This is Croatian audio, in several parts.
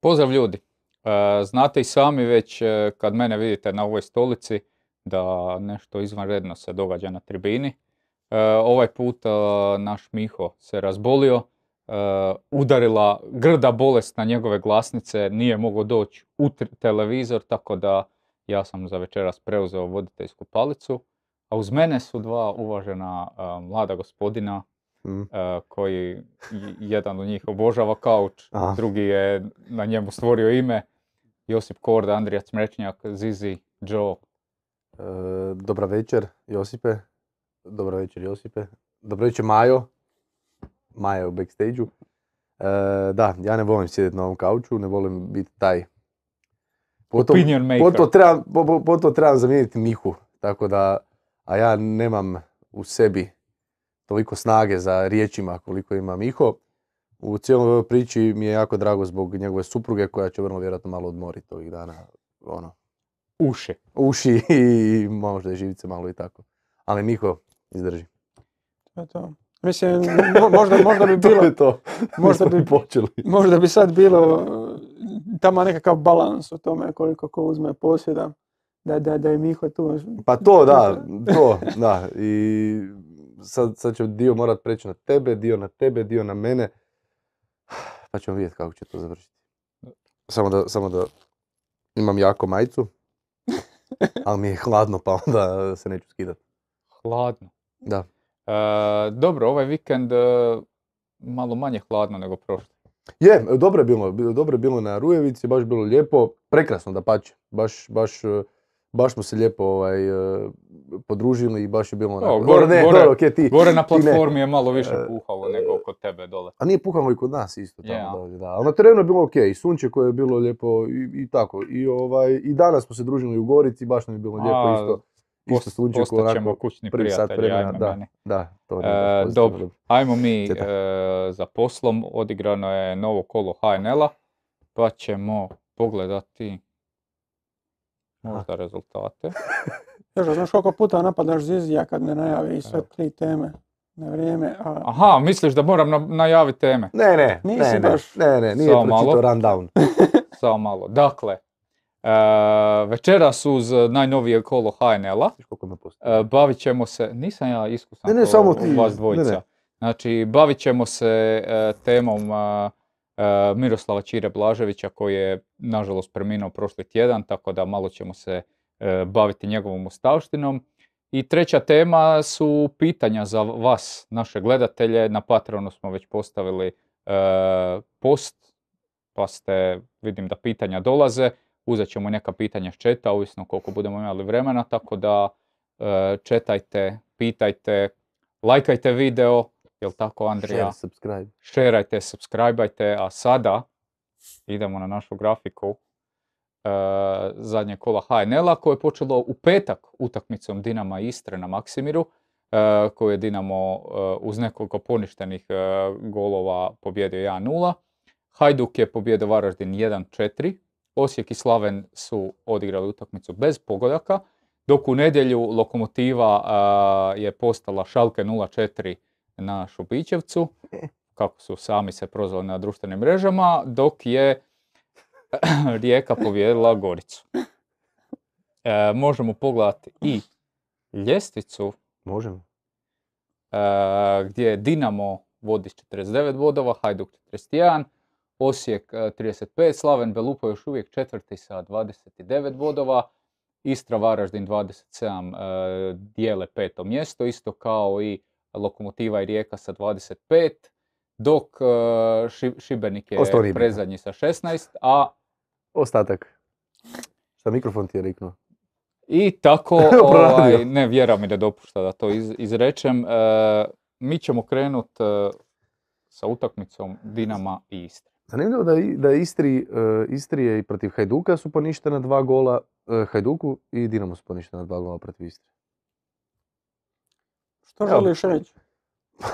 Pozdrav ljudi. E, znate i sami već e, kad mene vidite na ovoj stolici da nešto izvanredno se događa na tribini. E, ovaj put naš Miho se razbolio, udarila grda bolest na njegove glasnice, nije mogao doći u televizor, tako da ja sam za večeras preuzeo voditeljsku palicu. A uz mene su dva uvažena mlada gospodina mm. koji jedan od njih obožava kauč, drugi je na njemu stvorio ime. Josip Korda, Andrija Cmrečnjak, Zizi, Joe. E, dobra večer Josipe. Dobra večer Josipe. Dobro večer Majo. Maja u backstage-u. E, da, ja ne volim sjediti na ovom kauču, ne volim biti taj... Potom, Opinion maker. Potom trebam, po, trebam zamijeniti Mihu. Tako da, a ja nemam u sebi toliko snage za riječima koliko ima Miho. U cijelom ovoj priči mi je jako drago zbog njegove supruge koja će vrlo vjerojatno malo odmoriti ovih dana. Ono, uši. Uši i možda i živice malo i tako. Ali Miho, izdrži. To je to. Mislim, možda, možda bi bilo... to je to. Možda bi, počeli. možda bi sad bilo tamo nekakav balans u tome koliko ko uzme posjeda. Da, da, da je Miho tu. Pa to, da, to, da. I sad, sad će dio morat preći na tebe, dio na tebe, dio na mene. Pa ćemo vidjeti kako će to završiti. Samo da, samo da imam jako majicu, ali mi je hladno pa onda se neću skidati. Hladno? Da. E, dobro, ovaj vikend e, malo manje hladno nego prošli. Je, dobro je bilo, dobro je bilo na Rujevici, baš bilo lijepo, prekrasno da pače, baš, baš e, baš smo se lijepo ovaj, uh, podružili i baš je bilo onako... Gore, ne, gore, okay, ti, gore na platformi je malo više e, puhalo nego kod tebe dole. A nije puhalo i kod nas isto tamo yeah. dolje, da. Ali na terenu je bilo ok, i sunče koje je bilo lijepo i, i tako. I, ovaj, I danas smo se družili u Gorici, baš nam je bilo lijepo A, isto. Isto sunče koje onako kućni prvi sat vremena. Da, da, to je e, Dobro, ajmo mi e, za poslom. Odigrano je novo kolo HNL-a, pa ćemo pogledati možda rezultate. Još, znaš koliko puta napadaš Zizija kad ne najavi sve tri teme na vrijeme. A... Aha, misliš da moram najaviti teme? Ne, ne, Nisi ne, baš... ne, ne, nije pročito rundown. Samo malo. Dakle, uh, večeras uz najnovije kolo HNL-a uh, bavit ćemo se, nisam ja iskusan ne, ne, samo ti. vas dvojica. Ne, ne. Znači, bavit ćemo se uh, temom E, Miroslava Čire Blaževića koji je nažalost preminuo prošli tjedan, tako da malo ćemo se e, baviti njegovom ostavštinom. I treća tema su pitanja za vas, naše gledatelje. Na Patreonu smo već postavili e, post, pa ste, vidim da pitanja dolaze. Uzet ćemo neka pitanja s četa, ovisno koliko budemo imali vremena, tako da četajte, pitajte, lajkajte video, Jel tako Andrija? Share, subscribe. Šerajte, subscribeajte, a sada idemo na našu grafiku e, zadnje kola HNL-a koje je počelo u petak utakmicom Dinama Istre na Maksimiru e, koju je Dinamo e, uz nekoliko poništenih golova pobjedio 1-0. Hajduk je pobjedio Varaždin 1-4. Osijek i Slaven su odigrali utakmicu bez pogodaka, dok u nedjelju Lokomotiva je postala Šalke 0-4 na Šupićevcu, kako su sami se prozvali na društvenim mrežama, dok je Rijeka povijedila Goricu. E, možemo pogledati i ljestvicu. Možemo. E, gdje Dinamo vodi s 49 bodova, Hajduk 41, Osijek 35, e, Slaven Belupo još uvijek četvrti sa 29 bodova, Istra Varaždin 27 dijele peto mjesto, isto kao i Lokomotiva i Rijeka sa 25, dok e, Šibenik je prezadnji sa 16, a... Ostatak. Šta mikrofon ti je riknuo? I tako, ovaj, ne vjera mi da dopušta da to izrečem, e, mi ćemo krenuti e, sa utakmicom Dinama i Istre. Zanimljivo da, da Istri, Istrije i protiv Hajduka su poništena dva gola, Hajduku i Dinamo su poništena dva gola protiv Istre. Što želiš reći?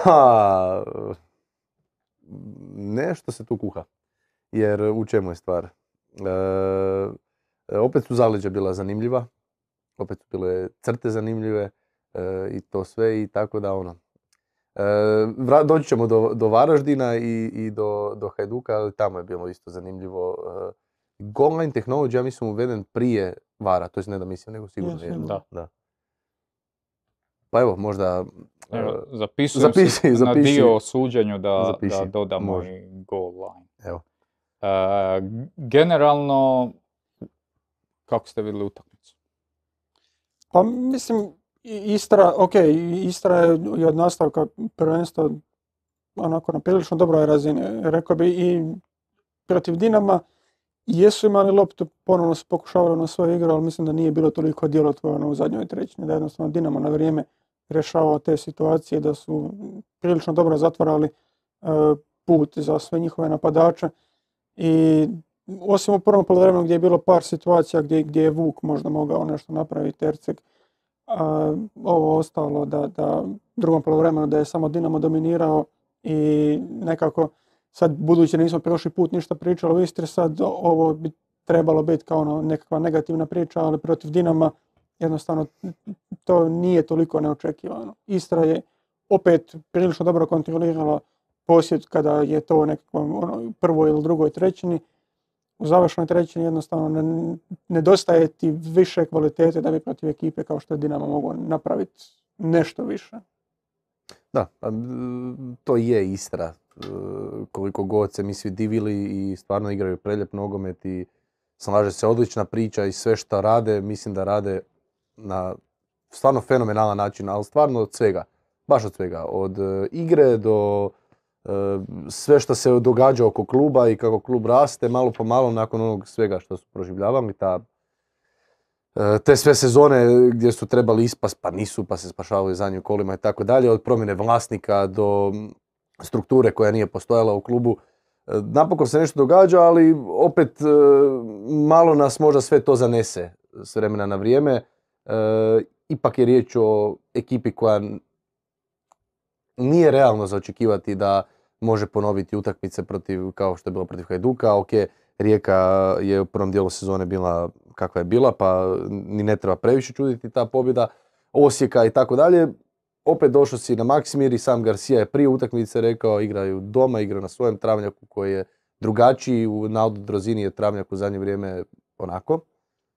Pa, nešto se tu kuha. Jer u čemu je stvar? E, opet su zaleđa bila zanimljiva. Opet su bile crte zanimljive. E, I to sve i tako da ono. E, doći ćemo do, do Varaždina i, i do, do Hajduka, ali tamo je bilo isto zanimljivo. E, goal line technology, ja mislim, uveden prije Vara, to jest ne da mislim, nego sigurno je. Da. Pa evo, možda... Evo, e, zapisujem zapiši, si na dio o suđenju da, da dodamo može. i goal line. Evo. E, generalno, kako ste vidjeli utakmicu? Pa mislim, Istra, ok, Istra je i od nastavka prvenstva onako na prilično dobroj razini. Rekao bi i protiv Dinama jesu imali loptu, ponovno su pokušavali na svoju igru, ali mislim da nije bilo toliko djelotvorno u zadnjoj trećini, da je jednostavno Dinamo na vrijeme rješavao te situacije, da su prilično dobro zatvarali e, put za sve njihove napadače. I osim u prvom poluvremenu gdje je bilo par situacija gdje, gdje je Vuk možda mogao nešto napraviti, Tercek, a, ovo ostalo da, da u drugom poluvremenu da je samo Dinamo dominirao i nekako sad budući nismo prošli put ništa pričali o Istri, sad ovo bi trebalo biti kao ono nekakva negativna priča, ali protiv Dinama jednostavno to nije toliko neočekivano. Istra je opet prilično dobro kontrolirala posjed kada je to u nekakvom ono, prvoj ili drugoj trećini. U završnoj trećini jednostavno ne- nedostaje ti više kvalitete da bi protiv ekipe kao što je Dinamo mogao napraviti nešto više. Da, pa, to je Istra. E, Koliko god se mi svi divili i stvarno igraju preljep nogomet i slaže se odlična priča i sve što rade, mislim da rade na stvarno fenomenalan način, ali stvarno od svega. Baš od svega. Od e, igre do e, sve što se događa oko kluba i kako klub raste, malo po malo nakon onog svega što su proživljavali, ta E, te sve sezone gdje su trebali ispast, pa nisu, pa se spašavali zadnjim kolima i tako dalje, od promjene vlasnika do strukture koja nije postojala u klubu. Napokon se nešto događa, ali opet malo nas možda sve to zanese s vremena na vrijeme. Ipak je riječ o ekipi koja nije realno za očekivati da može ponoviti utakmice protiv, kao što je bilo protiv Hajduka. Ok, Rijeka je u prvom dijelu sezone bila kakva je bila, pa ni ne treba previše čuditi ta pobjeda. Osijeka i tako dalje. Opet došao si na Maksimir i sam Garcia je prije utakmice rekao igraju doma, igraju na svojem travnjaku koji je drugačiji. U Naldo Drozini je travnjak u zadnje vrijeme onako.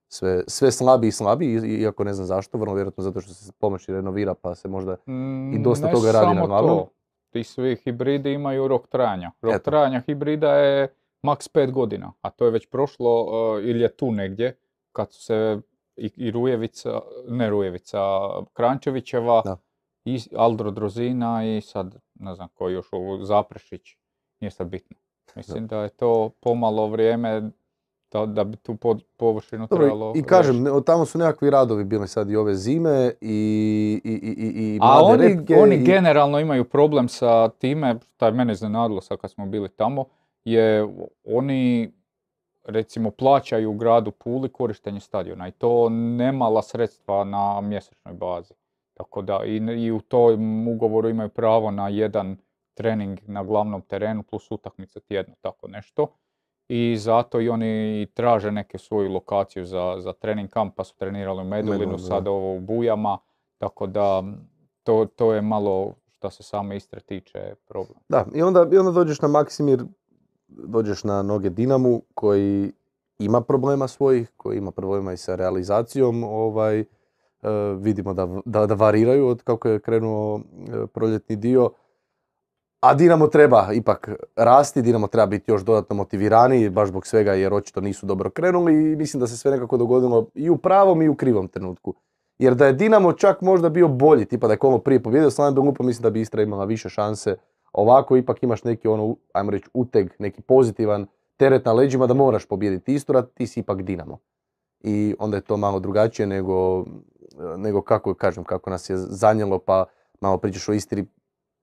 Sve, sve slabiji i slabiji, i- iako ne znam zašto, vrlo vjerojatno zato što se pomoćni renovira pa se možda Mm, dosta ne toga radi na samo to. Ti svi hibridi imaju rok trajanja. Rok Eto. trajanja hibrida je maks 5 godina, a to je već prošlo uh, ili je tu negdje kad su se i, i Rujevica, ne Rujevica, Krančevićeva, Da. i Aldro Drozina i sad ne znam ko još ovo Zaprešić, nije sad bitno. Mislim da je to pomalo vrijeme da, da bi tu pod, površinu Dobro, trebalo i kažem, ne- tamo su nekakvi radovi bili sad i ove zime i, i, i, i, i A mlade oni, repke oni i- generalno imaju problem sa time, što je mene iznenadilo sad kad smo bili tamo, je oni recimo plaćaju gradu Puli korištenje stadiona i to nemala sredstva na mjesečnoj bazi. Tako da i, i u tom ugovoru imaju pravo na jedan trening na glavnom terenu plus utakmice tjedno, tako nešto. I zato i oni traže neke svoju lokaciju za, za trening kamp, pa su trenirali u Medulinu, sad ovo u Bujama, tako da to, to je malo što se same Istre tiče problem. Da, i onda, i onda dođeš na Maksimir, dođeš na noge Dinamu koji ima problema svojih, koji ima problema i sa realizacijom, ovaj, e, vidimo da, da, da variraju od kako je krenuo e, proljetni dio. A Dinamo treba ipak rasti, Dinamo treba biti još dodatno motiviraniji, baš zbog svega jer očito nisu dobro krenuli i mislim da se sve nekako dogodilo i u pravom i u krivom trenutku. Jer da je Dinamo čak možda bio bolji, tipa da je Komo prije pobjedio Slaven Belupo, mislim da bi Istra imala više šanse. Ovako ipak imaš neki ono, ajmo reći, uteg, neki pozitivan teret na leđima da moraš pobijediti Istru, a ti si ipak Dinamo. I onda je to malo drugačije nego, nego kako kažem, kako nas je zanjelo pa malo pričaš o Istri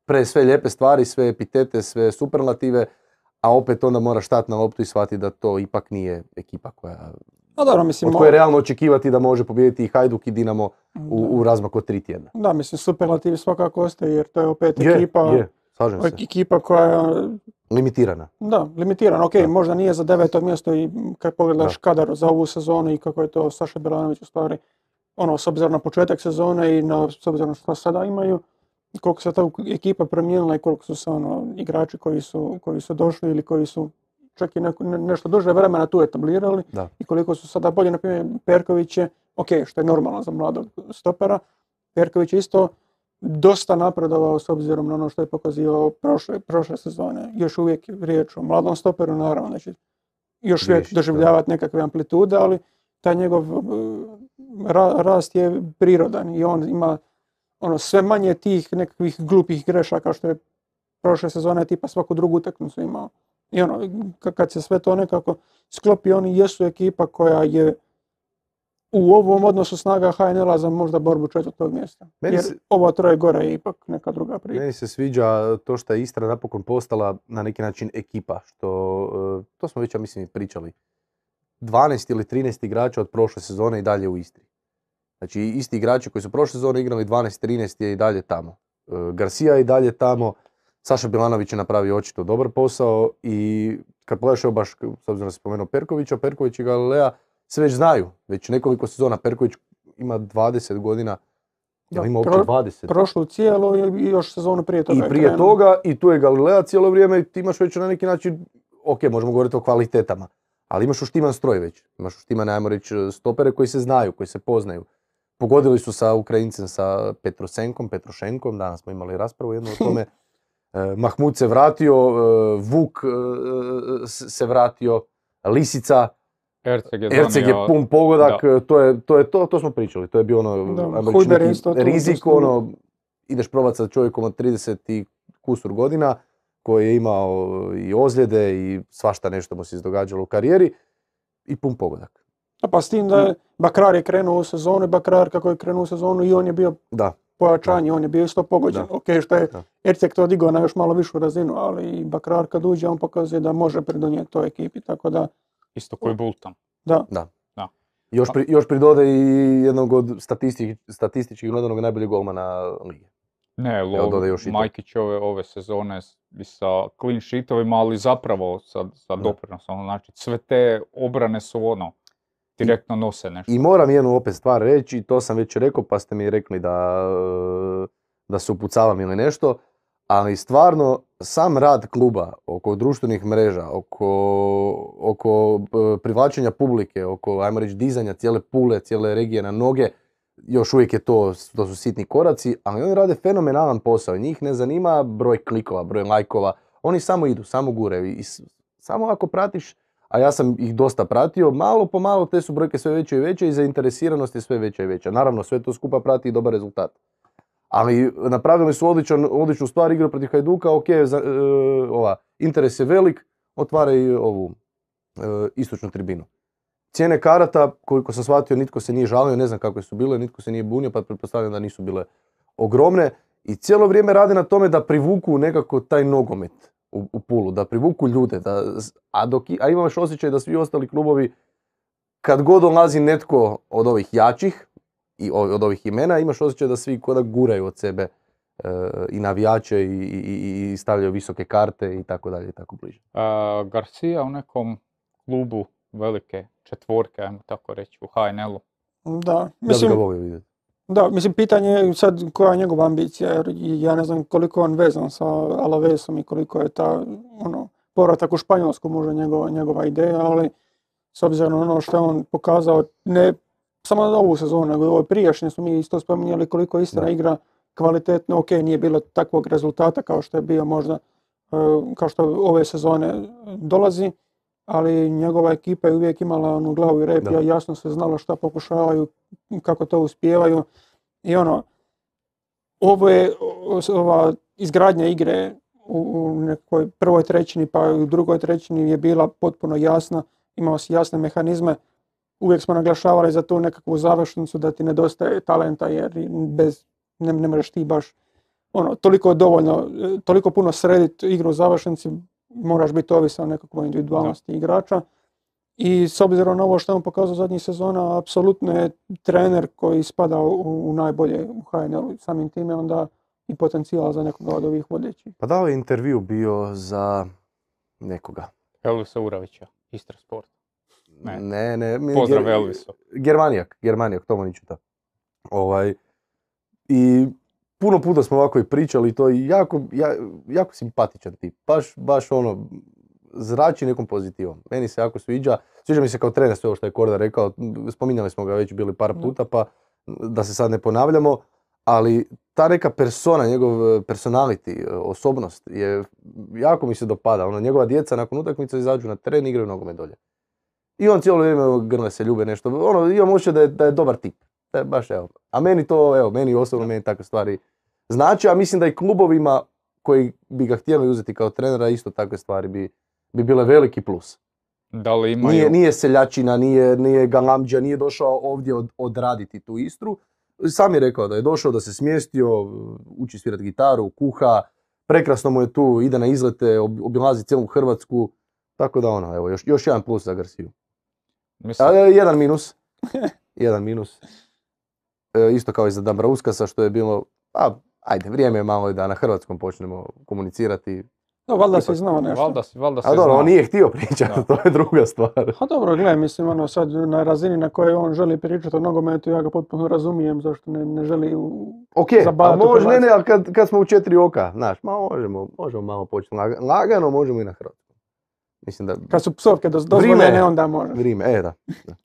pre sve lijepe stvari, sve epitete, sve superlative, a opet onda moraš stati na loptu i shvatiti da to ipak nije ekipa koja, A dobro, mislim, od koje je realno očekivati da može pobijediti i Hajduk i Dinamo u, u razmaku od tri tjedna. Da, mislim, superlativ svakako ostaje jer to je opet Je, ekipa, je, se. ekipa koja je, Limitirana. da, limitirana. Ok, Da. možda nije za deveto mjesto i kad pogledaš Da. kadar za ovu sezonu i kako je to Saša Belanović u stvari, ono, s obzirom na početak sezone i na, s obzirom na što sada imaju, koliko se ta ekipa promijenila i koliko su se ono, igrači koji su, koji su došli ili koji su čak i neko, ne- nešto duže vremena tu etablirali Da. i koliko su sada bolje, na primjer Perković je, ok, što je normalno za mladog stopera, Perković je isto dosta napredovao s obzirom na ono što je pokazio prošle, prošle sezone. Još uvijek je riječ o mladom stoperu, naravno, znači još uvijek doživljavati nekakve amplitude, ali taj njegov e, ra- rast je prirodan i on ima ono sve manje tih nekakvih glupih grešaka što je prošle sezone tipa svaku drugu utakmicu imao. I ono, ka- kad se sve to nekako sklopi, oni jesu ekipa koja je u ovom odnosu snaga HNL-a za možda borbu četvrtog mjesta. Meni Jer se- ovo troje gore je ipak neka druga priča. Meni se sviđa to što je Istra napokon postala na neki način ekipa, što, e, to smo već, ja mislim, pričali. 12 ili 13 igrača od prošle sezone i dalje u Istri. Znači, isti igrači koji su prošle sezone igrali 12-13 je i dalje tamo. E, Garcia je i dalje tamo, Saša Bilanović je napravio očito dobar posao i kad pogledaš evo baš, s obzirom da si spomenuo Perkovića, Perković i Galilea se već znaju, već nekoliko sezona. Perković ima 20 godina, Da, ja ima uopće pro- 20. Prošlu cijelu i još sezonu prije toga. I je prije toga, i tu je Galilea cijelo vrijeme, i ti imaš već na neki način, ok, možemo govoriti o kvalitetama, ali imaš uštiman stroj već. Imaš uštiman, ajmo reći, stopere koji se znaju, koji se poznaju. Pogodili su sa Ukrajincem, sa Petrosenkom, Petrošenkom, danas smo imali raspravu jednu o tome. E, Mahmud se vratio, e, Vuk e, se vratio, Lisica, Erceg je Erceg je donio- pun pogodak, to je to, je to, to smo pričali, to je bio ono, Da, isto rizik, ono, ideš probat sa čovjekom od 30 i kusur godina, koji je imao i ozljede i svašta nešto mu se izdogađalo u karijeri i pun pogodak. A Pa s tim da je Bakrar je krenuo u sezonu i Bakrar kako je krenuo u sezonu i on je bio Da, pojačanje, on je bio isto pogođen. Da. Ok, što je Da. Erceg to digao na još malo višu razinu, ali i Bakrar kad uđe on pokazuje da može pridonijeti toj ekipi, tako da Isto koji Bultan. da. još, pri, još pridode i jednog od statistič, statistički gledanog najboljeg golmana lige. Ne, Evo, Lo, dodaj još. Majkić ove, ove sezone sa clean sheetovima, ali zapravo sa, sa Da. doprinosom. Znači, sve te obrane su ono, direktno nose nešto. I moram jednu opet stvar reći, to sam već rekao pa ste mi rekli da, e, da se upucavam ili nešto, ali stvarno sam rad kluba oko društvenih mreža, oko, oko e, privlačenja publike, oko, ajmo reći, dizanja cijele pule, cijele regije na noge, još uvijek je to, to su sitni koraci, ali oni rade fenomenalan posao. Njih ne zanima broj klikova, broj lajkova, oni samo idu, samo guraju. I samo ako pratiš a ja sam ih dosta pratio, malo po malo te su brojke sve veće i veće i zainteresiranost je sve veća i veća. Naravno, sve to skupa prati i dobar rezultat. Ali napravili su odličan, odličnu stvar, igru protiv Hajduka, ok, za, e, ova, interes je velik, otvaraju ovu e, istočnu tribinu. Cijene karata, koliko sam shvatio, nitko se nije žalio, ne znam kakve su bile, nitko se nije bunio, pa pretpostavljam da nisu bile ogromne. I cijelo vrijeme rade na tome da privuku nekako taj nogomet u, u Pulu, da privuku ljude, da, a, dok, i- a imaš osjećaj da svi ostali klubovi, kad god dolazi netko od ovih jačih i od ovih imena, imaš osjećaj da svi koda guraju od sebe e, i navijače i, i, i- stavljaju visoke karte i tako dalje i tako bliže. A, Garcia u nekom klubu velike četvorke, ajmo tako reći, u HNL-u. Da, Ja bi mislim, ga volio vidjeti. Da, mislim pitanje je sad koja je njegova ambicija, jer ja ne znam koliko je on vezan sa Alavesom i koliko je ta, ono, povratak u Španjolsku možda njegova, njegova ideja, ali s obzirom na ono što je on pokazao, ne samo na ovu sezonu, nego i ovoj prijašnje smo mi isto spominjali koliko Istra igra kvalitetno, ok, nije bilo takvog rezultata kao što je bio možda, e, kao što ove sezone dolazi, ali njegova ekipa je uvijek imala onu glavu i rep, Da. ja jasno se znalo šta pokušavaju, kako to uspijevaju i ono, ovo je ova izgradnja igre u, nekoj prvoj trećini pa u drugoj trećini je bila potpuno jasna, imao si jasne mehanizme, uvijek smo naglašavali za tu nekakvu završnicu da ti nedostaje talenta jer bez, ne, ne možeš ti baš ono, toliko dovoljno, toliko puno srediti igru u završnici, moraš biti ovisan o nekakvoj individualnosti igrača. I s obzirom na ovo što je on pokazao zadnjih sezona, apsolutno je trener koji spada u, u najbolje u HNL-u. Samim time onda i potencijal za nekoga od ovih vodećih. Pa dao je intervju bio za nekoga. Elvisa Uravića, Istra Sport. Ne. Ne, ne. mi- Pozdrav Ger- Elvisu. Germanijak, Germanijak, Tomaniću da. Ovaj, I puno puta smo ovako i pričali to je jako, ja- jako simpatičan tip. Baš, baš ono, zrači nekom pozitivom. Meni se jako sviđa. Sviđa mi se kao trener sve ovo što je Korda rekao. Spominjali smo ga već bili par puta pa da se sad ne ponavljamo. Ali ta neka persona, njegov eh, personality, eh, osobnost je jako mi se dopada. Ono, njegova djeca nakon utakmice izađu na teren i igraju nogomet dolje. I on cijelo vrijeme grle se, ljube nešto. Ono, imam osjećaj da je, da je dobar tip. Da je baš, evo. A meni to, evo, meni osobno, meni takve stvari znači, a mislim da i klubovima koji bi ga htjeli uzeti kao trenera, isto takve stvari bi, bi bile veliki plus. Da li imaju... Nije, nije seljačina, nije, nije galamđa, nije došao ovdje od, odraditi tu Istru. Sam je rekao da je došao, da se smjestio, uči svirati gitaru, kuha, prekrasno mu je tu, ide na izlete, ob- obilazi cijelu Hrvatsku. Tako da ono, evo, još, još jedan plus za Garciju. Mislim, A, jedan minus. jedan minus. E, isto kao i za Dambrauskasa što je bilo, a ajde, vrijeme je malo da na hrvatskom počnemo komunicirati. No, valjda si znao nešto. valjda, se- valjda se A dobro, zna. on nije htio pričati, Da. to je druga stvar. A dobro, gledaj, mislim, ono, sad na razini na kojoj on želi pričati o nogometu, ja ga potpuno razumijem zašto ne, ne želi u... Ok, a može, ne, ne, Hrvatsku. ali kad, kad smo u četiri oka, znaš, ma možemo, možemo malo početi laga- lagano, možemo i na hrvatskom. Mislim da, Kad su psovke Vrijeme dozvoljene, je. onda može. vrijeme, e da.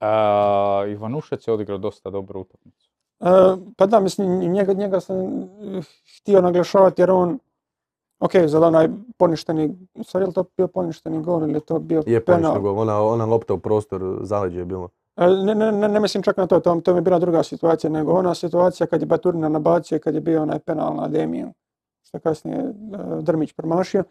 A, Ivanušec je odigrao dosta dobru utakmicu. Pa da, mislim, njega, njega sam htio naglašavati jer on, ok, za onaj poništeni, sad je li to bio poništeni gol ili je to bio Je penal? poništen gol, ona, ona lopta u prostor, zaleđe je bilo. Ne, ne, ne, ne mislim čak na to, to, to mi je bila druga situacija, nego ona situacija kad je Baturina nabacio i kad je bio onaj penal na Demiju, što kasnije Drmić promašio,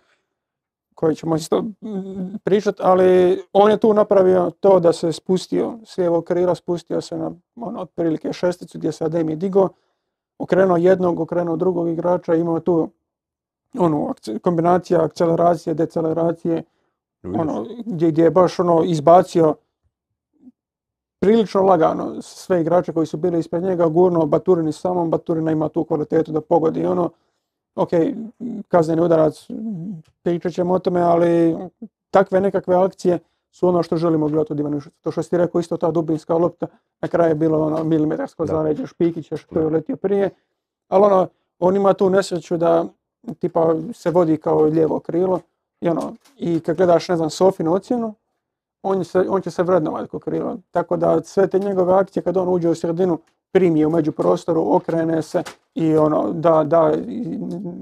koji ćemo isto mm, pričat, ali on je tu napravio to da se spustio s lijevog krila, spustio se na ono, otprilike šesticu gdje se Ademi digo, okrenuo jednog, okrenuo drugog igrača, imao tu onu akce- kombinacija akceleracije, deceleracije, ono, gdje, gdje je baš ono izbacio prilično lagano sve igrače koji su bili ispred njega, gurno Baturini samom, Baturina ima tu kvalitetu da pogodi ono, ok, kazneni udarac, pričat ćemo o tome, ali takve nekakve akcije su ono što želimo gledati od Ivanušića. To što si ti rekao, isto ta dubinska lopta, na kraju je bilo ono milimetarsko Da. zaleđe Špikića što je uletio prije, ali ono, on ima tu nesreću da tipa se vodi kao lijevo krilo i ono, i kad gledaš, ne znam, Sofinu ocjenu, on, se, on će se vrednovati kao krilo. Tako da sve te njegove akcije kad on uđe u sredinu, primi u međuprostoru, okrene se i ono, da, da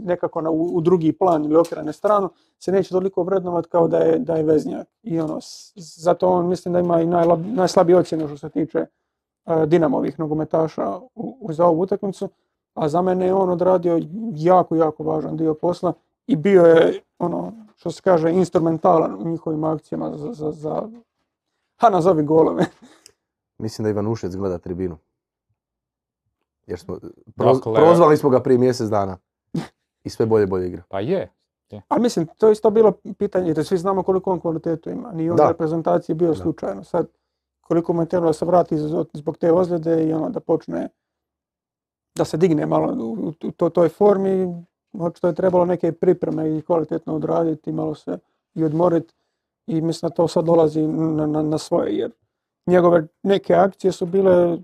nekako na, u, drugi plan ili okrene stranu, se neće toliko vrednovat kao da je, da je veznjak. I ono, zato on mislim da ima i najlab, najslabije ocjenu što se tiče uh, Dinamovih nogometaša u, u- za ovu utakmicu, a za mene je on odradio jako, jako važan dio posla i bio je, ono, što se kaže, instrumentalan u njihovim akcijama za, za, za ha, nazovi golove. Mislim da Ivanušec gleda tribinu. Jer smo, proz- Dakle- prozvali smo ga prije mjesec dana. I sve bolje bolje igra. Pa je. Ali mislim, to je isto bilo pitanje, jer svi znamo koliko on kvalitetu ima. Nije on reprezentaciji bio Da. slučajno. Sad, koliko mu je trebalo da se vrati zbog te ozljede i ono da počne da se digne malo u, u to- toj formi, očito je trebalo neke pripreme i kvalitetno odraditi, malo se i odmoriti i mislim da to sad dolazi na, na, na svoje, jer njegove neke akcije su bile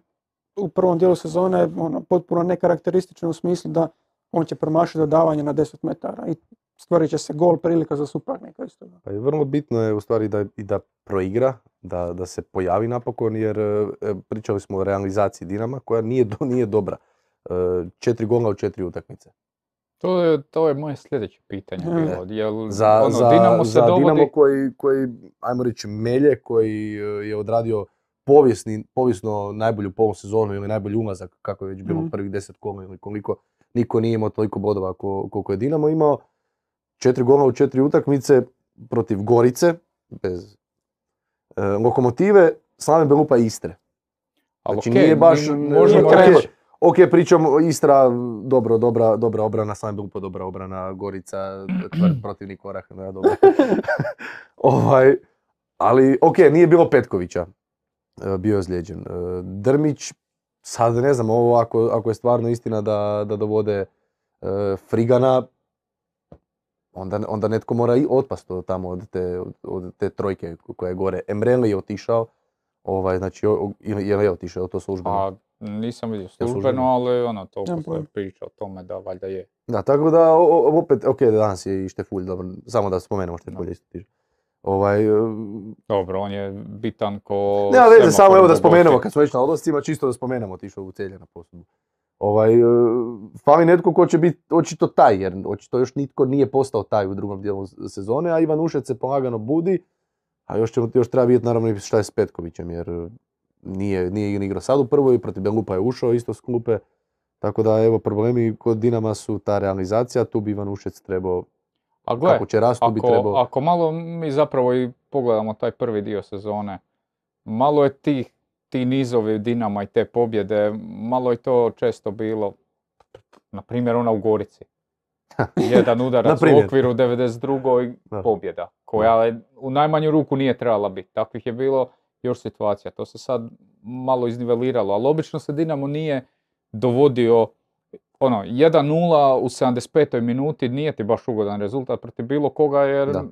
u prvom dijelu sezone ono, potpuno nekarakteristične u smislu da on će promašiti dodavanje na 10 metara i stvorit će se gol prilika za suparnika isto. Pa i vrlo bitno je u stvari da, i da proigra, da, da se pojavi napokon, jer e, pričali smo o realizaciji Dinama koja nije, do, nije dobra. E, četiri gola u četiri utakmice. To je, to je moje sljedeće pitanje bilo. Jel, Za, ono, za, Dinamo se za dovodi... Dinamo koji, koji, ajmo reći, melje, koji e, je odradio povijesni, povijesno najbolju polusezonu ili najbolji ulazak, kako je već bilo Mhm. prvih deset kola ili koliko, niko nije imao toliko bodova ko- koliko je Dinamo imao. Četiri gola u četiri utakmice protiv Gorice, bez e, Lokomotive, Slaven Belupa i Istre. Ali Znači okej, nije baš, ne- možemo ok, reći, Ok, pričamo Istra, dobro, dobra, dobra obrana, Slaven Belupa dobra obrana, Gorica, tvrd protivnik Orah, no, dobro. ovaj, ali ok, nije bilo Petkovića, bio je ozlijeđen. E, Drmić, sad ne znam, ovo ako, ako je stvarno istina da, da dovode e, Frigana, onda, onda netko mora i otpast od tamo od te, od, te trojke koja je gore. Emreli je otišao, ovaj, znači, ili je li je otišao, to službeno. a Nisam vidio službeno? službeno, ali ono, to se pojma. priča o tome da valjda je. Da, tako da, o- o- opet, ok, danas je i Štefulj, dobro, samo da spomenemo Štefulj isto tiže. Ovaj, e, Dobro, on je bitan ko... nema veze, samo evo da spomenemo, kad smo već na odlascima, čisto da spomenemo otišao u celje na posudbu. Ovaj, e, fali netko ko će biti očito taj, jer očito još nitko nije postao taj u drugom dijelu sezone, a Ivan Ušec se polagano budi, a još, ćemo, još treba vidjeti naravno i šta je s Petkovićem, jer nije, nije igrao sad u prvoj, protiv Belupa je ušao isto s klupe, tako da evo problemi kod Dinama su ta realizacija, tu bi Ivan Ušec trebao, A gle, kako će rast, tu bi ako, trebao... ako malo mi zapravo i pogledamo taj prvi dio sezone, malo je tih, ti nizovi Dinama i te pobjede, malo je to često bilo, na primjer ona u Gorici. Jedan udarac u okviru 92. Da. pobjeda, koja je u najmanju ruku nije trebala biti. Takvih je bilo još situacija. To se sad malo izniveliralo, ali obično se Dinamo nije dovodio ono, 1-0 u 75. minuti nije ti baš ugodan rezultat protiv bilo koga jer Da.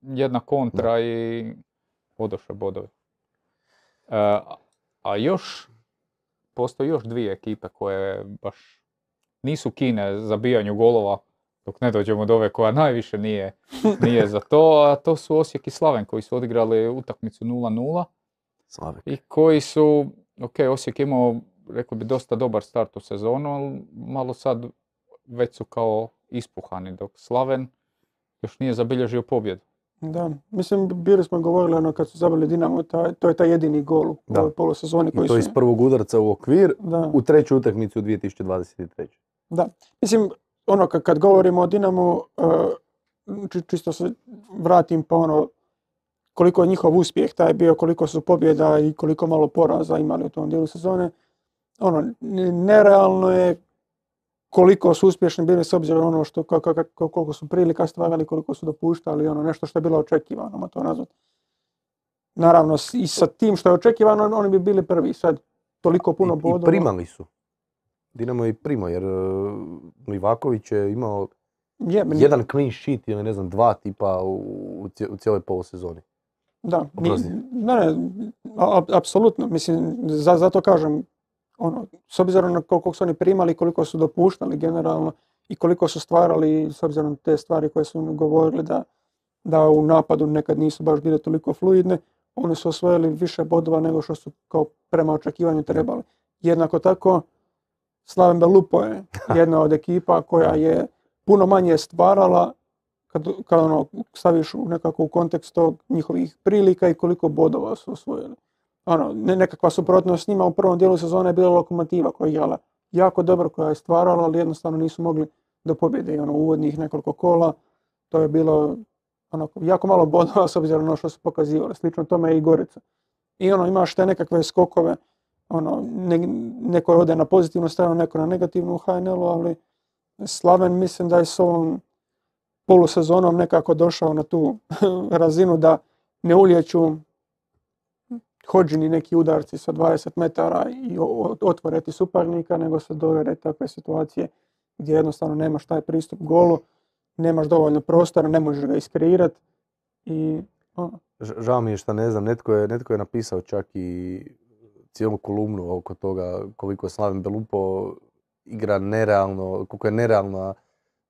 jedna kontra i odoše bodovi. E, a još, postoji još dvije ekipe koje baš nisu kine zabijanju golova dok ne dođemo do ove koja najviše nije, nije za to, a to su Osijek i Slaven koji su odigrali utakmicu 0-0 Slavek. i koji su, ok, Osijek je imao, rekao bi, dosta dobar start u sezonu, ali malo sad već su kao ispuhani, dok Slaven još nije zabilježio pobjedu. Da, mislim, bili smo govorili ono kad su zabili Dinamo, taj- to je taj jedini gol u Da. ovoj polusezoni I koji to su... iz prvog udarca u okvir Da. u treću utakmicu u 2023. Da, mislim, ono kad, kad govorimo o Dinamu, e, či- čisto se vratim pa ono, koliko je njihov uspjeh taj bio, koliko su pobjeda i koliko malo poraza imali u tom dijelu sezone. Ono, nerealno je koliko su uspješni bili s obzirom na ono što, ka- ka- ka- koliko su prilika stvarali, koliko su dopuštali, ono, nešto što je bilo očekivano, to nazvati. Naravno, i sa tim što je očekivano, oni bi bili prvi. Sad, toliko puno I, I bodova. primali su. Dinamo je i primao, jer uh, Livaković je imao Je, meni- jedan clean sheet ili ne znam, dva tipa u, u cije- u cijeloj polusezoni. Da, Oprosti. ne, ne, apsolutno, mislim, za, zato kažem, ono, s obzirom na koliko su oni primali, koliko su dopuštali generalno i koliko su stvarali, s obzirom na te stvari koje su govorili da, da u napadu nekad nisu baš bile toliko fluidne, oni su osvojili više bodova nego što su kao prema očekivanju trebali. Jednako tako, Slaven Belupo je jedna od ekipa koja je puno manje stvarala kad, kad ono, staviš nekako u kontekst tog njihovih prilika i koliko bodova su osvojili. Ono, ne, nekakva suprotnost njima u prvom dijelu sezone je bila lokomotiva koja je igrala jako dobro, koja je stvarala, ali jednostavno nisu mogli do pobjede i ono, uvodnih nekoliko kola. To je bilo onako, jako malo bodova s obzirom na ono što su pokazivali. Slično tome je i Gorica. I ono, imaš te nekakve skokove, ono, ne, neko ode na pozitivnu stranu, neko na negativnu u HNL-u, ali Slaven mislim da je s ovom polusezonom nekako došao na tu razinu da ne ulijeću hođini neki udarci sa 20 metara i o- otvore ti suparnika, nego se dovede takve situacije gdje jednostavno nemaš taj pristup golu, nemaš dovoljno prostora, ne možeš ga iskreirati i Žao mi je što ne znam, netko je, netko je napisao čak i cijelu kolumnu oko toga koliko Slaven Belupo igra nerealno, koliko je nerealna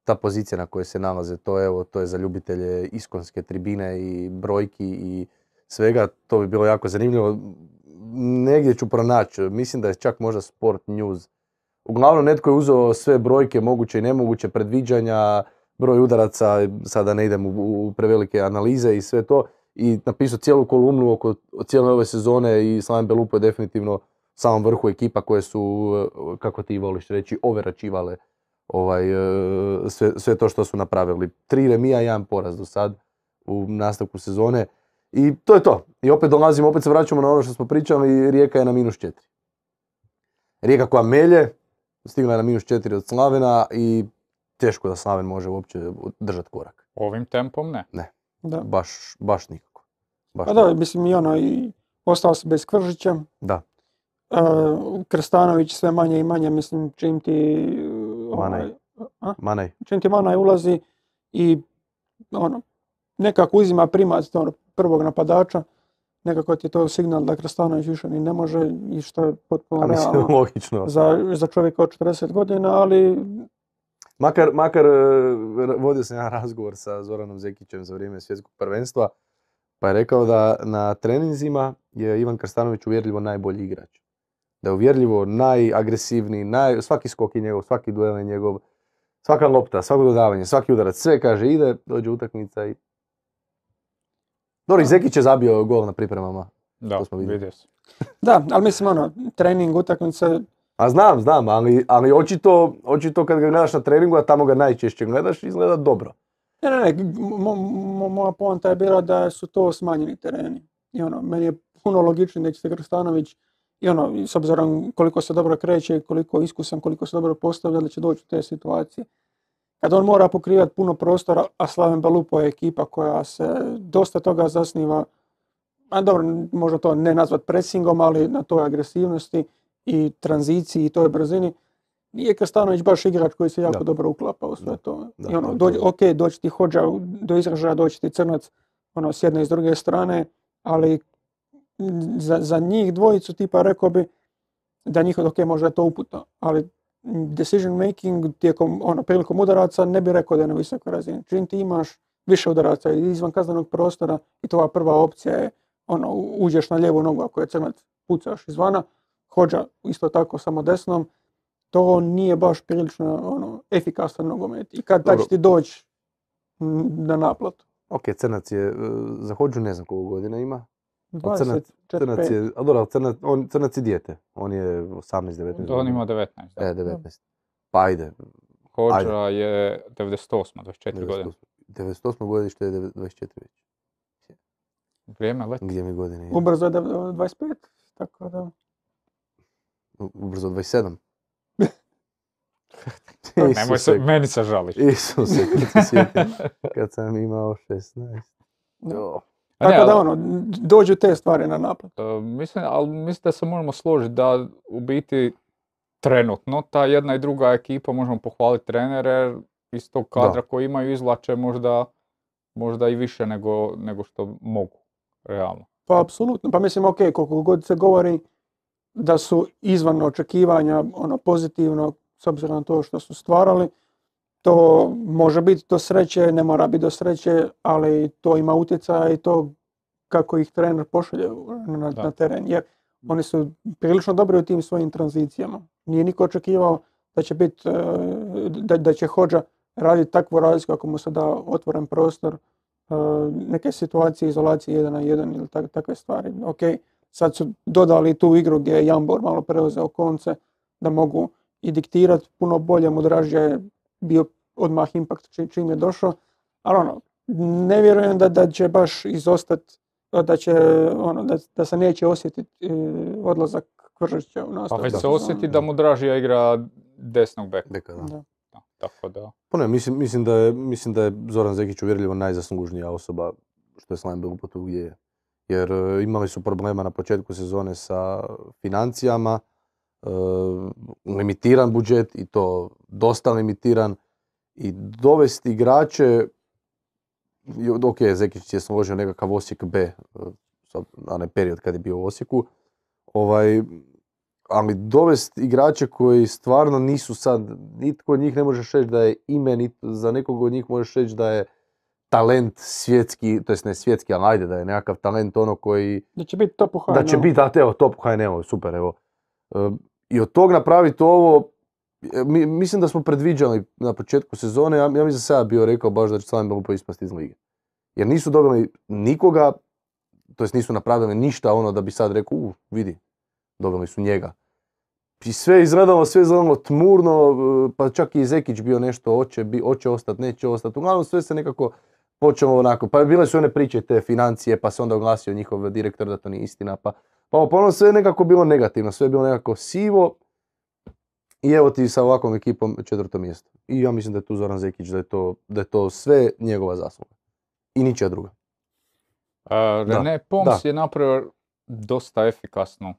ta pozicija na kojoj se nalaze. To evo, to je za ljubitelje iskonske tribine i brojki i svega. To bi bilo jako zanimljivo. Negdje ću pronaći, mislim da je čak možda Sport News. Uglavnom netko je uzeo sve brojke, moguće i nemoguće, predviđanja, broj udaraca, sada ne idem u, prevelike analize i sve to i napisao cijelu kolumnu oko cijele ove sezone i Slaven Belupo je definitivno samom vrhu ekipa koje su, eh, kako ti voliš reći, overačivale ovaj, eh, sve, sve to što su napravili. Tri remija, jedan poraz do sad u nastavku sezone i to je to. I opet dolazimo, opet se vraćamo na ono što smo pričali i Rijeka je na minus četiri. Rijeka koja melje, stigla je na minus četiri od Slavena i teško da Slaven može uopće držati korak. Ovim tempom ne. da. Baš, baš nikako. Baš Pa da, mislim i ono, i ostao se bez Kvržića, Da. e, Krstanović sve manje i manje, mislim, čim ti... e, Manaj. ovaj, a? Manej. čim ti Manaj ulazi i ono, nekako uzima primat ono, prvog napadača, nekako ti je to signal da Krstanović više ni ne može i što je potpuno realno logično. za, za čovjeka od 40 godina, ali Makar, makar e, vodio sam jedan razgovor sa Zoranom Zekićem za vrijeme svjetskog prvenstva, pa je rekao da na treninzima je Ivan Krstanović uvjerljivo najbolji igrač. Da je uvjerljivo najagresivniji, naj, svaki skok je njegov, svaki duel je njegov, svaka lopta, svako dodavanje, svaki udarac, sve kaže ide, dođe utakmica i... Dobro, i Zekić je zabio gol na pripremama. Da, To smo vidjeli. vidio sam. da, ali mislim ono, trening, utakmice, A znam, znam, ali, ali očito, očito kad ga gledaš na treningu, a tamo ga najčešće gledaš, izgleda dobro. Ne, ne, ne, mo- mo- moja poanta je bila da su to smanjeni tereni. I ono, meni je puno logičnije da će se Krstanović, i ono, i s obzirom koliko se dobro kreće, koliko je iskusan, koliko se dobro postavlja, da će doći u te situacije. Kad on mora pokrivati puno prostora, a Slaven Balupo je ekipa koja se dosta toga zasniva, a dobro, možda to ne nazvat presingom, ali na toj agresivnosti i tranziciji i toj brzini, nije Krstanović baš igrač koji se jako Da. dobro uklapa u sve to. Da, I ono, to. ok, doći ti hođa do izražaja, doći ti crnac ono, s jedne i s druge strane, ali za, za njih dvojicu tipa rekao bi da njihov, ok, možda je to uputno, ali decision making tijekom, ono, prilikom udaraca ne bi rekao da je na visokoj razini. Čim ti imaš više udaraca izvan kaznenog prostora i tvoja prva opcija je ono, uđeš na lijevu nogu ako je crnac pucaš izvana, hođa isto tako samo desnom, to nije baš prilično ono, efikasan nogomet. I kad Dobro. ti doći na naplatu? Ok, Crnac je, e, za Hođu ne znam koliko godina ima. A Crnac, 24, Crnac 5. je, a dobro, Crnac, on, Crnac je dijete. On je 18-19 Da, on ima 19. Da. E, 19. Pa ajde, Hođa je 98, 24 godine. 98. 98. godište je 24 već. Vrijeme leti. Gdje mi godine je? Ubrzo je dev- 25, tako da... U- Ubrzo 27. Nemoj se, meni se žališ. Isuse, kad se sjetim, kad sam imao 16. Jo. A ne, Tako da ono, dođu te stvari na naplatu. E, mislim, ali mislim da se možemo složiti da u biti trenutno ta jedna i druga ekipa možemo pohvaliti trenere iz tog kadra koji imaju izvlače možda, možda i više nego, nego što mogu, realno. Pa apsolutno, pa mislim ok, koliko god se govori da su izvan očekivanja ono pozitivno s obzirom na to što su stvarali, to može biti do sreće, ne mora biti do sreće, ali to ima utjecaja i to kako ih trener pošalje na, na teren. Jer oni su prilično dobri u tim svojim tranzicijama. Nije niko očekivao da će biti, da, da će Hođa raditi takvu razliku ako mu se da otvoren prostor, e, neke situacije, izolacije jedan na jedan ili tak, takve stvari. Ok, sad su dodali tu igru gdje je Jambor malo preuzeo konce da mogu i diktirati puno bolje, mu dražje je bio odmah impakt či- čim je došao, ali ono, ne vjerujem da, da će baš izostati, da će, ono, da, da se neće osjetiti e, odlazak Kvržića u Pa nastavku. već se osjeti da mu dražija igra desnog beka. Beka, da. Da. Da, tako da. Pa ne, mislim, mislim, da je, mislim da je Zoran Zekić uvjerljivo najzaslužnija osoba što je Slaven Belupo tu gdje je. Jer e, imali su problema na početku sezone sa financijama, limitiran budžet i to dosta limitiran i dovesti igrače, ok, Zekić je složio nekakav Osijek B, e, sad, onaj period kad je bio u Osijeku, ovaj, ali dovesti igrače koji stvarno nisu sad, nitko od njih ne možeš reći da je ime, nit za nekog od njih možeš reći da je talent svjetski, to jest ne svjetski, ali ajde da je nekakav talent ono koji, Da će biti top u da će biti, a evo, top HNL, super, evo. I od tog napraviti ovo, e, mi, mislim da smo predviđali na početku sezone, ja, ja mislim da sam ja bio rekao baš da će Slaven Belupo ispasti iz lige. Jer nisu dobili nikoga, to jest nisu napravili ništa ono da bi sad rekao, u, vidi, dobili su njega. I sve izgledalo, sve izgledalo tmurno, e, pa čak i Zekić bio nešto, hoće, bi, hoće ostati, neće ostati. Uglavnom sve se nekako počelo onako, pa bile su one priče te financije, pa se onda oglasio njihov direktor da to nije istina, pa pa ono sve je nekako bilo negativno, sve je bilo nekako sivo. I evo ti sa ovakvom ekipom četvrto mjesto. I ja mislim da je tu Zoran Zekić, da je to, da je to sve njegova zasluga. I ničija druga. A, Da, René Poms je napravio dosta efikasnu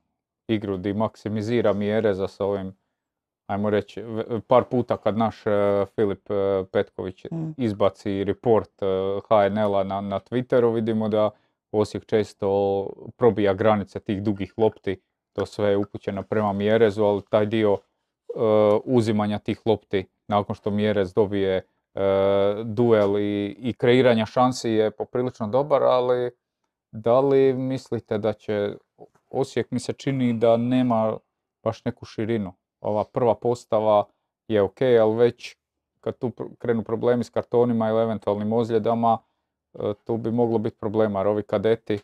igru di maksimizira mjere za s ovim, ajmo reći, par puta kad naš e, Filip e, Petković Mm. izbaci report e, HNL-a na, na Twitteru, vidimo da Osijek često probija granice tih dugih lopti, to sve je upućeno prema Mjerezu, ali taj dio e, uzimanja tih lopti nakon što Mjerez dobije e, duel i, i kreiranja šansi je poprilično dobar, ali da li mislite da će Osijek mi se čini da nema baš neku širinu. Ova prva postava je ok, ali već kad tu krenu problemi s kartonima ili eventualnim ozljedama, tu bi moglo biti problema jer ovi kadeti,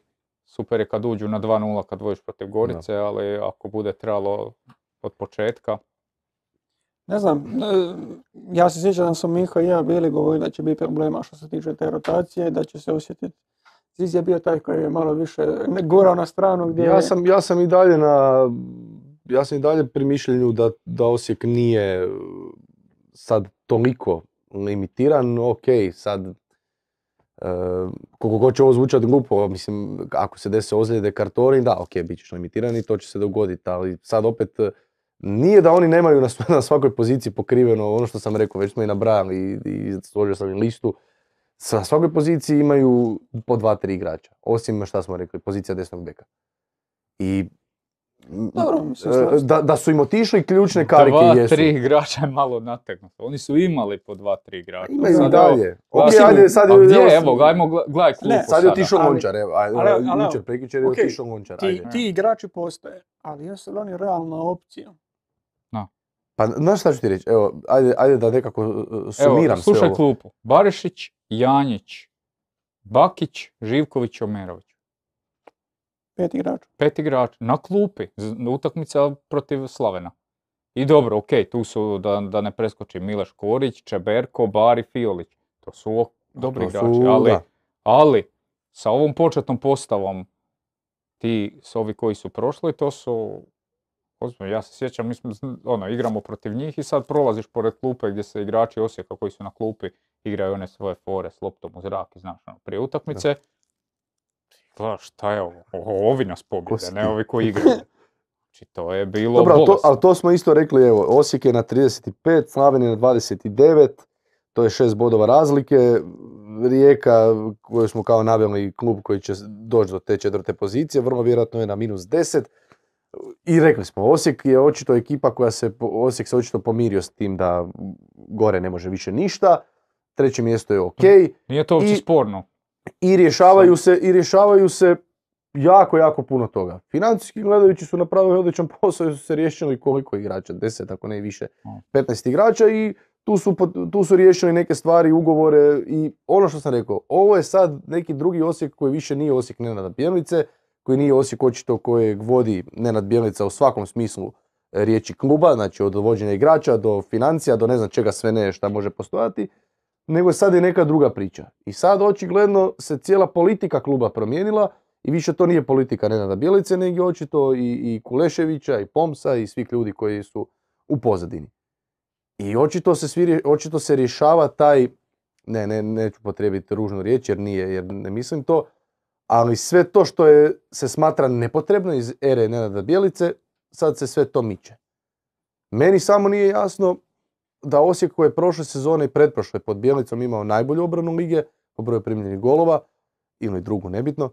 super je kad uđu na 2-0 kad vojiš protiv Gorice, ali ako bude trebalo od početka. Ne znam, e, ja se sjećam da smo Miha i ja bili govorili da će biti problema što se tiče te rotacije, da će se osjetiti Ziz je bio taj koji je malo više gorao na stranu gdje... Ja sam, ja sam i dalje na... Ja sam i dalje pri mišljenju da, da Osijek nije sad toliko limitiran, ok, sad koliko god će ovo zvučati glupo, mislim, ako se dese ozljede kartoni, da, ok, bit ćeš limitiran to će se dogoditi, ali sad opet nije da oni nemaju na, na svakoj poziciji pokriveno ono što sam rekao, već smo i nabrajali i, i složio sam i listu, sa svakoj poziciji imaju po dva, tri igrača. Osim šta smo rekli, pozicija desnog beka. I Dobro, e, da, da su im otišli ključne karike dva, jesu. tri igrača je malo nategnuto. Oni su imali po dva, tri igrača. Imaju i dalje. Ok, ajde, sad je... gdje, evo, ajmo gledaj klupu ne, sad je otišao Lončar, evo, ajde, ali, ali, jučer, prekjučer je okay, otišao Lončar, ti, ti igrači postoje, ali jesu li oni realna opcija? Pa znaš šta ću ti reći, evo, ajde, ajde da nekako uh, sumiram Evo, slušaj klupu. Barišić, Janjić, Bakić, Živković, Omerović. Pet igrača. Pet igrača, na klupi, utakmica protiv Slavena. I dobro, ok, tu su, da, da ne preskoči Mileš Korić, Čeberko, Bari, Fiolić. To su dobri igrači, ali, ali sa ovom početnom postavom ti s ovi koji su prošli, to su ja se sjećam, mi smo, ono, igramo protiv njih i sad prolaziš pored klupe gdje se igrači Osijeka koji su na klupi igraju one svoje fore s loptom u zrak i znaš, ono, prije utakmice. Gledaš, šta je ovo? ovi nas pobjede, ne ovi koji igraju. Znači, to je bilo Dobro, ali to, ali to smo isto rekli, evo, Osijek je na 35, Slaven je na 29, to je šest bodova razlike. Rijeka, koju smo kao naveli klub koji će doći do te četvrte pozicije, vrlo vjerojatno je na minus 10. I rekli smo, Osijek je očito ekipa koja se, Osijek se očito pomirio s tim da gore ne može više ništa. Treće mjesto je ok. Nije to uopće sporno. I rješavaju, se, I rješavaju se jako, jako puno toga. Financijski gledajući su napravili odličan posao i su se riješili koliko igrača, 10 ako ne više, 15 igrača i tu su, tu su riješili neke stvari, ugovore i ono što sam rekao, ovo je sad neki drugi Osijek koji više nije Osijek Nenada Bjelice, koji nije Osijek očito kojeg vodi Nenad Bjelica u svakom smislu e, riječi kluba, znači od vođenja igrača do financija, do ne znam čega sve ne šta može postojati, nego je sad i neka druga priča. I sad očigledno se cijela politika kluba promijenila i više to nije politika Nenada Bjelice, nego očito i, i Kuleševića i Pomsa i svih ljudi koji su u pozadini. I očito se, svi, očito se rješava taj, ne, ne, neću potrebiti ružnu riječ jer nije, jer ne mislim to, ali sve to što je, se smatra nepotrebno iz ere Nenada Bjelice, sad se sve to miče. Meni samo nije jasno da Osijek koji je prošle sezone i pretprošle pod Bjelicom imao najbolju obranu lige po broju primljenih golova, ili drugu nebitno,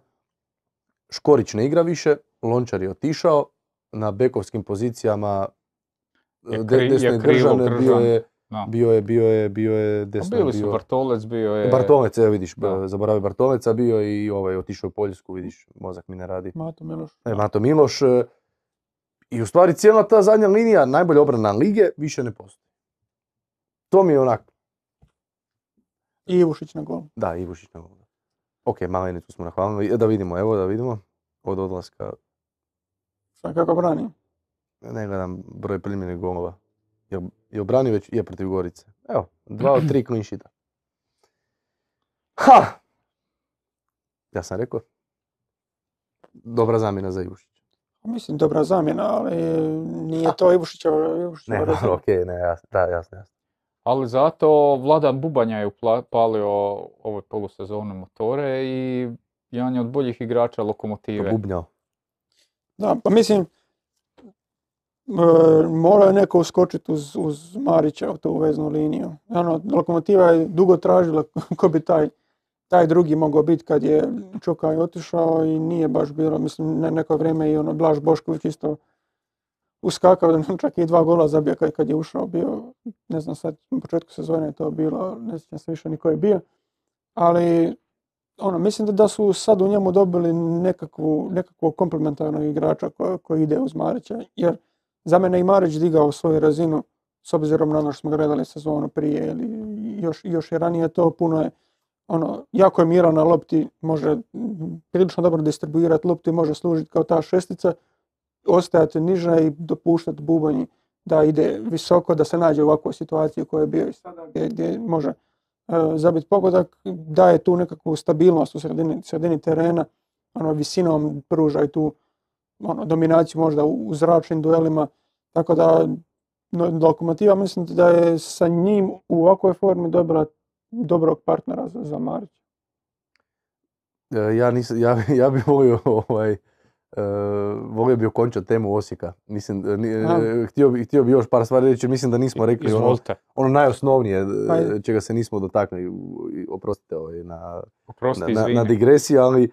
Škorić ne igra više, Lončar je otišao, na bekovskim pozicijama je desne držane bio je bio je, bio je, bio je desno. Bili su Bartolec, bio je... Bartolec, evo vidiš, zaboravi Bartoleca, bio i ovaj, otišao u Poljsku, vidiš, mozak mi ne radi. Mato Miloš. E, Mato Miloš. E, I u stvari cijela ta zadnja linija, najbolja obrana lige, više ne postoji. To mi je onak... I Ivušić na gol. Da, Ivušić na gol. Ok, malenicu smo nahvalili. Da vidimo, evo da vidimo. Od odlaska. Šta kako brani? Ne gledam broj primljenih golova. Je obranio već, je protiv Gorice. Evo, dva od tri clean sheeta. Ha! Ja sam rekao, dobra zamjena za Ivušića. Mislim, dobra zamjena, ali nije to Ivušićeva Ne, dobro, okej, ne, jasno, da, jasno, jasno. Ali zato Vladan Bubanja je upalio ovoj polusezone motore i jedan je od boljih igrača lokomotive. Bubnjao. Da, pa mislim, E, morao je neko uskočiti uz, uz Marića u tu veznu liniju. Ano, lokomotiva je dugo tražila ko bi taj taj drugi mogao biti kad je Čokaj otišao i nije baš bilo, mislim, ne, neko vrijeme i ono Blaž Bošković isto uskakao, da čak i dva gola zabio kad, kad je ušao, bio, ne znam sad, u početku sezone je to bilo, ne sjećam se više ni ko je bio, ali ono, mislim da, da su sad u njemu dobili nekakvu, nekakvog komplementarnog igrača ko- koji ide uz Marića, jer za mene i Marić digao svoju razinu s obzirom na ono što smo gledali sezonu prije ili još, još i ranije to puno je ono, jako je miran na lopti, može prilično dobro distribuirati loptu i može služiti kao ta šestica, ostajati niže i dopuštati bubanji da ide visoko, da se nađe u ovakvoj situaciji u kojoj je bio i sada, gdje, gdje može e, zabiti pogodak, daje tu nekakvu stabilnost u sredini, sredini terena, ono, visinom pruža i tu ono, dominaciju možda u, u zračnim duelima, tako da no, Lokomotiva mislim da je sa njim u ovakvoj formi dobila dobrog partnera za, za Marić. E, Ja, nisam, ja, ja bih volio, ovaj, e, volio bi okončati temu Osijeka. Mislim, e, htio, bi, htio bi još par stvari reći, mislim da nismo rekli ono, Izvolite. ono najosnovnije, Ajde. čega se nismo dotakli, oprostite ovaj, na, Oprosti, na, na, na digresiji, ali e,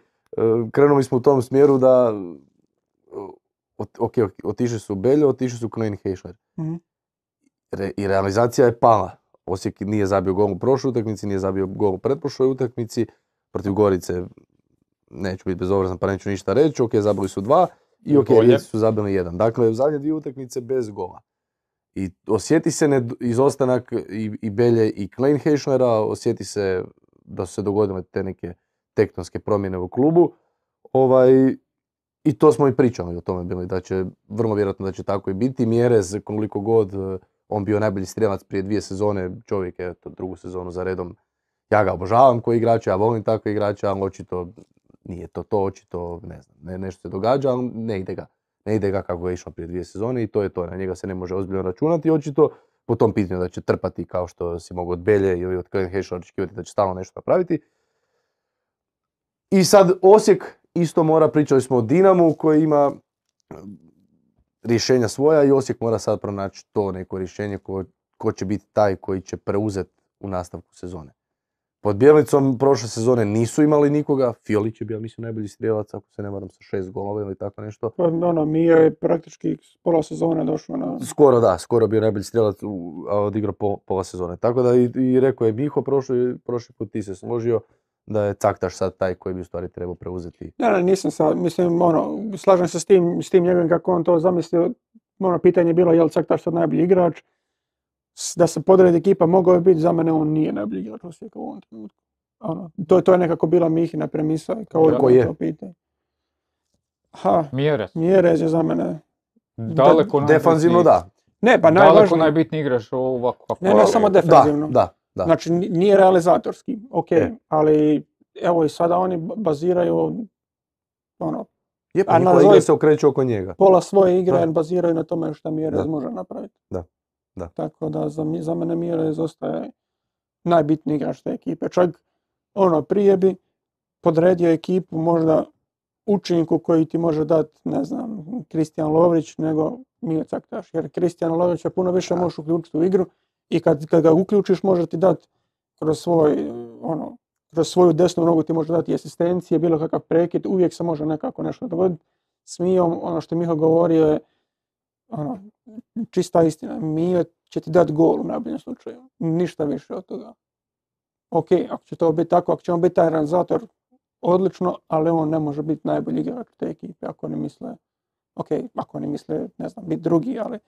krenuli smo u tom smjeru da, ot- ok, otišli su Beljo, otišli su Klein Heišler. Mhm. Re- I realizacija je pala. Osijek nije zabio gol u prošloj utakmici, nije zabio gol u pretprošloj utakmici. Protiv Gorice neću biti bezobrazan pa neću ništa reći. Ok, zabili su dva i ok, su zabili jedan. Dakle, zadnje dvije utakmice bez gola. I osjeti se ned- izostanak i, i Belje i Klein Heišlera, osjeti se da su se dogodile te neke tektonske promjene u klubu. Ovaj, I to smo i pričali o tome bili, da će, vrlo vjerojatno da će tako i biti. Mjerez, koliko god on bio najbolji strijelac prije dvije sezone, čovjek je to drugu sezonu za redom. Ja ga obožavam koji igrača, ja volim takve igrače, ali očito nije to to, očito ne znam, ne, nešto se događa, ali ne ide ga. Ne ide ga kako je išao prije dvije sezone i to je to, na njega se ne može ozbiljno računati, očito po tom pitanju da će trpati kao što si mogao od Belje ili od Klein Heišla očekivati da će stalno nešto napraviti. I sad Osijek isto mora, pričali smo o Dinamu koji ima e, rješenja svoja i Osijek mora sad pronaći to neko rješenje ko, ko će biti taj koji će preuzeti u nastavku sezone. Pod Bjelicom prošle sezone nisu imali nikoga, Fiolić je bio mislim najbolji strijelac ako se ne varam sa šest golova ili tako nešto. Pa, Ono, Mio je praktički pola sezone došao na... Skoro da, skoro bio najbolji strijelac, a odigrao po, pola sezone. Tako da i, i rekao je Miho prošli, prošli put ti se složio da je Caktaš sad taj koji bi u stvari trebao preuzeti. Ne, ne, nisam sad, mislim, ono, slažem se s tim, s tim njegovim kako on to zamislio. Ono, pitanje je bilo je li Caktaš sad najbolji igrač. Da se podredi ekipa, mogao je biti, za mene on nije najbolji igrač Osijeka u ovom trenutku. Ono, to, to je nekako bila Mihina premisa, kao Kako je? to pitanje. Ha, Mjerez. Mjerez je za mene. Daleko Defanzivno najbitniji- da. Ne, pa Daleko najvažnije. najbitniji igrač ovako kako Ne, ne, samo Da, defanzivno. da, da. Znači, ni- nije realizatorski, ok, E. ali evo i sada oni ba- baziraju ono, Je, pa A nazovi- se okreće oko njega. pola svoje igre Da. baziraju na tome što Mjerez Da. može napraviti. Da, da. Tako da za, za mene Mjerez ostaje najbitniji igrač te ekipe. Čak ono prije bi podredio ekipu možda učinku koji ti može dati, ne znam, Kristijan Lovrić nego Mio Caktaš. Jer Kristijan Lovrić je puno više Da. možeš uključiti u igru i kad, kad ga uključiš može ti dati kroz svoj, ono, kroz svoju desnu nogu ti može dati asistencije, bilo kakav prekid, uvijek se može nekako nešto dogoditi. S Mijom, ono što je Miho govorio je ono, čista istina. Mio će ti dati gol u najboljem slučaju. Ništa više od toga. Ok, ako će to biti tako, ako će on biti taj realizator, odlično, ali on ne može biti najbolji igrač te ekipe ako ne misle, ok, ako ne misle, ne znam, biti drugi, ali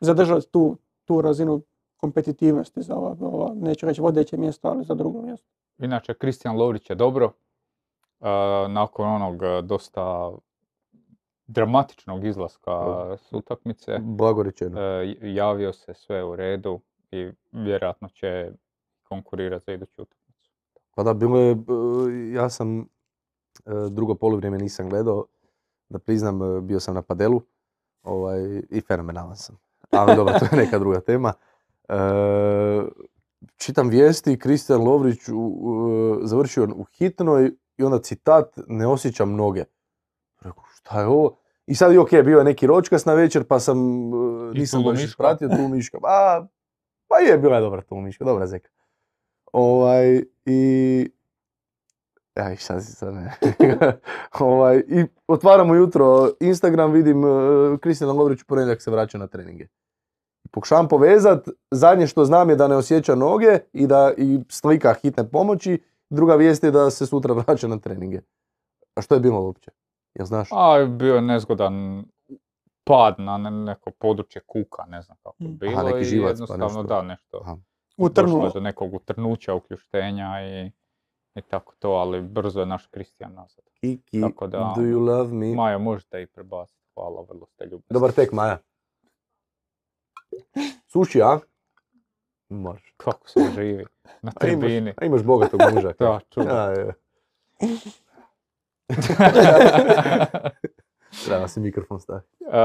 zadržati tu, tu razinu kompetitivnosti za ova, ova, neću reći vodeće mjesto, ali za drugo mjesto. Inače, Kristijan Lovrić je dobro. E, nakon onog e, dosta dramatičnog izlaska s utakmice, Blago rečeno. e, javio se sve u redu i vjerojatno će konkurirati za iduću utakmicu. Pa da, bilo je, ja sam e, drugo poluvrijeme nisam gledao, da priznam, e, bio sam na padelu ovaj, i fenomenalan sam. Ali dobro, to je neka druga tema. E, čitam vijesti, Kristijan Lovrić u- u- završio u hitnoj i onda citat, ne osjećam noge. Šta je ovo? I sad je ok, bio je neki ročkas na večer, pa sam, e, nisam baš ispratio tu miška. Pa, pa je, bila je dobra tu miška, dobra zeka. Ovaj, i Aj, šta si sad ne. ovaj, I otvaramo jutro Instagram, vidim uh, Kristijana Lovrić u ponedjeljak se vraća na treninge. Pokušavam povezat, zadnje što znam je da ne osjeća noge i da i slika hitne pomoći, druga vijest je da se sutra vraća na treninge. A što je bilo uopće? Jel znaš? A bio je nezgodan pad na ne- neko područje kuka, ne znam kako je Mm. bilo. Aha, neki i živac pa jednostavno nešto. da, nešto. Aha. Utrnulo. Došlo je do nekog utrnuća, ukljuštenja i, i tako to, ali brzo je naš Kristijan nazad. Kiki, Tako da, do you love me? Majo, možete i prebaciti. Hvala, vrlo ste ljubazni. Dobar tek, Maja. Suši, a? Može. Kako se živi na A imaš, tribini. a imaš bogatog muža. Da, čudo. Treba si mikrofon staviti. E,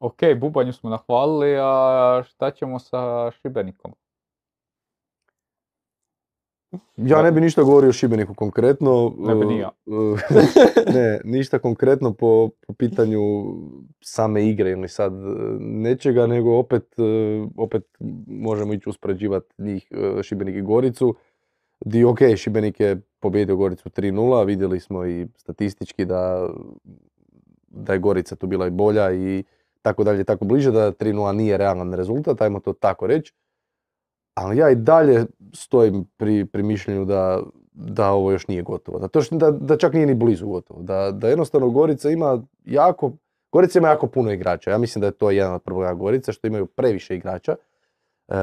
ok, Bubanju smo nahvalili, a šta ćemo sa Šibenikom? Ja ne bi ništa govorio o Šibeniku konkretno. Ne bi ni ja. ne, ništa konkretno po, po pitanju same igre ili sad e, nečega, nego opet, e, opet možemo ići uspoređivati njih, e, Šibenik i Goricu. Di ok, Šibenik je pobjedio Goricu 3-0, vidjeli smo i statistički da, da je Gorica tu bila i bolja i tako dalje, tako bliže, da 3-0 nije realan rezultat, ajmo to tako reći. Ali ja i dalje stojim pri, pri mišljenju da, da ovo još nije gotovo. Da, to što- da, da čak nije ni blizu gotovo. Da, da jednostavno Gorica ima jako, Gorica ima jako puno igrača. Ja mislim da je to jedan od problema Gorica, što imaju previše igrača. E,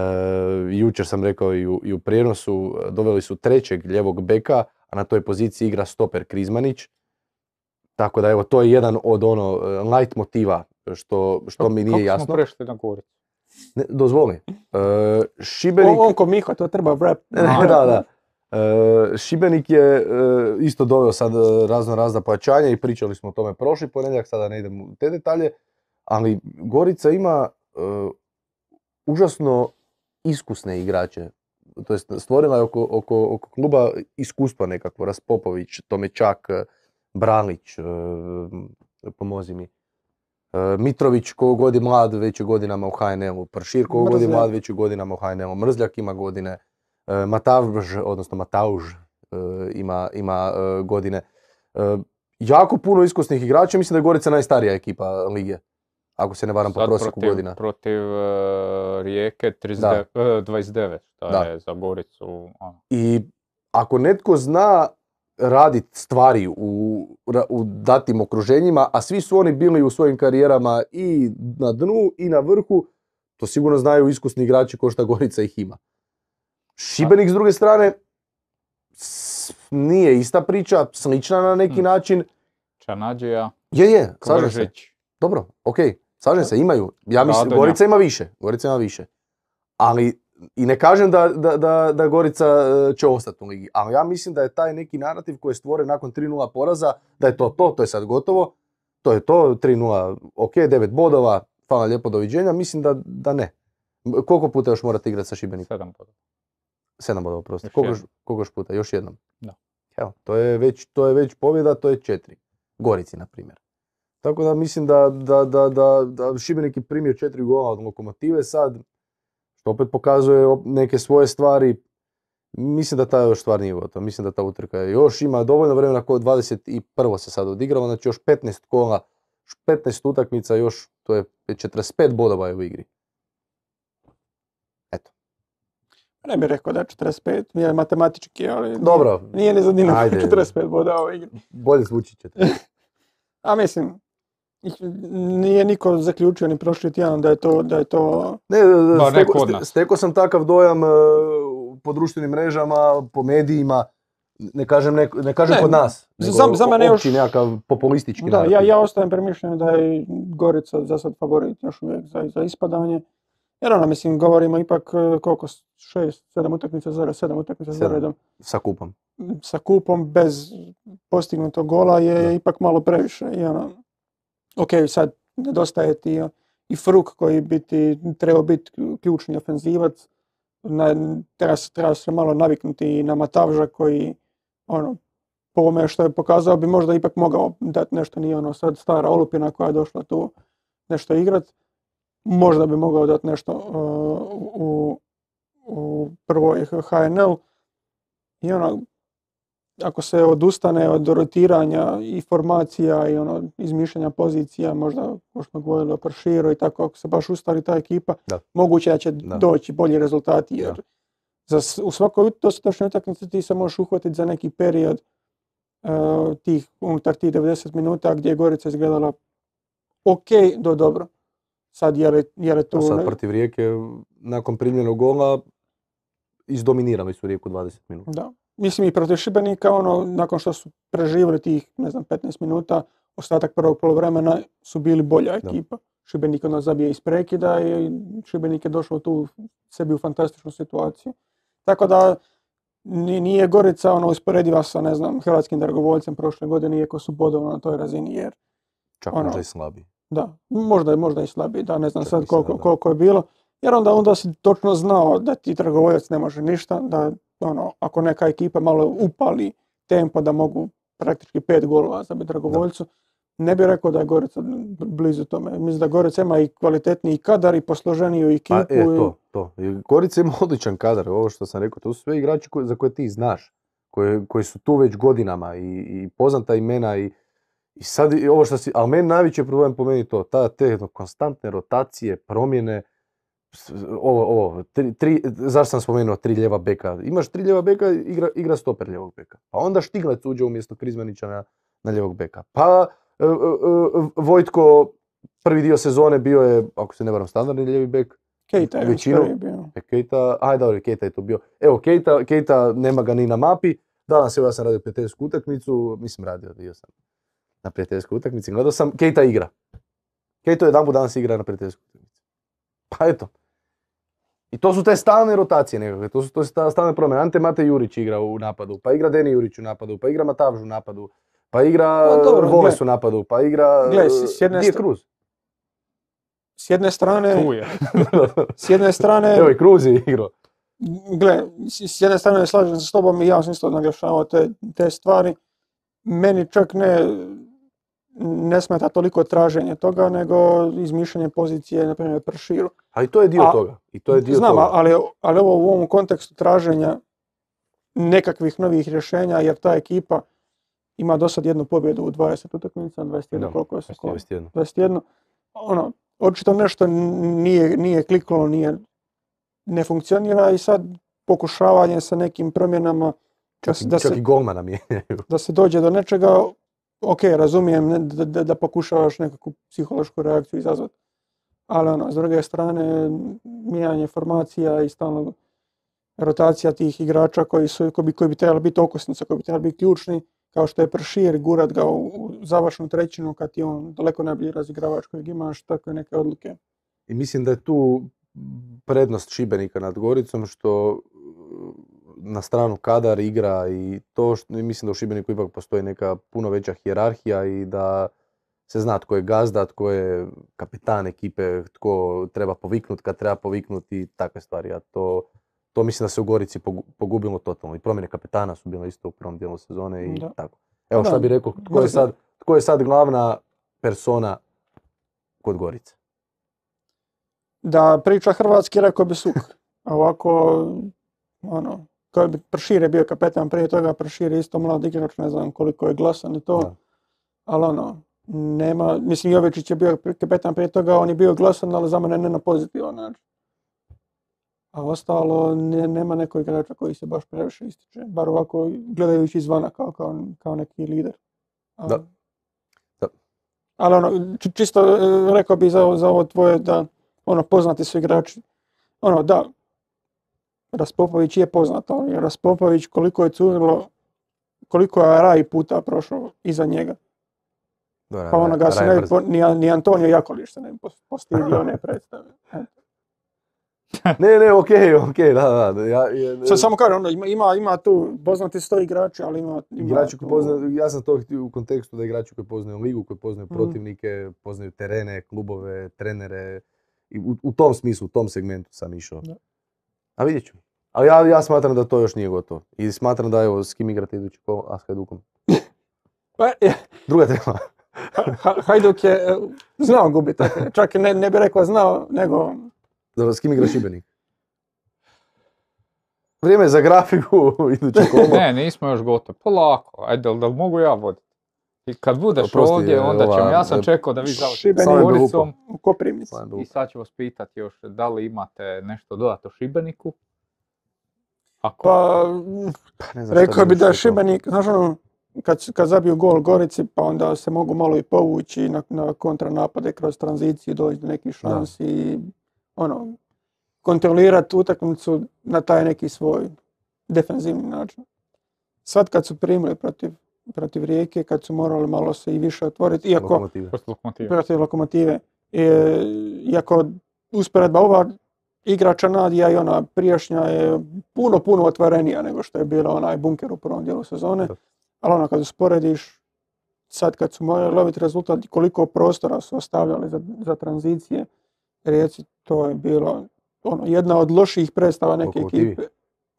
jučer sam rekao i u, i u prijenosu, doveli su trećeg ljevog beka, a na toj poziciji igra stoper Krizmanić. Tako da evo, to je jedan od ono light motiva što, što mi nije Kako jasno. smo prešli na? Ne, dozvoli. E, Šibenik... On, on ko Miho, to treba wrap. da, da. E, Šibenik je e, isto doveo sad razno razna pojačanja i pričali smo o tome prošli ponedjeljak, sada ne idem u te detalje, ali Gorica ima užasno iskusne igrače. To jest stvorila je oko, oko, oko kluba iskustva nekakvo, Raspopović, Tomečak, Bralić, e, pomozi mi. E, Mitrović koliko god je mlad već je godinama u HNL-u, Pršir koliko god je mlad već je godinama u HNL-u, Mrzljak ima godine, e, Matavž, odnosno Matauž ima, ima godine. Jako puno iskusnih igrača, mislim da je Gorica najstarija ekipa lige, ako se ne varam po prosjeku protiv, godina. Protiv e, Rijeke 39, e, 29, šta Da. je za Goricu. ono. I ako netko zna raditi stvari u, u datim okruženjima, a svi su oni bili u svojim karijerama i na dnu i na vrhu, to sigurno znaju iskusni igrači ko šta Gorica ih ima. Šibenik s druge strane nije ista priča, slična na neki Hmm. način. Čanađija, Je, je. Kvržić. Dobro, ok, slažem se, imaju. Ja mislim, Radonja. Gorica ima više, Gorica ima više. Ali, i ne kažem da, da, da, da Gorica e, će ostati u ligi, ali ja mislim da je taj neki narativ koji je stvoren nakon 3-0 poraza, da je to to, to je sad gotovo, to je to, 3-0, ok, 9 bodova, hvala lijepo, doviđenja, mislim da, da ne. Koliko puta još morate igrati sa Šibenikom? 7 bodova. 7 bodova, prosto. Koliko, još- koliko još puta? Još jednom? Da. Evo, to je već, to je već pobjeda, to je četiri. Gorici, na primjer. Tako da mislim da, da, da, da, da Šibenik je primio četiri gola od Lokomotive sad, što opet pokazuje neke svoje stvari. Mislim da ta još stvar nije gotova. Mislim da ta utrka još ima dovoljno vremena, ko 21. se sad odigralo, znači još 15 kola, još 15 utakmica, još to je 45 bodova je u igri. Eto. Ne bih rekao da je 45, nije matematički, ali Dobro, nije ni za Dinamo Ajde. 45 boda u igri. bolje zvuči ćete. A mislim, nije niko zaključio ni prošli tjedan da je to, da je to Ne, steko, steko sam takav dojam e, po društvenim mrežama, po medijima, ne kažem, ne, ne kažem Ne, kod nas, za- nego za mene još- nekakav populistički Da, ja, ja ostajem pri mišljenju da je Gorica za sad favorit još uvijek za, za ispadanje. Jer ono, mislim, govorimo ipak e, koliko, šest, sedam utakmica za redom, sedam utakmica za redom. Sa kupom. Sa kupom bez postignutog gola je Da. ipak malo previše. I ono, ok, sad nedostaje ti e, i Fruk koji bi ti trebao biti ključni ofenzivac. Na, treba, se- treba se malo naviknuti i na Matavža koji ono, po ovome što je pokazao bi možda ipak mogao dati nešto, nije ono sad stara olupina koja je došla tu nešto igrat. Možda bi mogao dati nešto uh, u, u prvoj HNL. I ono, ako se odustane od rotiranja i formacija i ono izmišljanja pozicija, možda ko smo govorili o Prširu i tako, ako se baš ustali ta ekipa, Da. moguće da će Da. doći bolji rezultati jer Da. za, u svakoj dosadašnjoj utakmici ti se možeš uhvatiti za neki period eh, tih unutar tih 90 minuta gdje je Gorica izgledala ok do dobro. Sad je li, je li. A sad protiv Rijeke, nakon primljenog gola, izdominirali su Rijeku 20 minuta. Da. Mislim i protiv Šibenika, ono, nakon što su preživjeli tih, ne znam, 15 minuta, ostatak prvog poluvremena su bili bolja ekipa. Šibenik ono zabije iz prekida i Šibenik je došao tu sebi u fantastičnu situaciju. Tako da ni- nije Gorica ono usporediva sa, ne znam, hrvatskim dragovoljcem prošle godine, iako su bodovno na toj razini, jer Čak Ono- možda i slabiji. da, možda je možda i slabiji, da ne znam Čak sad da koliko, da. koliko je bilo. Jer onda, onda si točno znao da ti dragovoljac ne može ništa, da ono, ako neka ekipa malo upali tempo da mogu praktički pet golova zabiti dragovoljcu, ne bih rekao da je Gorica blizu tome. Mislim da Gorica ima i kvalitetniji kadar i posloženiju ekipu. Pa, e, i- to, to. Gorica ima odličan kadar, ovo što sam rekao, to su sve igrači koji, za koje ti znaš, koje, koji su tu već godinama i, i poznata imena i, i sad i ovo što si, ali meni najveći problem po meni to, ta, te konstantne rotacije, promjene, ovo, ovo, tri, tri, zašto sam spomenuo tri ljeva beka? Imaš tri ljeva beka, igra, igra stoper ljevog beka. Pa onda Štiglec uđe umjesto Krizmanića na, na ljevog beka. Pa e, e, e, Vojtko prvi dio sezone bio je, ako se ne varam, standardni lijevi bek, Keita je većinu- bio. E, Keita, aj dobro, Keita je to bio. Evo, Keita, Keita nema ga ni na mapi. Danas evo ja sam radio prijateljsku utakmicu, mislim radio, bio sam na prijateljskoj utakmici, gledao sam, Keita igra. Keita jedan danas igra na prijateljskoj utakmici. Pa eto. I to su te stalne rotacije nekakve, to su, to stalne promjene. Ante Mate Jurić igra u napadu, pa igra Deni Jurić u napadu, pa igra Matavž u napadu, pa igra Pa Voles gle. u napadu, pa igra... Gle, s- s jedne je Cruz? S jedne strane, Tu je. s jedne strane, Evo i Cruz je igrao. gle, s s jedne strane slažem se s tobom i ja sam isto naglašavao te, te stvari. Meni čak ne, ne smeta toliko traženje toga, nego izmišljanje pozicije, na primjer, Prširu. A i to je dio A- toga. I to je dio Znam, toga. ali, ali ovo u ovom kontekstu traženja nekakvih novih rješenja, jer ta ekipa ima do sad jednu pobjedu u 20 utakmica, 21 Da, koliko je se 21. 21. Ono, očito nešto nije, nije kliknulo, nije, ne funkcionira i sad pokušavanje sa nekim promjenama Čak, da, čak se, i golmana mijenjaju. da se dođe do nečega, ok, razumijem da, da, da pokušavaš nekakvu psihološku reakciju izazvati. Ali ono, s druge strane, mijenjanje formacija i stalno rotacija tih igrača koji, su, koji, bi, koji bi trebali biti okosnica, koji bi trebali biti ključni, kao što je Pršir, gurat ga u, u završnu trećinu kad je on daleko najbolji razigravač kojeg imaš, takve neke odluke. I mislim da je tu prednost Šibenika nad Goricom što na stranu kadar igra i to što mislim da u Šibeniku ipak postoji neka puno veća hijerarhija i da se zna tko je gazda, tko je kapitan ekipe, tko treba poviknut kad treba poviknuti i takve stvari. A to, to mislim da se u Gorici pogu- pogubilo totalno. I promjene kapitana su bile isto u prvom dijelu sezone i Da. tako. Evo Da, šta bi rekao, tko je, sad, tko je sad glavna persona kod Gorice? Da priča hrvatski, rekao bi Suk. A ovako, ono, kao bi Pršir je bio kapetan prije toga, Pršir je isto mlad igrač, ne znam koliko je glasan i to. Da. Ali ono, nema, mislim Jovečić je bio kapetan prije toga, on je bio glasan, ali za mene ne na pozitivan način. A ostalo, ne- nema nekog igrača koji se baš previše ističe, bar ovako gledajući izvana kao, kao, kao neki lider. A- Da. Da. Ali ono, či- čisto e, rekao bi za, za ovo tvoje da ono, poznati su igrači. Ono, da, Raspopović je poznat, ali Raspopović koliko je curilo, koliko je Raj puta prošao iza njega. Dobro, Pa ono ga se ne po- ni, ni Antonio Jakolić se ne postidio ne predstave. Eto. Ne, ne, okej, okej, da, da, da. Ja, ja, Sad samo kažem, ono, ima, ima, tu, poznati sto igrači, ali ima... ima igrači koji poznaju, ja sam to htio u kontekstu da igrači koji poznaju ligu, koji poznaju Mhm. protivnike, poznaju terene, klubove, trenere, i u, u tom smislu, u tom segmentu sam išao. Da. A vidjet ću. Ali ja, ja smatram da to još nije gotovo. I smatram da evo, s kim igrate idući ko, a s Hajdukom. Pa, e, Druga tema. Ha- Hajduk je e, znao gubiti. Čak ne, ne bi rekao znao, nego Dobro, s kim igra Šibenik? Vrijeme je za grafiku iduće kolo. Ne, nismo još gotovi. Polako, ajde, da li mogu ja voditi? I kad budeš Oprosti, ovdje, onda ćemo, ja sam e, čekao da vi završite. Slajem da i sad ću vas pitati još da li imate nešto dodato Šibeniku. Ako, Pa, Pa ne znam rekao bi da. Šibenik, znaš ono, kad, s- kad zabiju gol Gorici, pa onda se mogu malo i povući na, na kontranapade kroz tranziciju, doći do nekih šansi i ono, kontrolirati utakmicu na taj neki svoj defenzivni način. Sad kad su primili protiv, protiv Rijeke, kad su morali malo se i više otvoriti, iako Lokomotive. protiv Lokomotive. protiv Lokomotive, e, iako usporedba ova igrača Nadija i ona prijašnja je puno, puno otvorenija nego što je bila onaj bunker u prvom dijelu sezone. Ali ono kad usporediš, sad kad su morali loviti rezultat koliko prostora su ostavljali za, za tranzicije, Rijeci, to je bilo ono, jedna od loših predstava neke ekipe.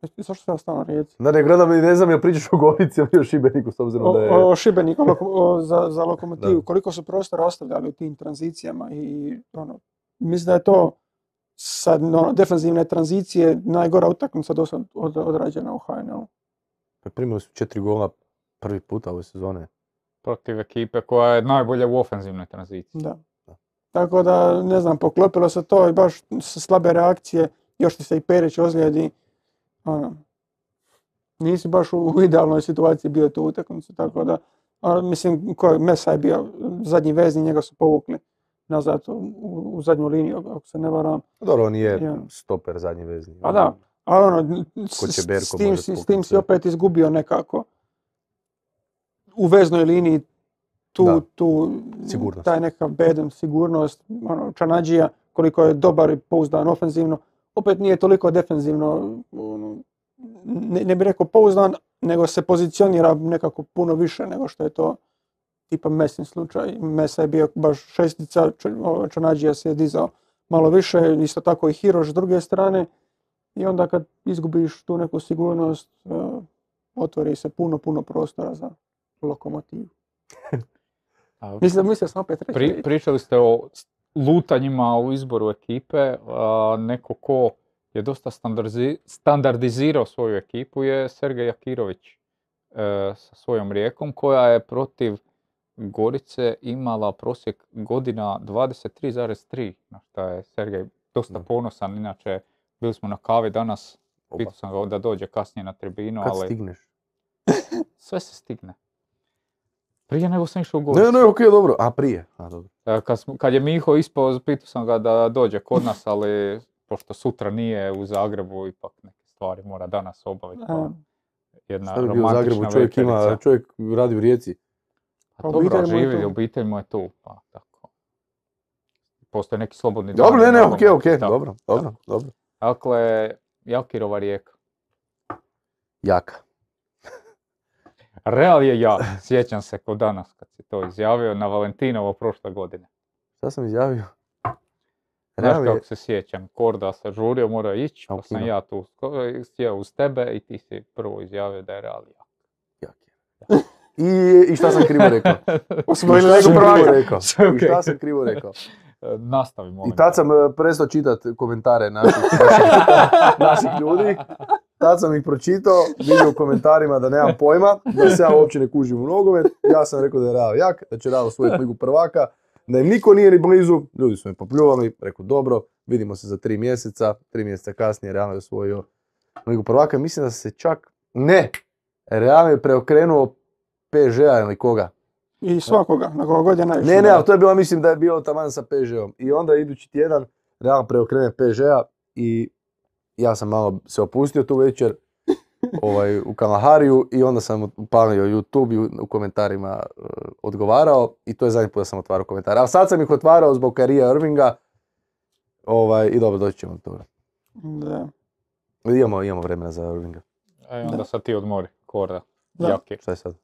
Jesi- Zašto sam ostao na Rijeci? Da ne gledam i ne znam jel pričaš o Gorici ili o Šibeniku s obzirom da je... O, o Šibeniku, o loko- o- za, za lokomotivu, Da. koliko su prostora ostavljali u tim tranzicijama i ono, mislim da je to sad ono, defensivne tranzicije najgora utakmica do sad od, odrađena u HNL. Primili su četiri gola prvi puta ove sezone. Protiv ekipe koja je najbolja u ofenzivnoj tranziciji. Da. Tako da, ne znam, poklopilo se to i baš slabe reakcije, još ti se i Perić ozlijedi. Ono, nisi baš u, u idealnoj situaciji bio tu utakmicu, tako da, a, mislim, ko je, Mesa je bio zadnji vezni, njega su povukli nazad u, u, u zadnju liniju, ako se ne varam. Dobro, on je Ja. stoper zadnji vezni. Pa da, ali ono, s, Ko će s- tim, može si, s tim si opet izgubio nekako u veznoj liniji tu, Da. tu Sigurnost. taj nekakav beden, sigurnost, ono, Čanađija, koliko je dobar i pouzdan ofenzivno, opet nije toliko defenzivno, ono, ne, ne bih rekao pouzdan, nego se pozicionira nekako puno više nego što je to tipa Mesin slučaj. Mesa je bio baš šestica, Č- o, Čanađija se je dizao malo više, isto tako i Hiroš s druge strane. I onda kad izgubiš tu neku sigurnost, e, otvori se puno, puno prostora za lokomotivu. Mislim, mislio sam opet reći. Pri, pričali ste o lutanjima u izboru ekipe. neko ko je dosta standardizi- standardizirao svoju ekipu je Sergej Jakirović e, sa svojom rijekom koja je protiv Gorice imala prosjek godina 23,3 na što je Sergej dosta ponosan. Inače, bili smo na kavi danas, pitao sam ga da dođe kasnije na tribinu, Kad ali stigneš? sve se stigne. Prije nego sam išao u Goricu. Ne, ne, okej, dobro. A prije? A, dobro. E, Kad, smo- kad je Miho ispao, pitao sam ga da dođe kod nas, ali pošto sutra nije u Zagrebu, ipak neke stvari mora danas obaviti. pa A, jedna Šta bi bio u romantična Zagrebu, čovjek ima, čovjek radi u Rijeci. Pa Pa dobro, obitelj je živi, tu. obitelj mu je tu, pa tako. Postoje neki slobodni Dobro, ne, ne, okej, i okej, tako. dobro, dobro, dobro. Dakle, Jakirova rijeka. Jaka. Real je ja, sjećam se ko danas kad si to izjavio na Valentinovo prošle godine. Šta sam izjavio? Znaš Real je, kako se sjećam, Korda se žurio, mora ići, pa sam ja tu sjeo uz tebe i ti si prvo izjavio da je Real jak. jak je. I, I šta sam krivo rekao? I šta sam krivo rekao? I šta sam krivo rekao? Nastavi, molim. I tad sam e, prestao čitati komentare naših, naših ljudi. Tad sam ih pročitao, vidio u komentarima da nemam pojma, da se ja uopće ne kužim u nogomet. Ja sam rekao da je Real jak, da će Real osvojiti ligu prvaka, da im niko nije ni blizu. Ljudi su me popljuvali, rekao dobro, vidimo se za tri mjeseca. Tri mjeseca kasnije Real je osvojio ligu prvaka. Mislim da se čak, ne, Real je preokrenuo PSG-a ili koga. I svakoga, na koga god je najviše. Ne, ne, ali to je bilo, mislim da je bilo taman sa PSG-om. I onda idući tjedan Real preokrene PSG-a i ja sam malo se opustio tu večer ovaj, u Kalahariju i onda sam upalio YouTube i u, komentarima eh, odgovarao i to je zadnji put da sam otvarao komentare. Ali sad sam ih otvarao zbog Karija Irvinga ovaj, i dobro, doći ćemo do toga. Da. Imamo, imamo vremena za Irvinga. E, onda sad ti odmori, Korda. Da. Šta je sad?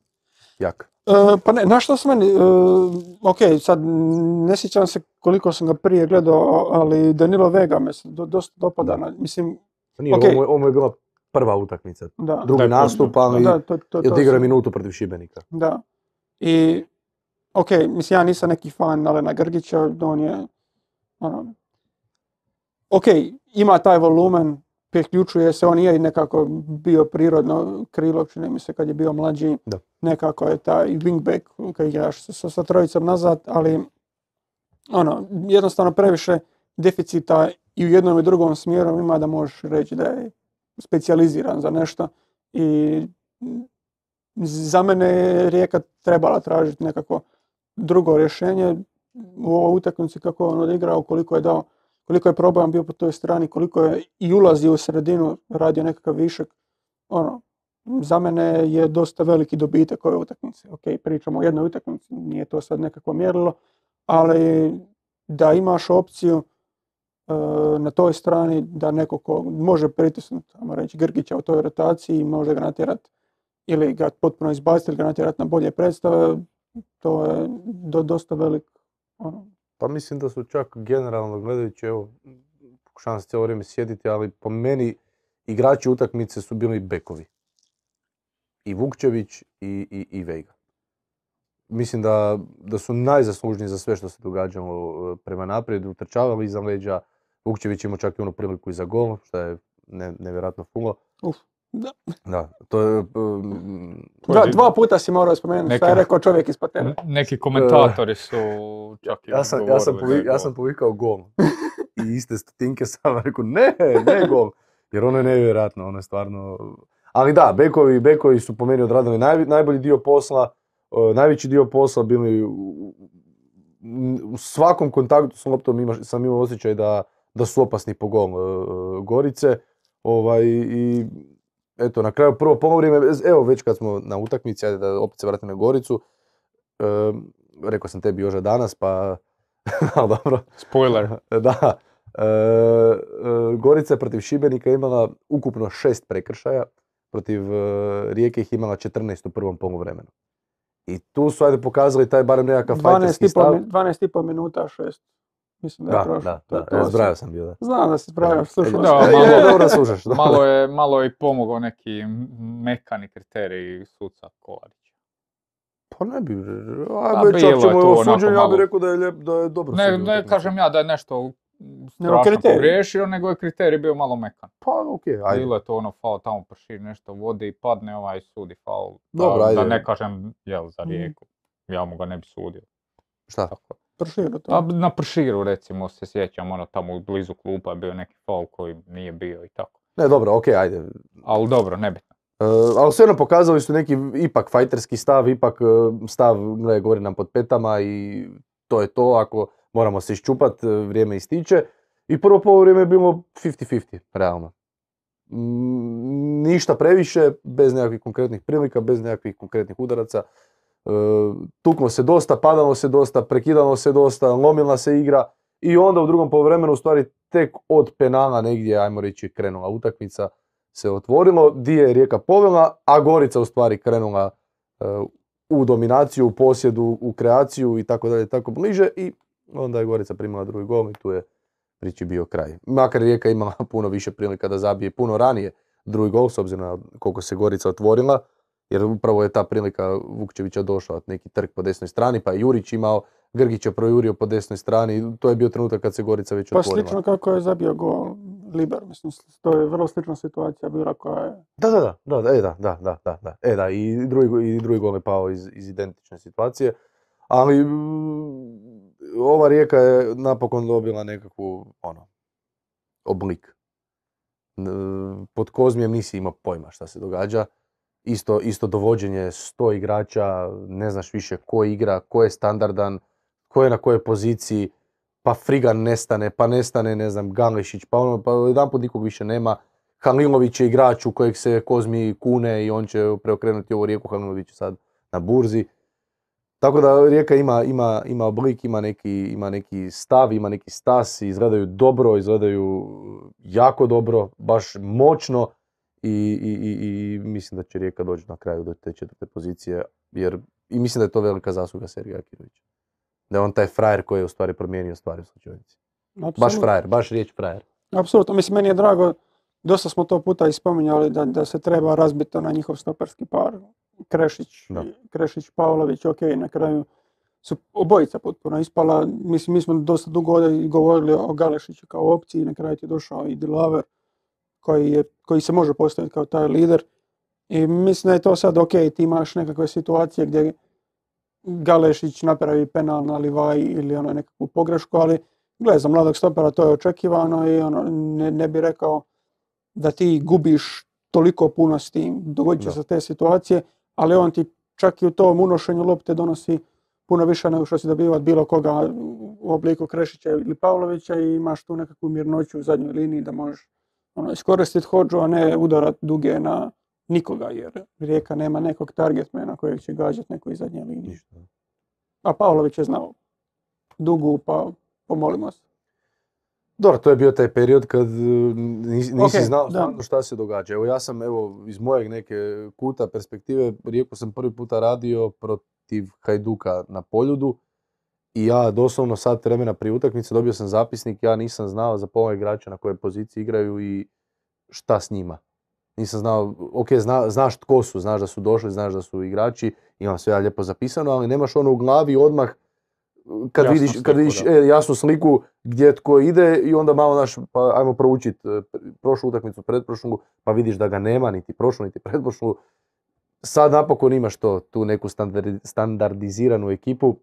Jak. E, pa ne, na što sam meni, e, ok, sad ne sjećam se koliko sam ga prije gledao, ali Danilo Vega me se do- dosta dopada. Na- mislim, Nije, Ok. ovo, mu je- ovo je bila prva utakmica. da. Drugi Da, nastup, ali Da, to, minutu protiv Šibenika. Da. I, ok, mislim, ja nisam neki fan Alena Grgića, on je, ono, ok, ima taj volumen, priključuje se, on je i nekako bio prirodno krilo, čini mi se kad je bio mlađi, Da. nekako je taj wingback kad igraš sa, sa trojicom nazad, ali ono, jednostavno previše deficita i u jednom i drugom smjeru ima da možeš reći da je specijaliziran za nešto i za mene je Rijeka trebala tražiti nekako drugo rješenje u ovoj utakmici kako on odigrao, koliko je dao, koliko je problem bio po toj strani, koliko je i ulazio u sredinu, radio nekakav višak. Ono, za mene je dosta veliki dobitak ove utakmice. Ok, pričamo o jednoj utakmici, nije to sad nekako mjerilo, ali da imaš opciju e, na toj strani da neko ko može pritisnuti, ajmo reći, Grgića u toj rotaciji, može ga natjerat ili ga potpuno izbaciti ili ga natjerat na bolje predstave, to je do, dosta velik ono, Pa mislim da su čak generalno gledajući, evo, pokušavam se cijelo vrijeme sjediti, ali po meni igrači utakmice su bili bekovi. I Vukčević i, i, i Vejga. Mislim da, da su najzaslužniji za sve što se događalo e, prema naprijed, utrčavali iza leđa. Vukčević imao čak i onu priliku i za gol, što je ne, nevjerojatno puno. uf. Da. Da, to je... um, Da, dva puta si morao spomenuti šta je rekao čovjek ispod tebe. Neki komentatori su čak i Ja sam, ja, sam povi- ja povikao gol. I iste stotinke sam rekao, ne, ne gol. Jer ono je nevjerojatno, ono je stvarno... Ali da, bekovi, bekovi su po meni odradili naj, najbolji dio posla, e, najveći dio posla bili u, u svakom kontaktu s loptom ima, sam imao osjećaj da, da su opasni po gol e, Gorice. Ovaj, I eto, na kraju prvo polovrime, evo već kad smo na utakmici, ajde da opet se vratim na Goricu, e, rekao sam tebi još danas, pa ali dobro. Spoiler. Da. E, e, Gorica je protiv Šibenika imala ukupno šest prekršaja, protiv e, Rijeke ih imala 14 u prvom poluvremenu. I tu su ajde pokazali taj barem nekakav 12 fajterski stav. mi- 12 i pol minuta, šest. Mislim da Da, da, da, to. e, zbrajao sam bio, da. Znam da si zbrajao, slušao Da. E, malo- je, dobro slušaš. da. Malo je, malo je pomogao neki mekani kriterij suca Kolarića. Pa ne bi, Pa ajde, čak bilo je ćemo osuđen, ja bih rekao da je, lijep, da je dobro Ne, sudio ne kažem ja da je nešto Nego strašno kriterij. pogriješio, nego je kriterij bio malo mekan. Pa okej, ajde. Bilo je to ono faul tamo prši nešto vodi i padne ovaj sudi faul. Dobro, da, ajde. da ne kažem jel za Mhm. rijeku. Ja mu ga ne bi sudio. Šta? Tako. Proširu to. A na prširu recimo se sjećam, ono tamo blizu klupa je bio neki faul koji nije bio i tako. Ne, dobro, okej, ajde. Ali dobro, nebitno. E, ali svejedno pokazali su neki ipak fajterski stav, ipak e, stav, gledaj, govori nam pod petama i to je to, ako moramo se iščupat, e, vrijeme ističe. I prvo poluvrijeme je bilo 50-50, realno. Mm, ništa previše, bez nekakvih konkretnih prilika, bez nekakvih konkretnih udaraca. E, tuklo se dosta, padalo se dosta, prekidalo se dosta, lomila se igra i onda u drugom poluvremenu u stvari tek od penala negdje, ajmo reći, krenula utakmica se otvorilo, di je Rijeka povela, a Gorica u stvari krenula e, u dominaciju, u posjedu, u kreaciju i tako dalje, tako bliže i onda je Gorica primila drugi gol i tu je priči bio kraj. Makar je Rijeka imala puno više prilika da zabije puno ranije drugi gol, s obzirom na koliko se Gorica otvorila, jer upravo je ta prilika Vukčevića došla, neki trg po desnoj strani, pa je Jurić imao, Grgić je projurio po desnoj strani, to je bio trenutak kad se Gorica već Pa otvorila. slično kako je zabio gol Liber, mislim, to je vrlo slična situacija bila koja je... Da, da, da, da, da, e, da, da, da, da, da, e, da, i drugi, i drugi gol je pao iz, iz identične situacije, ali mm, ova rijeka je napokon dobila nekakvu, ono, oblik. Pod Kozmijem nisi imao pojma šta se događa, isto, isto dovođenje sto igrača, ne znaš više ko igra, ko je standardan, ko je na kojoj poziciji, pa Frigan nestane, pa nestane, ne znam, Ganglišić, pa ono, pa jedanput nikog više nema, Halilović je igrač u kojeg se Kozmi kune i on će preokrenuti ovu rijeku, Halilović je sad na burzi. Tako da Rijeka ima, ima, ima oblik, ima neki, ima neki stav, ima neki stas, izgledaju dobro, izgledaju jako dobro, baš moćno i, i, i, i mislim da će Rijeka doći na kraju do te četvrte pozicije, jer i mislim da je to velika zasluga Sergeja Akirovića. Da je on taj frajer koji je u stvari promijenio stvari u slučajnici. Baš frajer, baš riječ frajer. Apsolutno, mislim, meni je drago, dosta smo to puta i spominjali da, da se treba razbiti na njihov stoperski par. Krešić, Da. Krešić, Pavlović, ok, na kraju su obojica potpuno ispala. Mislim, mi smo dosta dugo ovdje govorili o Galešiću kao opciji, na kraju ti je došao i Dilaver. koji, je, koji se može postaviti kao taj lider. I mislim da je to sad ok, ti imaš nekakve situacije gdje Galešić napravi penal na Livaji ili ono nekakvu pogrešku, ali gle, za mladog stopera to je očekivano i ono, ne, ne bi rekao da ti gubiš toliko puno s tim, dogodit će se te situacije, ali on ti čak i u tom unošenju lopte donosi puno više nego što si dobiva od bilo koga u obliku Krešića ili Pavlovića i imaš tu nekakvu mirnoću u zadnjoj liniji da možeš ono, iskoristiti hođu, a ne udarat duge na nikoga, jer Rijeka nema nekog targetmana kojeg će gađati neko iz zadnje linije. A Pavlović je znao dugu, pa pomolimo se. Dobro, to je bio taj period kad e, nisi, znao stvarno šta se događa. Evo ja sam, evo, iz mojeg neke kuta perspektive, Rijeku sam prvi puta radio protiv Hajduka na Poljudu i ja doslovno sat vremena prije utakmice dobio sam zapisnik, ja nisam znao za pola igrača na kojoj poziciji igraju i šta s njima. Nisam znao, ok, zna- znaš tko su, znaš da su došli, znaš da su igrači, imam sve ja lijepo zapisano, ali nemaš ono u glavi odmah kad Jasnu vidiš, kad sliku, vidiš da. e, jasnu sliku gdje tko ide i onda malo naš, pa ajmo proučiti prošlu utakmicu, pretprošlu, pa vidiš da ga nema niti prošlu, niti pretprošlu. Sad napokon imaš to, tu neku standardi- standardiziranu ekipu.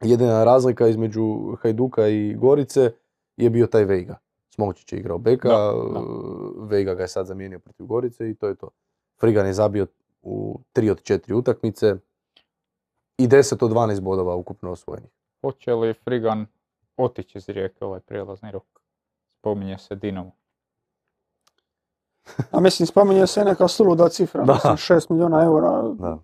Jedina razlika između Hajduka i Gorice je bio taj Vejga. Smolčić je igrao beka, Da, da. Vejga ga je sad zamijenio protiv Gorice i to je to. Frigan je zabio u 3 od 4 utakmice i 10 od 12 bodova ukupno osvojenih. Hoće li Frigan otići iz Rijeke ovaj prijelazni rok? Spominje se Dinamo. A mislim, spominje se neka suluda cifra, Da. mislim, 6 milijuna eura. Da.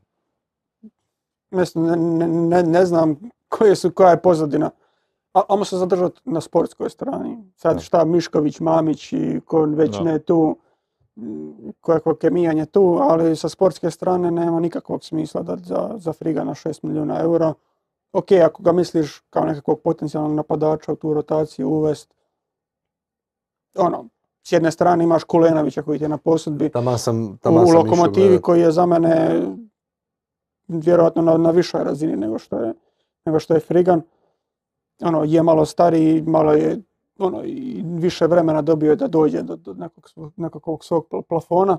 Mislim, ne, ne, ne, ne znam koje su, koja je pozadina. A, ajmo se zadržati na sportskoj strani. Sad šta Mišković, Mamić i ko već Da. ne tu, kakvo kemijanje tu, ali sa sportske strane nema nikakvog smisla da za, za Frigana 6 milijuna eura. Ok, ako ga misliš kao nekakvog potencijalnog napadača u tu rotaciju uvest, ono, s jedne strane imaš Kulenovića koji ti je na posudbi, Taman sam, u taman sam išao lokomotivi koji je za mene vjerojatno na, na višoj razini nego što je, nego što je Frigan. Ono, je malo stariji, malo je ono, i više vremena dobio je da dođe do, do nekog, nekakvog svog pl- plafona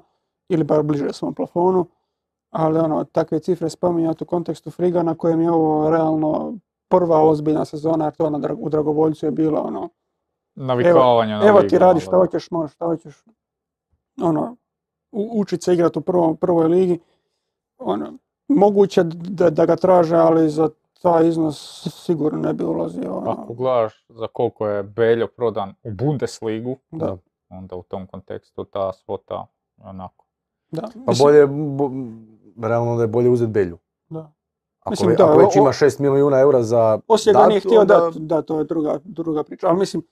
ili bar bliže svom plafonu. Ali ono, takve cifre spominjati u kontekstu Frigana kojem je ovo realno prva ozbiljna sezona, jer to na, Dra- u Dragovoljcu je bilo ono, Navikavanje na Evo ti radi šta malo, da. hoćeš, možeš šta hoćeš. Ono, učit se igrati u prvom, prvoj ligi. Ono, moguće da, da ga traže, ali za taj iznos sigurno ne bi ulazio. ono. Ako gledaš za koliko je Beljo prodan u Bundesligu, Da, onda u tom kontekstu ta svota onako. da. Pa Mislim, bolje, bo, realno da je bolje uzeti Belju. da. Ako, Mislim, ve- da, ako već o- ima 6 milijuna eura za Osijek ga dat, nije htio onda- dat, da, to je druga, druga priča. Ali mislim,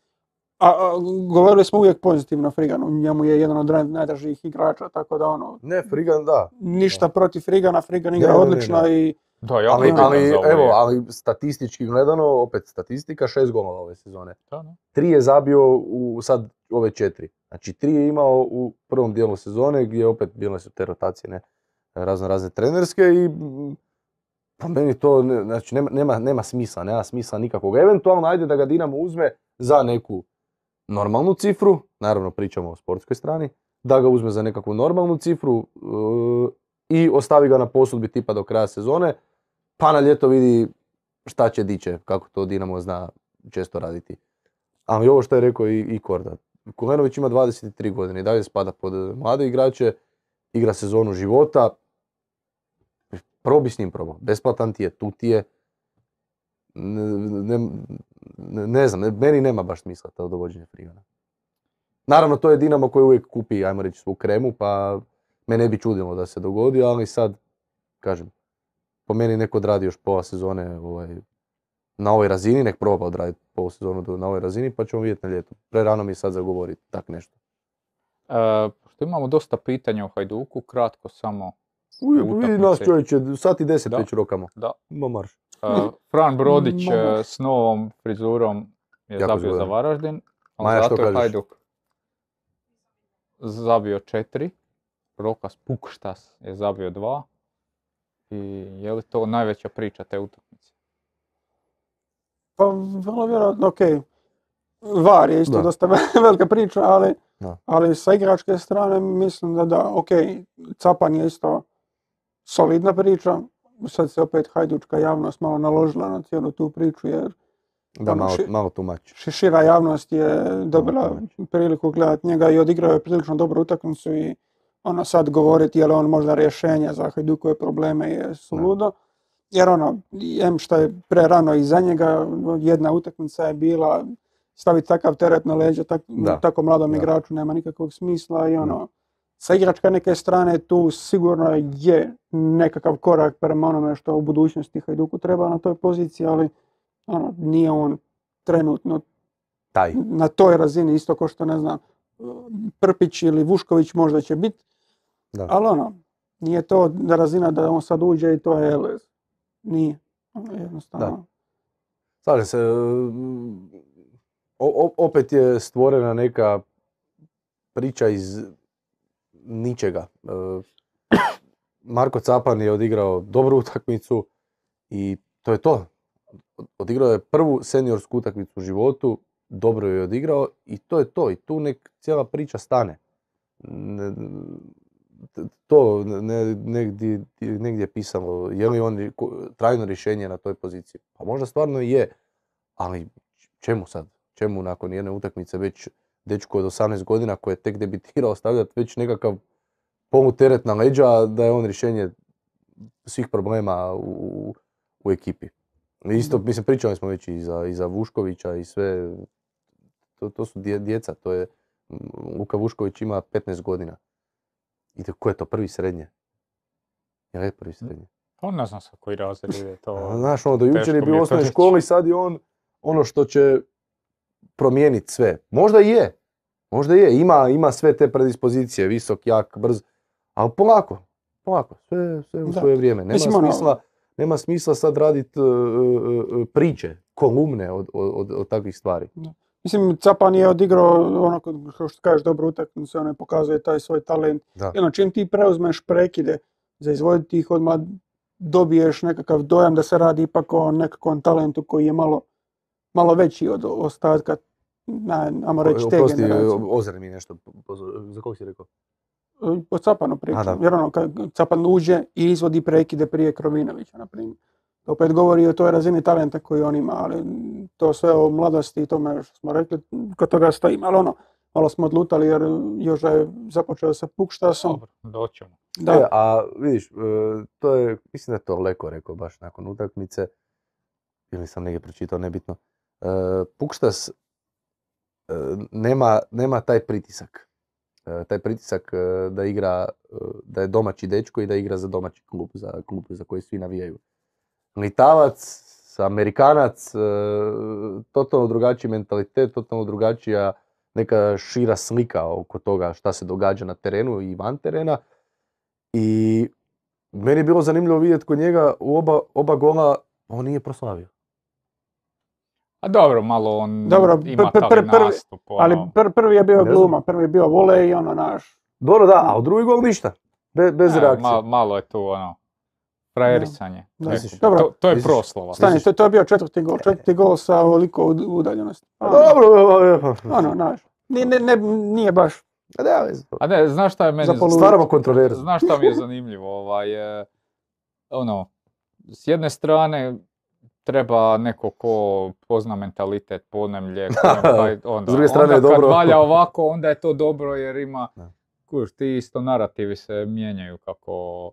a, a, govorili smo uvijek pozitivno o Friganu, njemu je jedan od naj- najdražijih igrača, tako da ono, Ne, Frigan da. ništa protiv Frigana, Frigan igra Ne, ne, ne, odlično ne. i Da, ja Ali, ali, za evo, je. ali statistički gledano, opet statistika, šest golova ove sezone. Da, da. Tri je zabio u sad ove četiri. Znači tri je imao u prvom dijelu sezone gdje opet bile su te rotacije ne, razno razne trenerske i mm, pa meni to ne, znači, nema, nema, nema smisla, nema smisla nikakvog. Eventualno ajde da ga Dinamo uzme za neku normalnu cifru, naravno pričamo o sportskoj strani, da ga uzme za nekakvu normalnu cifru e, i ostavi ga na posudbi tipa do kraja sezone, pa na ljeto vidi šta će diće, kako to Dinamo zna često raditi. Ali ovo što je rekao i, i Korda, Kulenović ima 23 godine i dalje spada pod mlade igrače, igra sezonu života, probi s njim probao, besplatan ti je, tu ti je, ne, ne- ne- znam, meni nema baš smisla to dovođenje Frigana. Naravno, to je Dinamo koji uvijek kupi, ajmo reći, svu kremu, pa me ne bi čudilo da se dogodi, ali sad, kažem, po meni neko odradi još pola sezone ovaj, na ovoj razini, nek proba odraditi pola sezonu na ovoj razini, pa ćemo vidjeti na ljetu. Prerano mi je sad zagovoriti tak nešto. E, pošto imamo dosta pitanja o Hajduku, kratko samo. Vidi nas čovječe, sat i deset već rokamo. Da. Ma marš. E, Fran Brodić Mogu. e, s novom frizurom je Jako zabio za zgodan. Varaždin, ali Maja, što zato je? Hajduk zabio četiri. Rokas Pukštas je zabio dva. I je li to najveća priča te utakmice? Pa vrlo vjerojatno, ok. VAR je isto Da. dosta velika priča, ali Da. Ali sa igračke strane mislim da da, ok, Capan je isto solidna priča, sad se opet hajdučka javnost malo naložila na cijelu tu priču jer Da, Ono, malo, ši- malo tumači. ši- šira javnost je dobila priliku gledati njega i odigrao je prilično dobru utakmicu i ono sad govoriti je li on možda rješenje za Hajdukove probleme je suludo. Jer ono, em što je prerano iza njega, jedna utakmica je bila staviti takav teret na leđa tak, Da. tako mladom Da. igraču nema nikakvog smisla i ono, sa igračka neke strane tu sigurno je nekakav korak prema onome što u budućnosti Hajduku treba na toj poziciji, ali ono, nije on trenutno Taj. na toj razini, isto kao što ne znam, Prpić ili Vušković možda će biti, Da. ali ono, nije to razina da on sad uđe i to je Elez. Nije. Ono, jednostavno. Slažem se. o- opet je stvorena neka priča iz ničega. E, Marko Capan je odigrao dobru utakmicu i to je to. Odigrao je prvu seniorsku utakmicu u životu, dobro ju je odigrao i to je to. I tu nek cijela priča stane. To ne, negdje, negdje je pisalo, je li on trajno rješenje na toj poziciji? Pa možda stvarno i je, ali čemu sad? Čemu nakon jedne utakmice već dečko od 18 godina koji je tek debitirao stavljati već nekakav poluteret na leđa da je on rješenje svih problema u, u ekipi. Isto, Da. mislim, pričali smo već i za, i za Vuškovića i sve, to, to su dje- djeca, to je, Luka Vušković ima 15 godina. I ko je to, prvi srednje? Je prvi srednje? Pa ne znam sa koji razred je to. Znaš, ono, do jučer je bio u osnovnoj školi, sad je on ono što će promijeniti sve. Možda i je. Možda je. Ima, ima sve te predispozicije, visok, jak, brz. Ali polako. Polako. Sve, sve u Da. svoje vrijeme. Nema Mislim, ono- smisla, nema smisla sad raditi priče, kolumne od, od, od, od takvih stvari. Mislim, Capan je odigrao, ono, kao što kažeš, dobru utakmicu, ono, pokazuje taj svoj talent. Da. I ono, čim ti preuzmeš prekide za izvoditi ih, odmah dobiješ nekakav dojam da se radi ipak o nekakvom talentu koji je malo, malo veći od ostatka, na, ajmo reći, te Oprosti, generacije. Mi nešto. Za kog si rekao? O Capanu A, pričam. Jer ono, kad Capan uđe i izvodi prekide prije Krovinovića, na primjer. To opet govori o toj razini talenta koju on ima, ali to sve o mladosti i tome što smo rekli, kod toga stojim. Ali ono, malo smo odlutali jer Joža je započeo sa Pukštasom. Dobro, doćemo. Da, E, a vidiš, e, to je, mislim da je to Leko rekao baš nakon utakmice, ili sam negdje pročitao, nebitno. E, Pukštas e, nema, nema taj pritisak. E, taj pritisak da igra, da je domaći dečko i da igra za domaći klub, za klub za koji svi navijaju. Litavac, Amerikanac, e, totalno drugačiji mentalitet, totalno drugačija neka šira slika oko toga šta se događa na terenu i van terena. I meni je bilo zanimljivo vidjeti kod njega u oba, oba gola on nije proslavio. A dobro, malo on Dobro, ima pr- pr- prvi- nastup. ali ono. pr- prvi je bio Ne znam. gluma, prvi je bio volej i ono naš. Dobro da, a u drugi gol ništa. Be- bez E, reakcije. ma- malo je tu ono, frajerisanje. Da. Misliš? Dobro. To, to je Misliš? proslava. Stani, to, to je bio četvrti gol, četvrti gol sa ovoliko ud- udaljenosti. A Ono, Dobro, ono, naš. Nije, ne, ne, nije baš a veze. A ne, znaš šta je meni... Za polu- Stvaramo kontroverzu. Znaš šta mi je zanimljivo? Ovaj, e, ono, s jedne strane treba neko ko pozna mentalitet, podnemlje, kojem taj- onda, S druge strane onda je dobro. kad valja ovako, onda je to dobro jer ima, Da. kužiš, ti isto narativi se mijenjaju kako...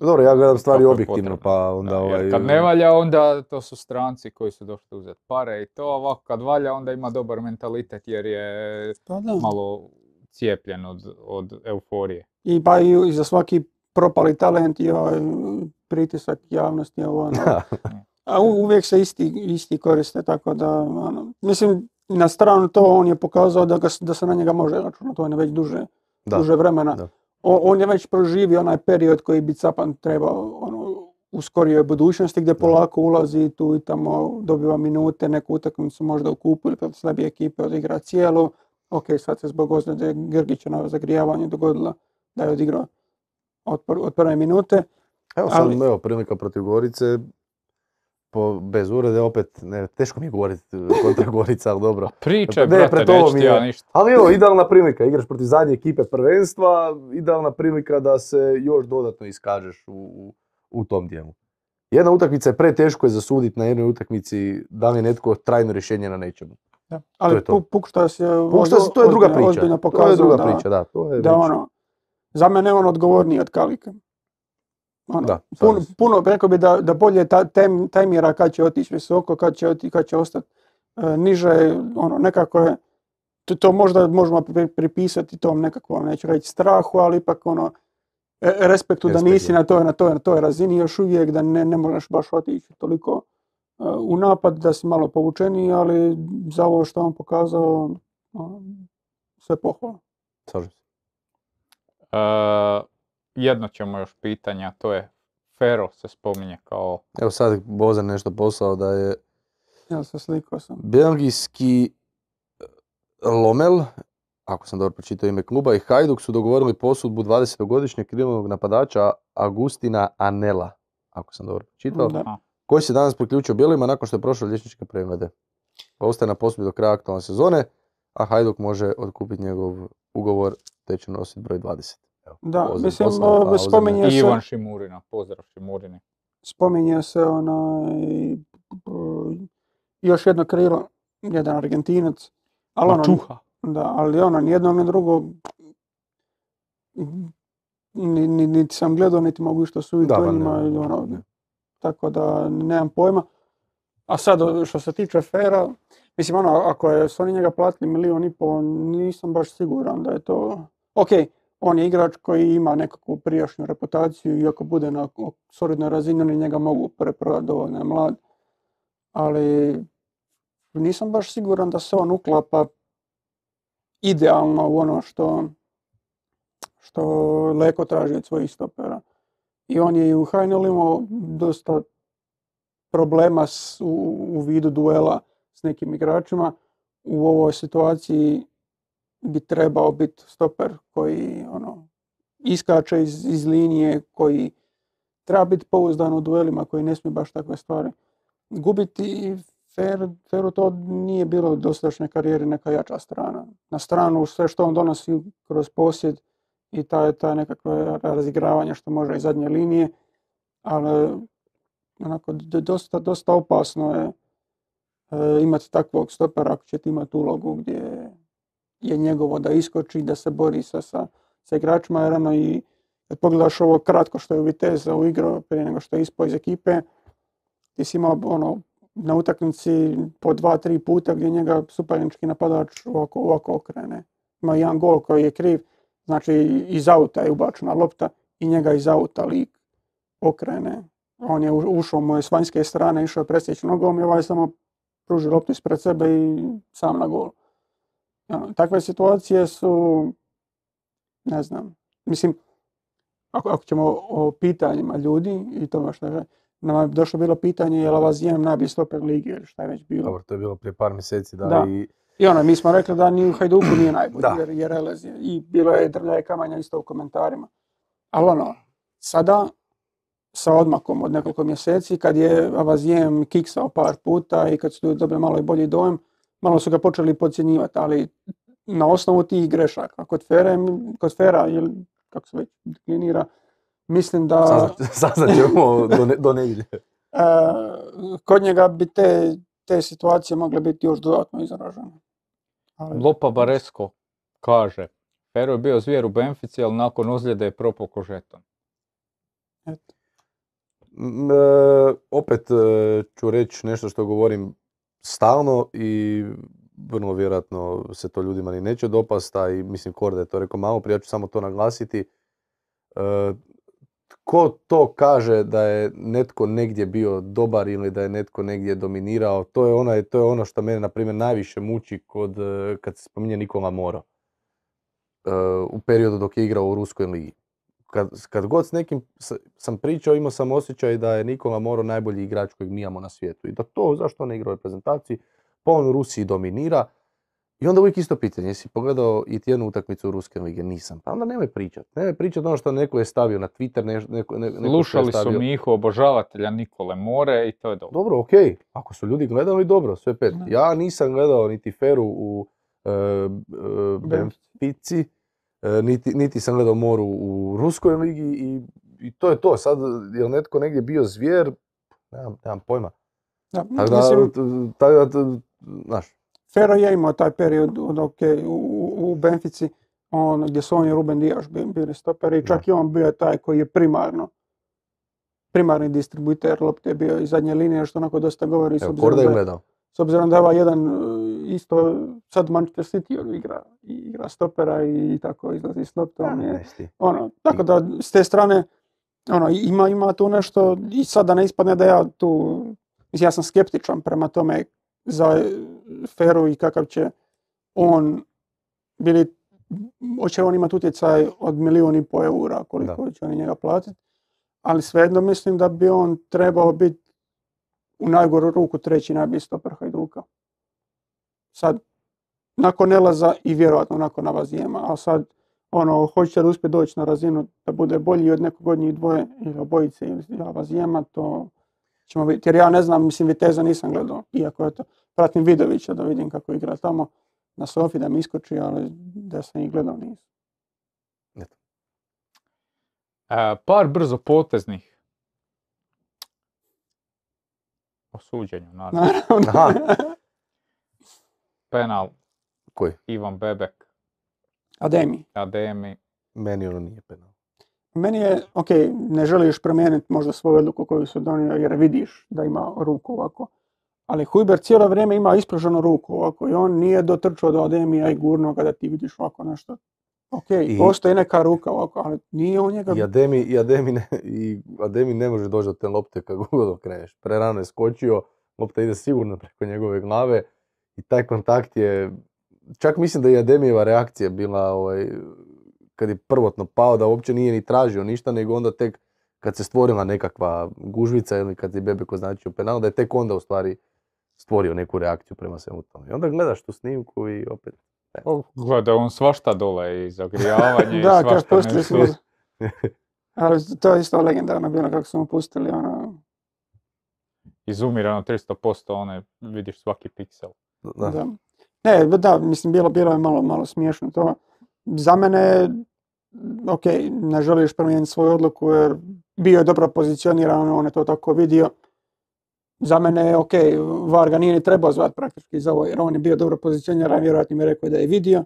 Dobro, ja gledam stvari objektivno, pa onda da, ovaj... kad ne valja, onda to su stranci koji su došli uzeti pare i to, ovako kad valja, onda ima dobar mentalitet jer je Pa da. malo cijepljen od, od euforije. I pa i, za svaki propali talent i ovaj pritisak javnosti. Ovo, ono. A u- uvijek se isti, isti koriste, tako da, ono, mislim, na stranu to on je pokazao da, ga, da se na njega može računati, on je već duže, Da. duže vremena. da. On je već proživio onaj period koji bi Capan trebao ono, u skorijoj budućnosti gdje polako ulazi tu i tamo dobiva minute, neku utakmicu možda u kupu ili protiv slabije ekipe odigra cijelu. Ok, sad se zbog ozljede Grgića na zagrijavanju dogodilo da je odigrao od, od prve minute. Evo sad, Ali- evo, prilika protiv Gorice, po, bez urede, opet, ne, teško mi je govoriti kontra Gorica, ali dobro. Pričaj, Ne, brate, neću ti ja ništa. Ali evo, idealna prilika, igraš protiv zadnje ekipe prvenstva, idealna prilika da se još dodatno iskažeš u, u, u tom dijelu. Jedna utakmica je preteško je zasuditi na jednoj utakmici da li je netko trajno rješenje na nečemu. Da. To Ali je to. Je Pušta se, to je druga priča. ozbiljno To je pokazao druga da, priča, da. To je da ono, za mene je on odgovorniji od Kalike. Ono, Da, puno, puno, rekao bi da, da bolje ta, tem, tajmira kad će otići visoko, kad će, oti, kad će ostati e, niže, ono, nekako je, to, to možda možemo pri- pripisati tom nekakvom, neću reći strahu, ali ipak ono, e, respektu da nisi na toj, na toj, na toj razini još uvijek, da ne, ne možeš baš otići toliko e, u napad, da si malo povučeniji, ali za ovo što on pokazao, ono, sve pohvala. Slažem se. Jedno ćemo još pitanja, to je Fero se spominje kao Evo sad Bozan nešto poslao da je Ja se slikao sam. belgijski e, Lomel, ako sam dobro pročitao ime kluba, i Hajduk su dogovorili posudbu 20-godišnjeg krilovnog napadača Agustina Anela, ako sam dobro pročitao, Da. koji se danas priključio Bijelima nakon što je prošao liječničke preglede. Pa ostaje na posudbi do kraja aktualne sezone, a Hajduk može otkupiti njegov ugovor te će nositi broj 20. Evo, Da, mislim, spominje je- i se- Ivan Šimurina, pozdrav Šimurini. spominje se onaj, još jedno krilo, jedan Argentinac, ali ono, Mačuha. da, ali ono, nijedno ni drugo, ni, ni, niti sam gledao, niti mogu išta suditi Da, o pa ne, njima, ne, ono, tako da nemam pojma. A sad, što se tiče Fera, mislim, ono, ako je, su oni njega platili milijun i pol, nisam baš siguran da je to... Ok, on je igrač koji ima nekakvu prijašnju reputaciju i ako bude na solidnoj razini, oni njega mogu preprodati, dovoljno je mlad. Ali nisam baš siguran da se on uklapa idealno u ono što, što Leko traži od svojih stopera. I on je i u HNL imao dosta problema s, u, u vidu duela s nekim igračima. U ovoj situaciji bi trebao biti stoper koji ono, iskače iz, iz linije, koji treba biti pouzdan u duelima, koji ne smije baš takve stvari gubiti. Fer, Feru to nije bilo u karijeri neka jača strana. Na stranu sve što on donosi kroz posjed i ta, ta nekakve razigravanja što može iz zadnje linije, ali onako dosta, dosta opasno je e, imati takvog stopera ako ćete imati ulogu gdje je njegovo da iskoči, da se bori sa, sa, sa igračima, ono i kad pogledaš ovo kratko što je Viteza uigrao prije nego što je ispao iz ekipe, ti si imao ono, na utakmici po dva, tri puta gdje njega suparnički napadač ovako, ovako okrene. Ima jedan gol koji je kriv, znači iz auta je ubačena lopta i njega iz auta lik okrene. On je u- ušao mu je s vanjske strane, išao je presjeći nogom i ovaj samo pruži loptu ispred sebe i sam na gol. Takve situacije su, ne znam, mislim, ako, ako ćemo o pitanjima ljudi i tome što je, nama je došlo bilo pitanje je li Lavazijem najbolji stoper lige ili šta je već bilo. Dobro, to je bilo prije par mjeseci, da, Da. i I ono, mi smo rekli da ni u Hajduku nije najbolji, jer, jer Elez je. I bilo je drlja i kamanja isto u komentarima. Ali ono, sada, sa odmakom od nekoliko mjeseci, kad je Avazijem kiksao par puta i kad su dobili malo i bolji dojem, malo su ga počeli podcjenjivati, ali na osnovu tih grešaka. Kod Fere, kod Fera, ili kako se već deklinira, mislim da... saznat, ćemo do, ne, do nedjelje. E, kod njega bi te, te situacije mogle biti još dodatno izražene. Ali, Lopa Baresko kaže, Fero je bio zvijer u Benfici, ali nakon ozljede je propao ko žeton. eto. E, opet e, ću reći nešto što govorim stalno i vrlo vjerojatno se to ljudima ni neće dopast, a i mislim Korda je to rekao malo prije, ja ću samo to naglasiti. E, tko to kaže da je netko negdje bio dobar ili da je netko negdje dominirao, to je, onaj, to je ono što mene, na primjer, najviše muči kod, e, kad se spominje Nikola Moro e, u periodu dok je igrao u Ruskoj ligi. Kad, kad god s nekim sam pričao, imao sam osjećaj da je Nikola Moro najbolji igrač kojeg mi imamo na svijetu. I da to, zašto on ne igra u reprezentaciji, pa on u Rusiji dominira. I onda uvijek isto pitanje, jesi pogledao i tjednu utakmicu u Ruske lige? Nisam. Pa onda nemoj pričat. Nemoj pričat ono što neko je stavio na Twitter, ne, neko, ne- neko Slušali su stavio. Mihu, obožavatelja Nikole More i to je dobro. Dobro, okej. Ako su ljudi gledali, dobro, sve pet. Ja nisam gledao niti Feru u e, e, Benfici, niti, niti sam gledao Moru u Ruskoj ligi i, i to je to. Sad, je li netko negdje bio zvijer? Nemam, nemam pojma. Da, Tako da, mislim, znaš, Fero je imao taj period dok je u, u- Benfici, on, gdje su on i Ruben Dijaš bi- bili stoperi, i čak i on bio taj koji je primarno primarni distributer lopte bio iz zadnje linije, što onako dosta govori s evo, obzirom, Korda je da, je- gledao. s obzirom da je ovaj jedan e, isto sad Manchester City igra, igra stopera i tako izlazi s loptom. ono, tako da s te strane ono, ima, ima tu nešto i sad da ne ispadne da ja tu, ja sam skeptičan prema tome za Feru i kakav će on bili, hoće on imati utjecaj od milijun i po eura koliko će oni njega platiti, ali svejedno mislim da bi on trebao biti u najgoru ruku treći najbolji stoper. Sad, nakon Elaza i vjerojatno nakon Avazijema, a sad ono, hoće li uspjeti doći na razinu da bude bolji od nekog od njih dvoje ili obojice ili Avazijema, to ćemo vidjeti. Jer ja ne znam, mislim, Viteza nisam gledao, iako eto, pratim Vidovića da vidim kako igra tamo na Sofi da mi iskoči, ali da sam ih gledao nisam. E, par brzo poteznih o suđenju, naravno. Naravno. Penal, Koji? Ivan Bebek, Ademi. Ademi. Meni ono nije penal. Meni je, ok, ne želiš promijeniti možda svoju odluku koju su donio jer vidiš da ima ruku ovako. Ali Hujber cijelo vrijeme ima ispruženu ruku ovako i on nije dotrčao do Ademija i gurno ga da ti vidiš ovako nešto. Ok, I- postoji neka ruka ovako, ali nije on njega... I Ademi, i Ademi, ne, i Ademi ne može doći do te lopte kako god okreneš. Prerano je skočio, lopta ide sigurno preko njegove glave i taj kontakt je, čak mislim da je Ademijeva reakcija bila ovaj, kad je prvotno pao da uopće nije ni tražio ništa, nego onda tek kad se stvorila nekakva gužvica ili kad je Bebek označio penal, da je tek onda u stvari stvorio neku reakciju prema svemu tome. I onda gledaš tu snimku i opet O, Gleda, on svašta dole i zagrijavanje i da, kad svašta nešto. smo... ali to je isto legendarno bilo kako smo pustili ono... Izumirano 300%, one vidiš svaki piksel. Da, Da. Ne, da, mislim, bilo, bilo je malo, malo smiješno to. Za mene, ok, ne želiš promijeniti svoju odluku jer bio je dobro pozicioniran, on je to tako vidio. Za mene je ok, VAR ga nije ni trebao zvati praktički za ovo jer on je bio dobro pozicioniran, vjerojatno mi je rekao da je vidio.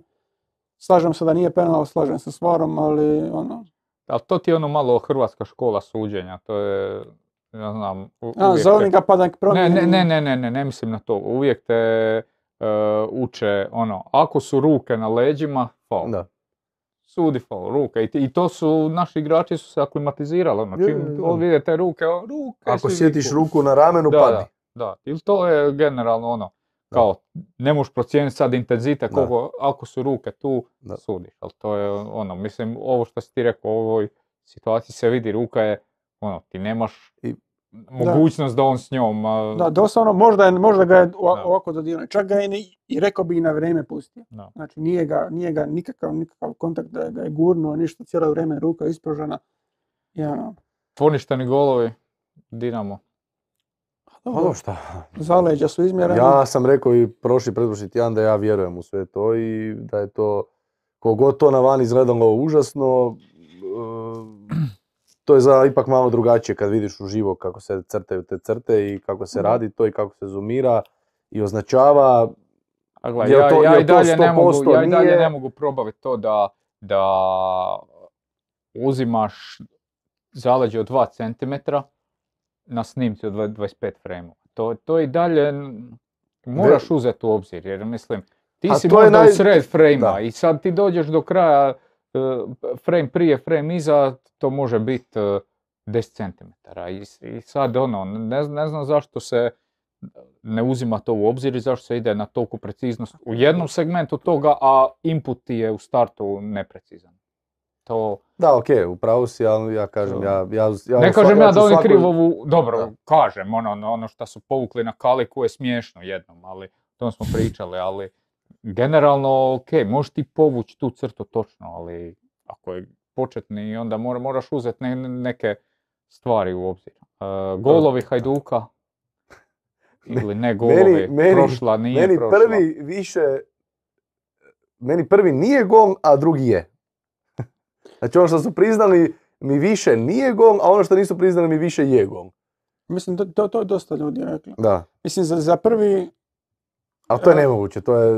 Slažem se da nije penal, slažem se s VAR-om, ali ono... Ali to ti je ono malo hrvatska škola suđenja, to je, ja znam, A, te- ga pa da Ne, promijeni. ne, ne, ne, ne, ne, ne mislim na to. Uvijek te e, uče, ono, ako su ruke na leđima, faul. da. Sudi faul, ruke. I, I to su, naši igrači su se aklimatizirali, ono, čim on vidite ruke, o, ruke, Ako sjetiš viku. ruku na ramenu, Da, padni. da, da. Ili to je generalno ono, kao, ne možeš procijeniti sad intenzitet, koliko, ako su ruke tu, Da. sudiš. Ali to je ono, mislim, ovo što si ti rekao, u ovoj situaciji se vidi, ruka je, ono, ti nemaš I- mogućnost da on s njom, a, Da, doslovno, možda, je, možda ga je ova- Da. ovako dodirnuo. Čak ga je ni- i rekao bi i na vrijeme pustio. Da. Znači nije ga, nije ga nikakav, nikakav kontakt da ga je gurnuo, ništa, cijelo vrijeme ruka ispružena. I ono, poništeni golovi, Dinamo. Ono šta, zaleđa su izmjerena. Ja sam rekao i prošli pretprošli tjedan da ja vjerujem u sve to i da je to, kogod to na van izgledalo užasno, e, to je za ipak malo drugačije kad vidiš uživo kako se crtaju te crte i kako se radi to i kako se zoomira i označava. A ja, to- ja, i dalje ne mogu, 100% ja i dalje ne mogu probaviti to da, da uzimaš zaleđe od 2 cm na snimci od 25 frame To, to i dalje moraš uzeti u obzir, jer mislim, ti A si možda naj- u sred frame i sad ti dođeš do kraja frame prije, frame iza, to može biti e, 10 cm. I, I sad ono, ne, ne znam zašto se ne uzima to u obzir i zašto se ide na toliku preciznost u jednom segmentu toga, a input je u startu neprecizan. To, Da, ok, u pravu si, ali ja kažem, ja, ja, ja ne kažem ja ću da oni svakoj- krivo, vu- dobro, Da. kažem, ono, ono što su povukli na kaliku je smiješno jednom, ali o tom smo pričali, ali generalno, ok, možeš ti povući tu crtu točno, ali ako je početni, onda mora, moraš uzeti ne- neke stvari u obzir. E, golovi Hajduka, ili ne golovi, meni- prošla, nije meni prošla. prvi više, meni prvi nije gol, a drugi je. Znači ono što su priznali mi više nije gol, a ono što nisu priznali mi više je gol. Mislim, to, to, to je dosta ljudi reklo. Da. Mislim, za, za prvi, Ali to je Ja. nemoguće, to je...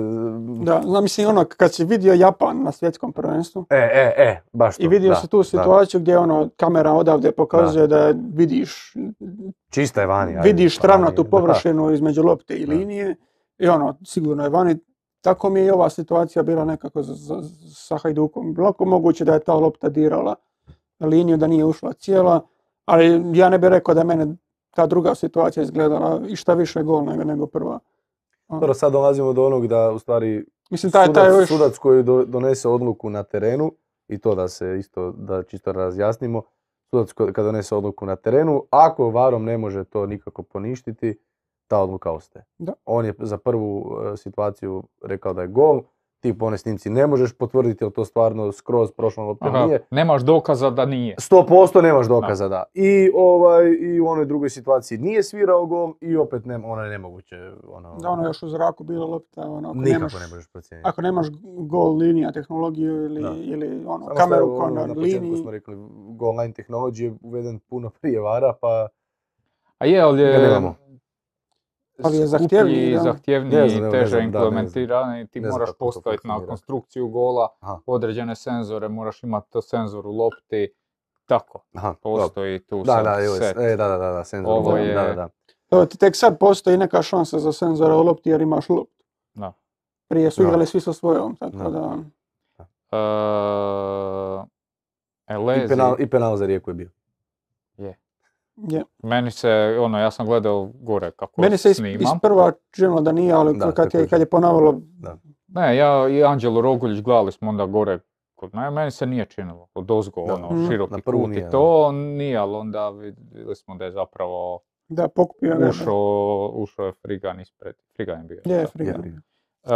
da, no, mislim, ono, kad si vidio Japan na svjetskom prvenstvu, E, e, e, baš to. i vidio da, si tu da. situaciju gdje ono kamera odavde pokazuje da, vidiš, Čista je vani. ajde, vidiš travnatu da. površinu između lopte i Da. linije i ono, sigurno je vani. Tako mi je i ova situacija bila nekako za- za- sa Hajdukom. Lako moguće da je ta lopta dirala liniju, da nije ušla cijela, ali ja ne bih rekao da je mene ta druga situacija izgledala i šta više gol nego, nego prva. Dobro, sad dolazimo do onog da u stvari Mislim, taj, taj sudac, još... sudac koji do- donese odluku na terenu, i to da se isto, da čisto razjasnimo, sudac ko- kad donese odluku na terenu, ako varom ne može to nikako poništiti, ta odluka ostaje. Da. On je za prvu e, situaciju rekao da je gol, ti po onoj snimci ne možeš potvrditi je to stvarno skroz prošlo lopta Aha, nije. nemaš dokaza da nije. 100% nemaš dokaza, da. I, ovaj, I u onoj drugoj situaciji nije svirao gol i opet nema, ono je nemoguće. Ono, Da ono još u zraku bila lopta, ono, ako, nikako nemaš, ne možeš procijeniti. ako nemaš gol linija tehnologiju ili, Da. ili ono, Samo kameru ono, na na početku liniji. smo rekli, goal line tehnology je uveden puno prije vara, pa A je, ali je... Ali je skuplji, zahtjevniji, da. zahtjevniji znam, teže znam, implementirani. Ti Ne moraš postaviti na konstrukciju gola Aha. određene senzore, moraš imati to senzor u lopti. Tako, Aha, dobro. postoji tu Da, sad da, set. e, da, da, da, da, senzor. Ovo da, je- da, da, da. Evo tek sad postoji neka šansa za senzora u lopti jer imaš loptu. Da. Prije su igrali svi sa svojom, tako Da. da... E, I, penal, I penal za Rijeku je bio. Je. meni se, ono, ja sam gledao gore kako Meni se is, snimam. isprva činilo da nije, ali Da, kad, je, kad je ponavljalo, Ne, ja i Anđelo Roguljić gledali smo onda gore kod mene, meni se nije činilo, od ozgo, Da. ono, Mhm. široki Na prvu kut nije, i to, nije, ali onda vidjeli smo da je zapravo da pokupio ušao, ušao je Frigan ispred, Frigan je bio. Je, da. friga. Je. E,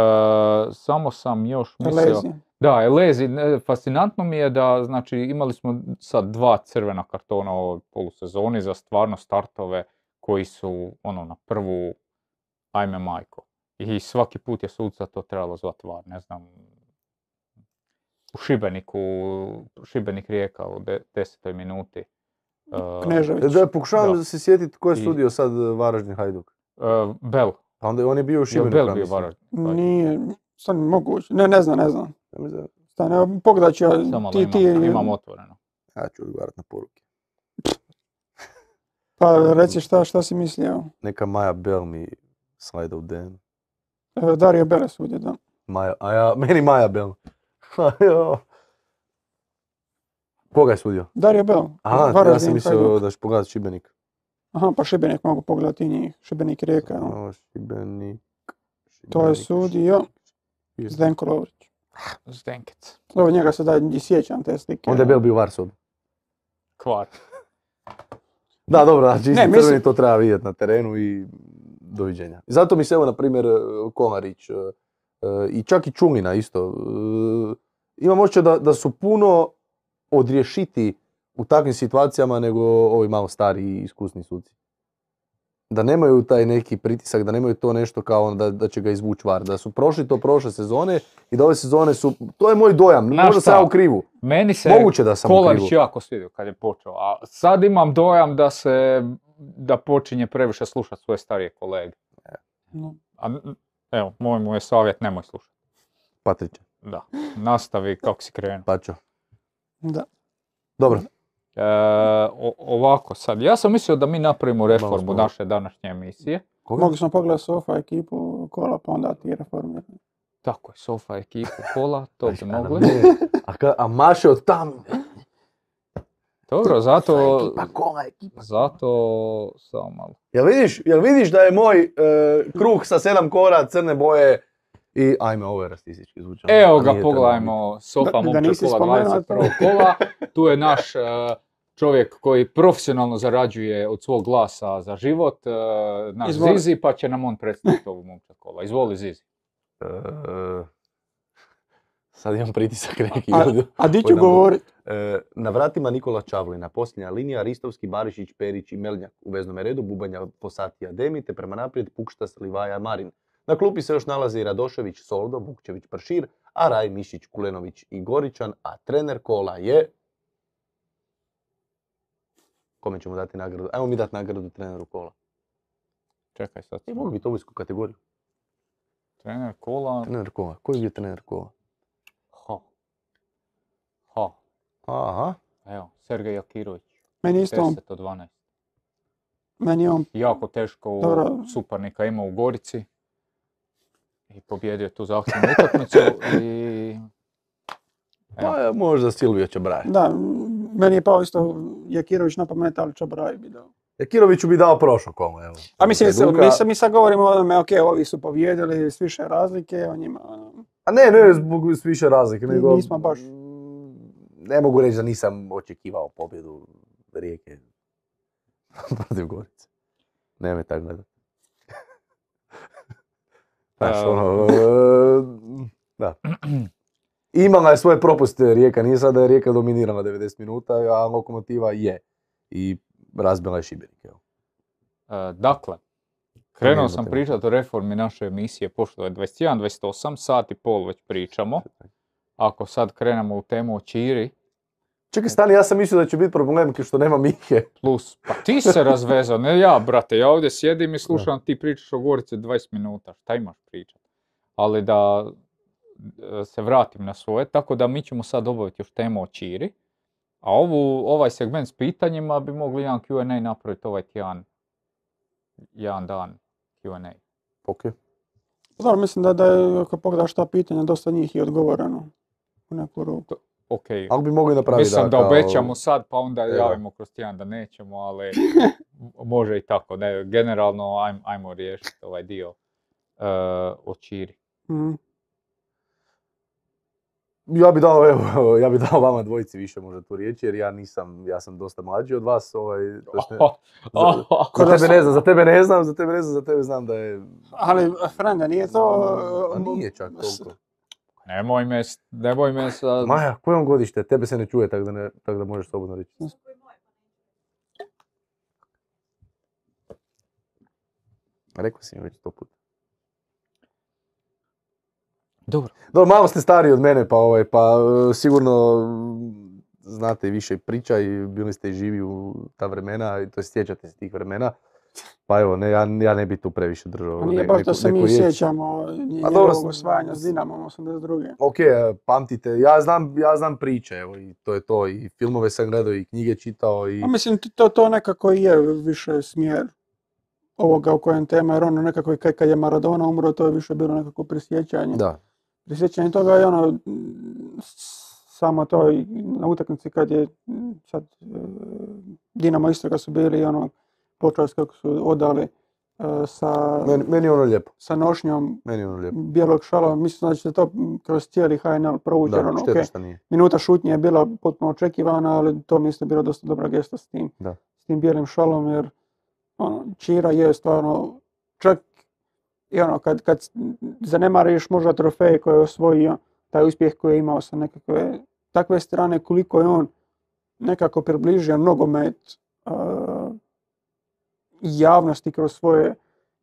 samo sam još mislio, Lezi. Da, Elezi, ne, fascinantno mi je da, znači, imali smo sad dva crvena kartona u ovoj polusezoni za stvarno startove koji su, ono, na prvu, ajme majko. I svaki put je suca to trebalo zvat var, ne znam, u Šibeniku, Šibenik Rijeka u de, desetoj minuti. E, Knežević. Da, pokušavam Da. se sjetiti ko je I- sudio sad e, Varaždin Hajduk. e, Bel, Pa onda on je bio u je Šibeniku. Bel ja bio. Varaždin. Nije, sad moguće, ne, ne znam, ne znam. Stane, pogledat ću ja, Samo ti, ti, imam, imam otvoreno. Ja ću odgovarati na poruke. pa reci šta, šta si mislio. Neka Maja Bell mi slajda u den. E, Dario Beres ovdje, da. Maja, a ja, meni Maja Bell. Jo. Koga je sudio? Dario Bell. Aha, ja sam mislio Hajduk. da ću pogledati Šibenik. Aha, pa Šibenik mogu pogledati i njih. Šibenik i Rijeka. evo. Ovo, Šibenik. To je Šibenik, sudio Šibenik. Zdenko Lovrić. Zdenkec. Evo njega se da i sjećam te slike. Onda je bio u Varsobu. Kvar. Da, dobro, znači Ne, isti mislim- crveni to treba vidjeti na terenu i doviđenja. Zato mi se evo, na primjer, Komarić e, e, i čak i Čulina isto. e, Imam osjećaj da, da su puno odriješiti u takvim situacijama nego ovi malo stari i iskusni suci. Da nemaju taj neki pritisak, da nemaju to nešto kao ono da, da će ga izvući var. Da su prošli to prošle sezone i da ove sezone su, to je moj dojam, Znaš možda sam u krivu. Meni se Moguće da sam u Kolarić krivu. jako svidio kad je počeo, a sad imam dojam da se, da počinje previše slušati svoje starije kolege. No. A, evo, moj mu je savjet, nemoj slušati. Patrića, Da, nastavi kako si krenuo. Pačo. Da. Dobro, E, ovako sad, ja sam mislio da mi napravimo reformu naše današnje emisije. koga? Mogli smo pogledati Sofa ekipu kola pa onda ti reformirati. Tako je, Sofa ekipu kola, to bi A, mogli. A, ka, a maše od tam. Dobro, zato, Ekipa, kola ekipa. zato, samo malo. Jel vidiš, jel vidiš da je moj e, kruh sa sedam kora, crne boje i ajme, ovo je rasistički zvučano. Evo ga, pogledajmo, Sofa Da- da momčad nisi kola spomenuo 21. kola. Tu je naš e, čovjek koji profesionalno zarađuje od svog glasa za život, e, naš Izvoli. Zizi, pa će nam on predstaviti ovu momčad kola. Izvoli Zizi. E, sad imam pritisak neki. A, a di ću govorit? E, na vratima Nikola Čavlina, posljednja linija, Ristovski, Barišić, Perić i Melnjak u veznom redu, Bubanja, Posatija, Demi, te prema naprijed Pukštas, Livaja, Marin. Na klupi se još nalaze i Radošević, Soldo, Vukčević, Pršir, a Raj, Mišić, Kulenović i Goričan, a trener kola je... Kome ćemo dati nagradu? Ajmo mi dati nagradu treneru kola. Čekaj sad. I mogu biti ovu istu kategoriju. Trener kola. Trener kola. Koji je bio trener kola? Ha. Ha. Aha. Evo, Sergej Jakirović. Meni isto on, 10 od 12. meni je on Jako teško Dobro. suparnika ima u Gorici. I pobjedio tu zahtjevnu utakmicu i... Evo. Pa možda Silvio Čabraj. Da, m, meni je pao isto Jakirović na pamet, ali Čabraj bi dao. Jakiroviću bi dao prošlo kola, evo. A mislim, se- mi, sad- mi sad govorimo o tome, ok, ovi su pobjedili s više razlike, o njima, A ne, ne zbog s više razlike, nego... nismo baš. Ne mogu reći da nisam očekivao pobjedu Rijeke protiv Gorice. Ne me tako gledat. Znaš, ono, e, da. Imala je svoje propuste Rijeka, nije sad da je Rijeka dominirala 90 minuta, a Lokomotiva je. I razbila je Šibenik, evo. E, dakle, krenuo sam tema. pričati o reformi naše emisije, pošto je 21-28, sat i pol već pričamo. Ako sad krenemo u temu o Čiri, Čekaj, stani, ja sam mislio da će biti problem što nema Mihe. plus, pa ti se razvezao, ne ja, brate, ja ovdje sjedim i slušam ti pričaš o Gorici 20 minuta, šta imaš pričat? Ali da se vratim na svoje, tako da mi ćemo sad obaviti još temu o Čiri, a ovu, ovaj segment s pitanjima bi mogli jedan Q&A napraviti ovaj tjedan, jedan dan Q&A. Ok. Dobro, mislim da, da je, ako pogledaš ta pitanja, dosta njih je odgovoreno u neku ruku. Ok, Ali bi mogli napraviti Mislim da kao- obećamo sad, pa onda Evo. javimo kroz tjedan da nećemo, ali može i tako. Ne, generalno ajmo, ajmo riješiti ovaj dio uh, o Čiri. Mhm. Ja bi dao, evo, ja bi dao vama dvojici više možda tu riječi, jer ja nisam, ja sam dosta mlađi od vas, ovaj, to jest ne- za, Ko za da tebe ne znam, za tebe ne znam, za tebe ne znam, za tebe znam da je... Ali, Frenda, nije to... A uh, nije čak toliko. Nemoj me, nemoj me sad... Maja, koje on godište? Tebe se ne čuje, tako da, ne, tako da možeš slobodno reći. Rekao si mi već sto puta. Dobro. Dobro, malo ste stariji od mene, pa, ovaj, pa e, sigurno mm, znate više priča i bili ste i živi u ta vremena, i to sjećate se tih vremena. Pa evo, ne, ja, ja ne bi tu previše držao A nije ne- baš da se mi sjećamo dobro, njegovog s- osvajanja s Dinamom 82. Ok, e, pamtite, ja znam, ja znam priče, evo, i to je to, i filmove sam gledao, i knjige čitao, i... A mislim, to, to nekako i je više smjer ovoga u kojem tema, jer ono nekako kad je Maradona umro, to je više bilo nekako prisjećanje. Da, Prisjećanje toga je ono, samo to na utakmici kad je sad e, Dinamo isto kad su bili ono počast kako su odali e, sa, meni, meni ono lijepo, sa nošnjom meni ono lijepo. bijelog šala, mislim da će to kroz cijeli HNL provući, Da, ono, šteta ok, što nije. minuta šutnje je bila potpuno očekivana, ali to mi isto bila dosta dobra gesta s tim, Da. s tim bijelim šalom, jer ono, Čira je stvarno, čak i ono, kad, kad zanemariš možda trofej koji je osvojio, taj uspjeh koji je imao sa nekakve takve strane, koliko je on nekako približio nogomet uh, javnosti kroz svoje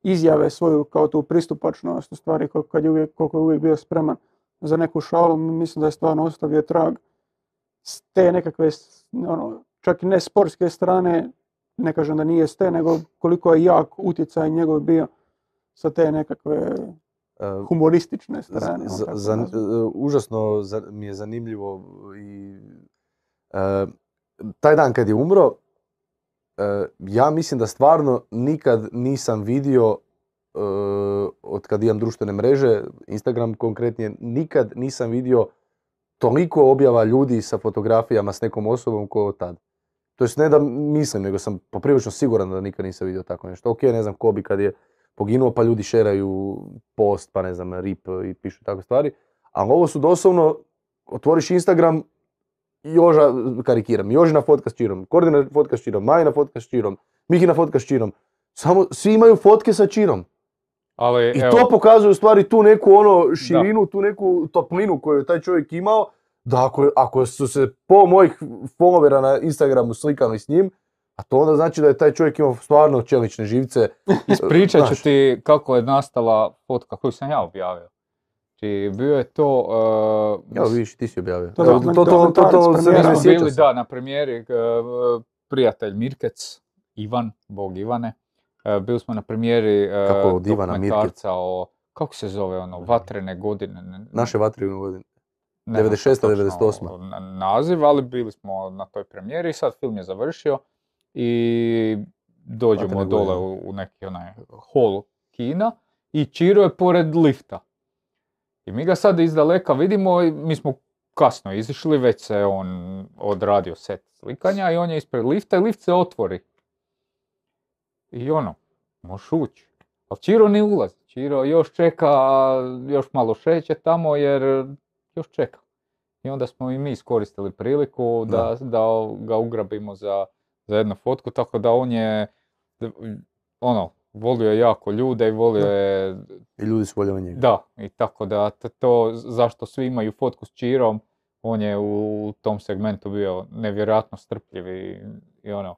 izjave, svoju kao tu pristupačnost, u stvari koliko, kad je uvijek, koliko je uvijek bio spreman za neku šalu, mislim da je stvarno ostavio trag s te nekakve, ono, čak i ne sportske strane, ne kažem da nije s nego koliko je jak utjecaj njegov bio sa te nekakve humoristične strane. z- ono zan- e, užasno za- mi je zanimljivo i e, taj dan kad je umro, e, ja mislim da stvarno nikad nisam vidio e, od kad imam društvene mreže, Instagram konkretnije, nikad nisam vidio toliko objava ljudi sa fotografijama s nekom osobom kao tad. To jest ne da mislim, nego sam poprilično siguran da nikad nisam vidio tako nešto. Ok, ne znam ko bi kad je poginuo pa ljudi šeraju post, pa ne znam, rip i pišu takve stvari. Ali ovo su doslovno, otvoriš Instagram, Joža, karikiram, Jožina fotka s Čirom, Kordina fotka s Čirom, Majina fotka s Čirom, Mihina fotka s Čirom. Samo, svi imaju fotke sa Čirom. Ali, I evo, to pokazuje u stvari tu neku ono širinu, tu neku toplinu koju je taj čovjek imao, da ako, ako su se po mojih followera na Instagramu slikali s njim, a to onda znači da je taj čovjek imao stvarno čelične živce. Ispričat ću ti kako je nastala fotka koju sam ja objavio. Znači, bio je to... uh, Evo vidiš, ti si objavio. To dokument- to, to, to, to, dokumentarac se ne sjeća bili, da, na premijeri, uh, prijatelj Mirkec, Ivan, Bog Ivane. Uh, bili smo na premijeri uh, Kako od Ivana dokumentarca o, kako se zove ono, vatrene godine. ne- Naše vatrivne godine. ne znam 96., sad točno 98.. na- naziv, ali bili smo na toj premijeri i sad film je završio i dođemo dole u, u neki onaj hol kina i Čiro je pored lifta. I mi ga sad iz daleka vidimo i mi smo kasno izišli, već se on odradio set slikanja i on je ispred lifta i lift se otvori. I ono, možeš ući. Ali Čiro ne ulazi. Čiro još čeka, još malo šeće tamo jer još čeka. I onda smo i mi iskoristili priliku da, da ga ugrabimo za, za jednu fotku, tako da on je, ono, volio je jako ljude i volio je, I ljudi su voljeli njega. da, i tako da to zašto svi imaju fotku s Čirom, on je u tom segmentu bio nevjerojatno strpljiv i, i ono,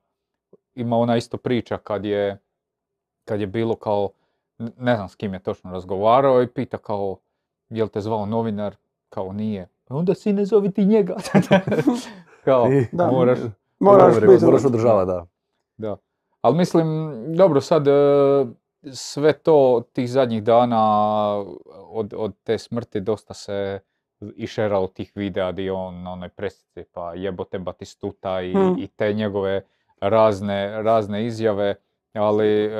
ima ona isto priča kad je, kad je bilo kao, ne znam s kim je točno razgovarao i pita kao, jel te zvao novinar, kao nije. "Pa Onda si ne zovi ti njega. kao, Da. moraš, Moraš Dobro, biti... moraš održavati, da. da. Ali mislim, dobro, sad e, sve to tih zadnjih dana od, od te smrti dosta se išeralo tih videa di on na onoj presici pa jebote Batistuta i, Hmm. i te njegove razne, razne izjave, ali e,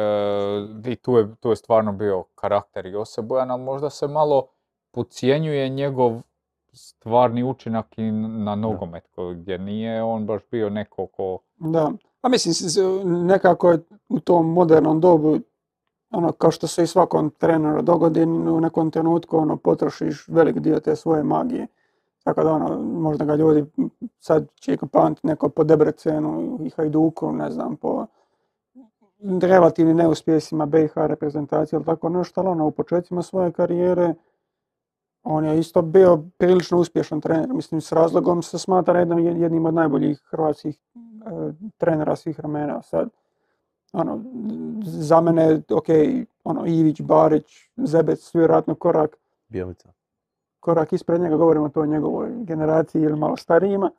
i tu je, tu je stvarno bio karakter i osobojan, ali možda se malo podcjenjuje njegov stvarni učinak i na nogomet, gdje nije on baš bio neko ko... Da. A mislim, nekako je u tom modernom dobu, ono, kao što se i svakom treneru dogodi, u nekom trenutku ono, potrošiš velik dio te svoje magije. Tako da ono, možda ga ljudi sad će pamtit neko po Debrecenu i Hajduku, ne znam, po relativnim neuspjesima BiH reprezentacije ili tako nešto, ali ono, u početcima svoje karijere on je isto bio prilično uspješan trener. Mislim, s razlogom se smatra jednom, jednim od najboljih hrvatskih e, trenera svih vremena. Sad, ono, za mene, ok, ono, Ivić, Barić, Zebec, vjerojatno korak, Bijelica. korak ispred njega, govorimo o toj njegovoj generaciji ili malo starijima.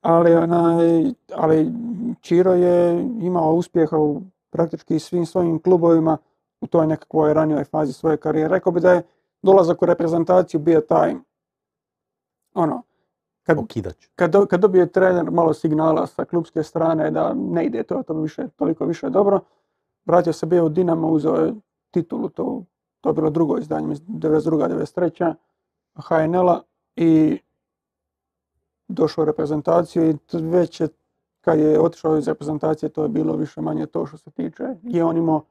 Ali, onaj, ali Čiro je imao uspjeha u praktički svim svojim klubovima u toj nekakvoj ranijoj fazi svoje karijere. Rekao bi da je dolazak u reprezentaciju bio taj, ono, kad, Okidač. kad, do- kad dobije trener malo signala sa klubske strane da ne ide to, to više, toliko više dobro, vratio se bio u Dinamo, uzeo je titulu, to, to je bilo drugo izdanje, mislim, 92. 93. HNL-a i došao u reprezentaciju i već je, kad je otišao iz reprezentacije, to je bilo više manje to što se tiče. I on imao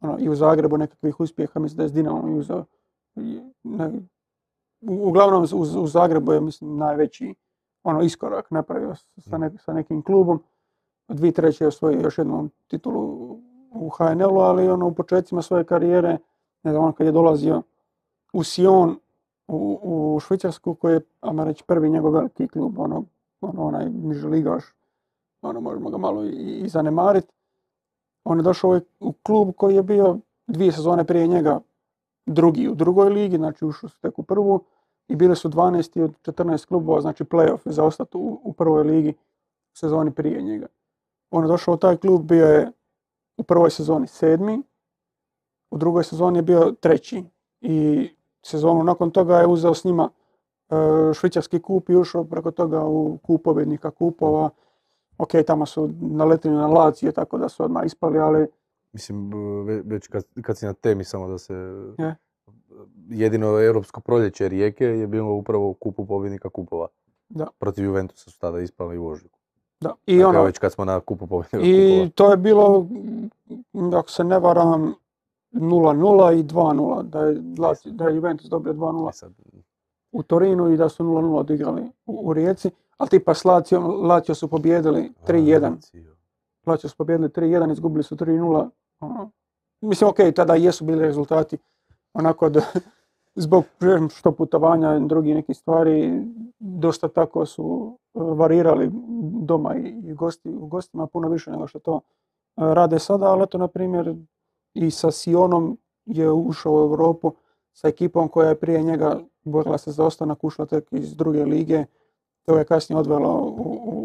ono, i u Zagrebu nekakvih uspjeha, mislim da je s Dinamom uzeo. Uglavnom u, u Zagrebu je mislim najveći ono iskorak napravio sa, ne- sa nekim klubom. 2003. je osvojio još jednu titulu u HNL-u, ali ono u početcima svoje karijere, ne znam, on kad je dolazio u Sion u, u Švicarsku, koji je, ajmo reći, prvi njegov veliki klub, ono, ono onaj niži ligaš, ono, možemo ga malo i, i zanemariti. On je došao u klub koji je bio dvije sezone prije njega drugi u drugoj ligi, znači ušao su tek u prvu i bili su 12 od 14 klubova, znači playoff za ostati u, prvoj ligi sezoni prije njega. On je došao u taj klub, bio je u prvoj sezoni sedmi, u drugoj sezoni je bio treći i sezonu nakon toga je uzeo s njima e, švicarski kup i ušao preko toga u kup pobjednika kupova. Ok, tamo su naletili na Lazio, tako da su odmah ispali, ali Mislim, ve- već kad, kad si na temi samo da se... Je. Jedino europsko proljeće Rijeke je bilo upravo u kupu pobjednika kupova. Da. Protiv Juventusa su tada ispali u ožujku. da. I Dakle, ono, već kad smo na kupu pobjednika I kupova. to je bilo, ako se ne varam, 0-0 i 2-0, da je, da je Juventus dobio 2-0 E sad, u Torinu i da su 0-0 odigrali u, u Rijeci. Ali tipa s Lazio, Lazio su pobjedili 3-1. Lazio. Lazio su pobjedili 3-1, izgubili su 3-0. Mislim, ok, tada jesu bili rezultati onako da, zbog što putovanja i drugih nekih stvari, dosta tako su e, varirali doma i gosti, u gostima puno više nego što to e, rade sada, ali eto, na primjer, i sa Sionom je ušao u Europu sa ekipom koja je prije njega borila se za ostanak, ušla tek iz druge lige, to je kasnije odvelo u, u,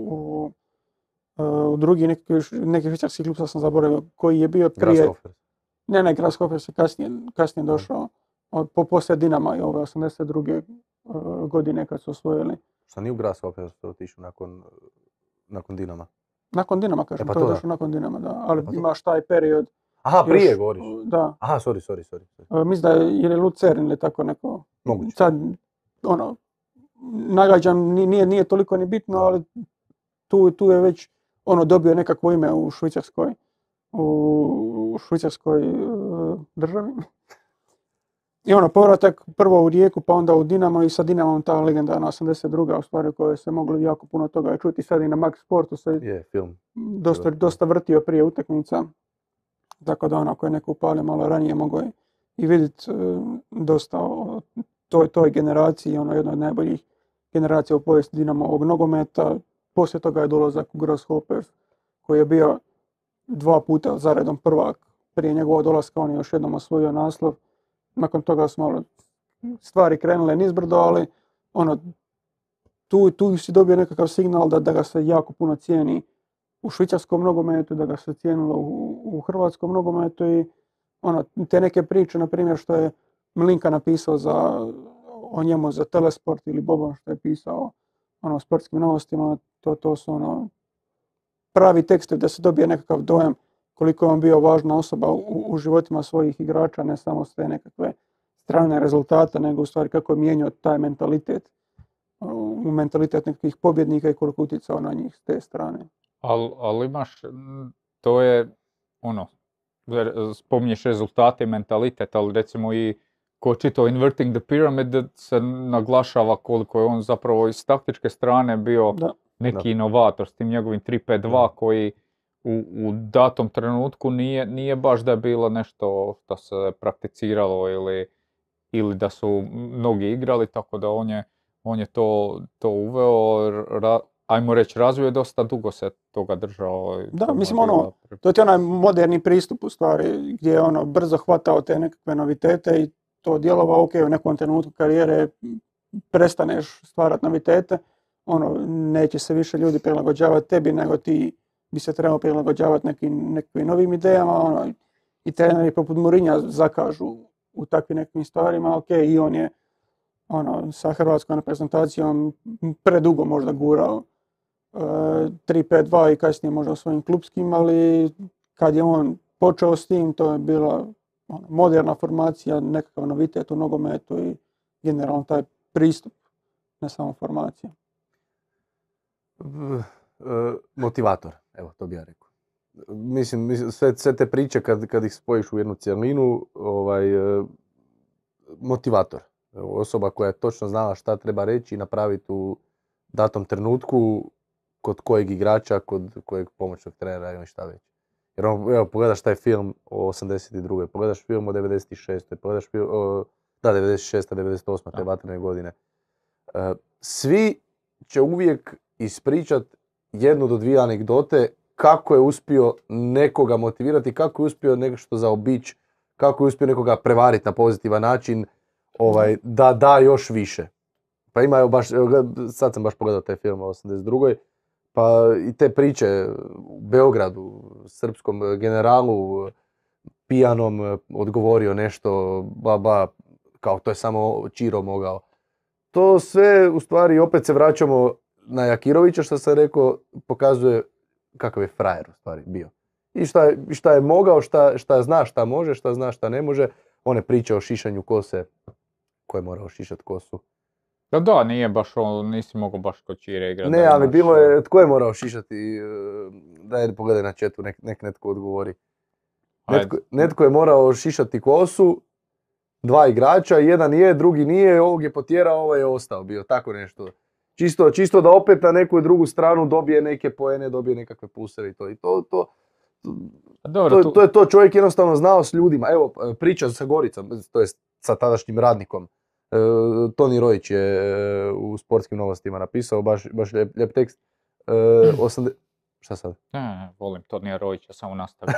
u drugi neki, neki švicarski klub, sad sam zaboravio, koji je bio prije... Grasshopper. Ne, ne, Grasshopper se kasnije, kasnije došao, od, po, poslije Dinama i ove 82. uh, godine kad su osvojili. Šta nije u Grasshopper ste otišao nakon, nakon Dinama? Nakon Dinama, kažem, pa to je to došlo nakon Dinama, da. Ali pa to. imaš taj period. Aha, još, prije govoriš. Da. Aha, sorry, sorry, sorry. Uh, mislim da je, je Lucerin ili tako neko. Moguće. Sad, ono, nagađam, ni- nije, nije toliko ni bitno, ali tu, tu je već ono dobio nekakvo ime u Švicarskoj, u, Švicarskoj uh, državi. I ono, povratak prvo u Rijeku, pa onda u Dinamo i sa Dinamom ta legendarna 82. u stvari u kojoj se moglo jako puno toga čuti. Sad i na Max Sportu se Je, film. dosta, dosta vrtio prije utakmica. Tako da ono, ako je neko upalio malo ranije, mogao je i vidjeti dosta o toj, toj generaciji, ono jedna od najboljih generacija u povijesti Dinamovog nogometa. Poslije toga je dolazak u Grasshoppers, koji je bio dva puta zaredom prvak. Prije njegovog dolaska on je još jednom osvojio naslov. Nakon toga su malo stvari krenule nizbrdo, ali ono, tu, tu si dobio nekakav signal da, da ga se jako puno cijeni u švicarskom nogometu, da ga se cijenilo u, hrvatskom nogometu i ono, te neke priče, na primjer što je Milinka napisao za, o njemu za Telesport ili Boban što je pisao ono, sportskim novostima, to, to su ono, pravi tekstovi da se dobije nekakav dojam koliko je on bio važna osoba u, u životima svojih igrača, ne samo sve nekakve strane rezultate, nego u stvari kako je mijenjao taj mentalitet, u mentalitet nekakvih pobjednika i koliko utjecao na njih s te strane. Ali al imaš, to je ono, spominješ rezultate i mentalitet, ali recimo i ko čitao Inverting the Pyramid da se naglašava koliko je on zapravo iz taktičke strane bio Da. neki inovator s tim njegovim 3-5-2 koji u, u datom trenutku nije, nije baš da je bilo nešto što se prakticiralo ili, ili da su mnogi igrali, tako da on je, on je to, to uveo, ra- ajmo reći razvio je dosta dugo se toga držao. Da, mislim, ono, To je onaj moderni pristup u stvari, gdje je ono brzo hvatao te nekakve novitete i to djelovao, ok, u nekom trenutku karijere prestaneš stvarati novitete, ono, neće se više ljudi prilagođavati tebi, nego ti bi se trebao prilagođavati nekim, nekakvim novim idejama, ono, i treneri poput Murinja zakažu u takvim nekim stvarima, ok, i on je ono, sa hrvatskom reprezentacijom predugo možda gurao e, 3-5-2 i kasnije možda svojim klubskim, ali kad je on počeo s tim, to je bila ono, moderna formacija, nekakav novitet u nogometu i generalno taj pristup, ne samo formacija. E, motivator, evo to bi ja rekao. Mislim, mislim, sve, sve te priče kad, kad ih spojiš u jednu cjelinu, ovaj, e, motivator. Osoba koja je točno znala šta treba reći i napraviti u datom trenutku kod kojeg igrača, kod kojeg pomoćnog trenera ili šta već. Jer on, evo, pogledaš taj film o 82. Pogledaš film o 96. Pogledaš film, o, da, 96. 98. te Da. vatrene godine. E, svi će uvijek ispričat jednu do dvije anegdote kako je uspio nekoga motivirati, kako je uspio nešto zaobići, kako je uspio nekoga prevariti na pozitivan način, ovaj, da da još više. Pa ima, evo baš, evo, sad sam baš pogledao taj film o 82. Pa i te priče u Beogradu, srpskom generalu, pijanom odgovorio nešto, ba, ba, kao to je samo Čiro mogao. To sve u stvari opet se vraćamo na Jakirovića što sam rekao, pokazuje kakav je frajer u stvari bio. I šta šta je mogao, šta, šta zna, šta može, šta zna, šta ne može. One priče o šišanju kose, ko je morao šišat kosu. Da, da, nije baš on, nisi mogao baš kod Čire igrati. Ne, ali bilo je, tko je morao šišati, e, daj pogledaj na četu, nek, nek netko odgovori. Netko, netko je morao šišati kosu, dva igrača, jedan je, drugi nije, ovog je potjerao, ovaj je ostao bio, tako nešto. Čisto, čisto da opet na neku drugu stranu dobije neke poene, dobije nekakve puseve i to. I to, to A Dobro, to, tu- to je to, čovjek jednostavno znao s ljudima. Evo, priča sa Goricom, to jest sa tadašnjim radnikom. E, Toni Rojić je e, u sportskim novostima napisao, baš, baš lijep, lijep tekst. E, osande- Šta sad? Ne, volim Tonija Rojića, samo nastavi.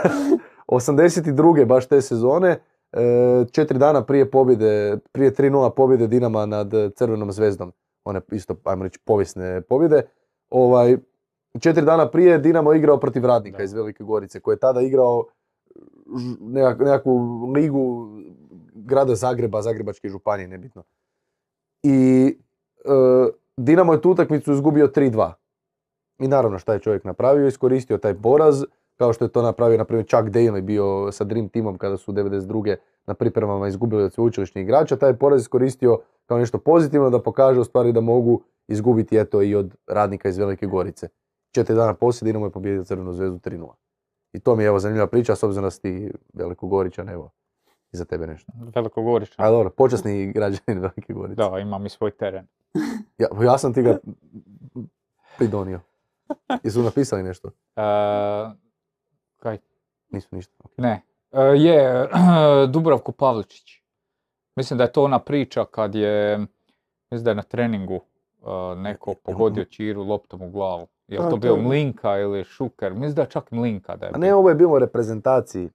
82. baš te sezone, e, četiri dana prije pobjede, prije 3-0 pobjede Dinama nad Crvenom zvezdom, one isto, ajmo reći, povijesne pobjede, ovaj, četiri dana prije Dinamo igrao protiv Radnika Da. iz Velike Gorice, koji je tada igrao nekakvu ligu grada Zagreba, Zagrebačke županije, nebitno. I e, Dinamo je tu utakmicu izgubio 3-2. I naravno šta je čovjek napravio, iskoristio taj poraz, kao što je to napravio, na primjer, Chuck Daly bio sa Dream Teamom kada su 92. na pripremama izgubili od sveučilišnih igrača, taj poraz iskoristio kao nešto pozitivno da pokaže u stvari da mogu izgubiti eto i od radnika iz Velike Gorice. Četiri dana poslije Dinamo je pobijedio Crvenu zvezdu 3-0. I to mi je evo zanimljiva priča, s obzirom da si ti Velikogoričan, evo, i za tebe nešto. Velikogoričan. A dobro, počasni građanin Velike Gorice. Da, imam i svoj teren. Ja, ja sam ti ga pridonio. Jesu napisali nešto? E, kaj? Nisu ništa. ok. Ne. E, je, Dubravko Pavličić. Mislim da je to ona priča kad je, mislim da je na treningu e, neko pogodio Čiru loptom u glavu. Je A, to bio Mlinka ili Šuker? Mislim da je čak Mlinka da je A ne, ovo je bilo u reprezentaciji.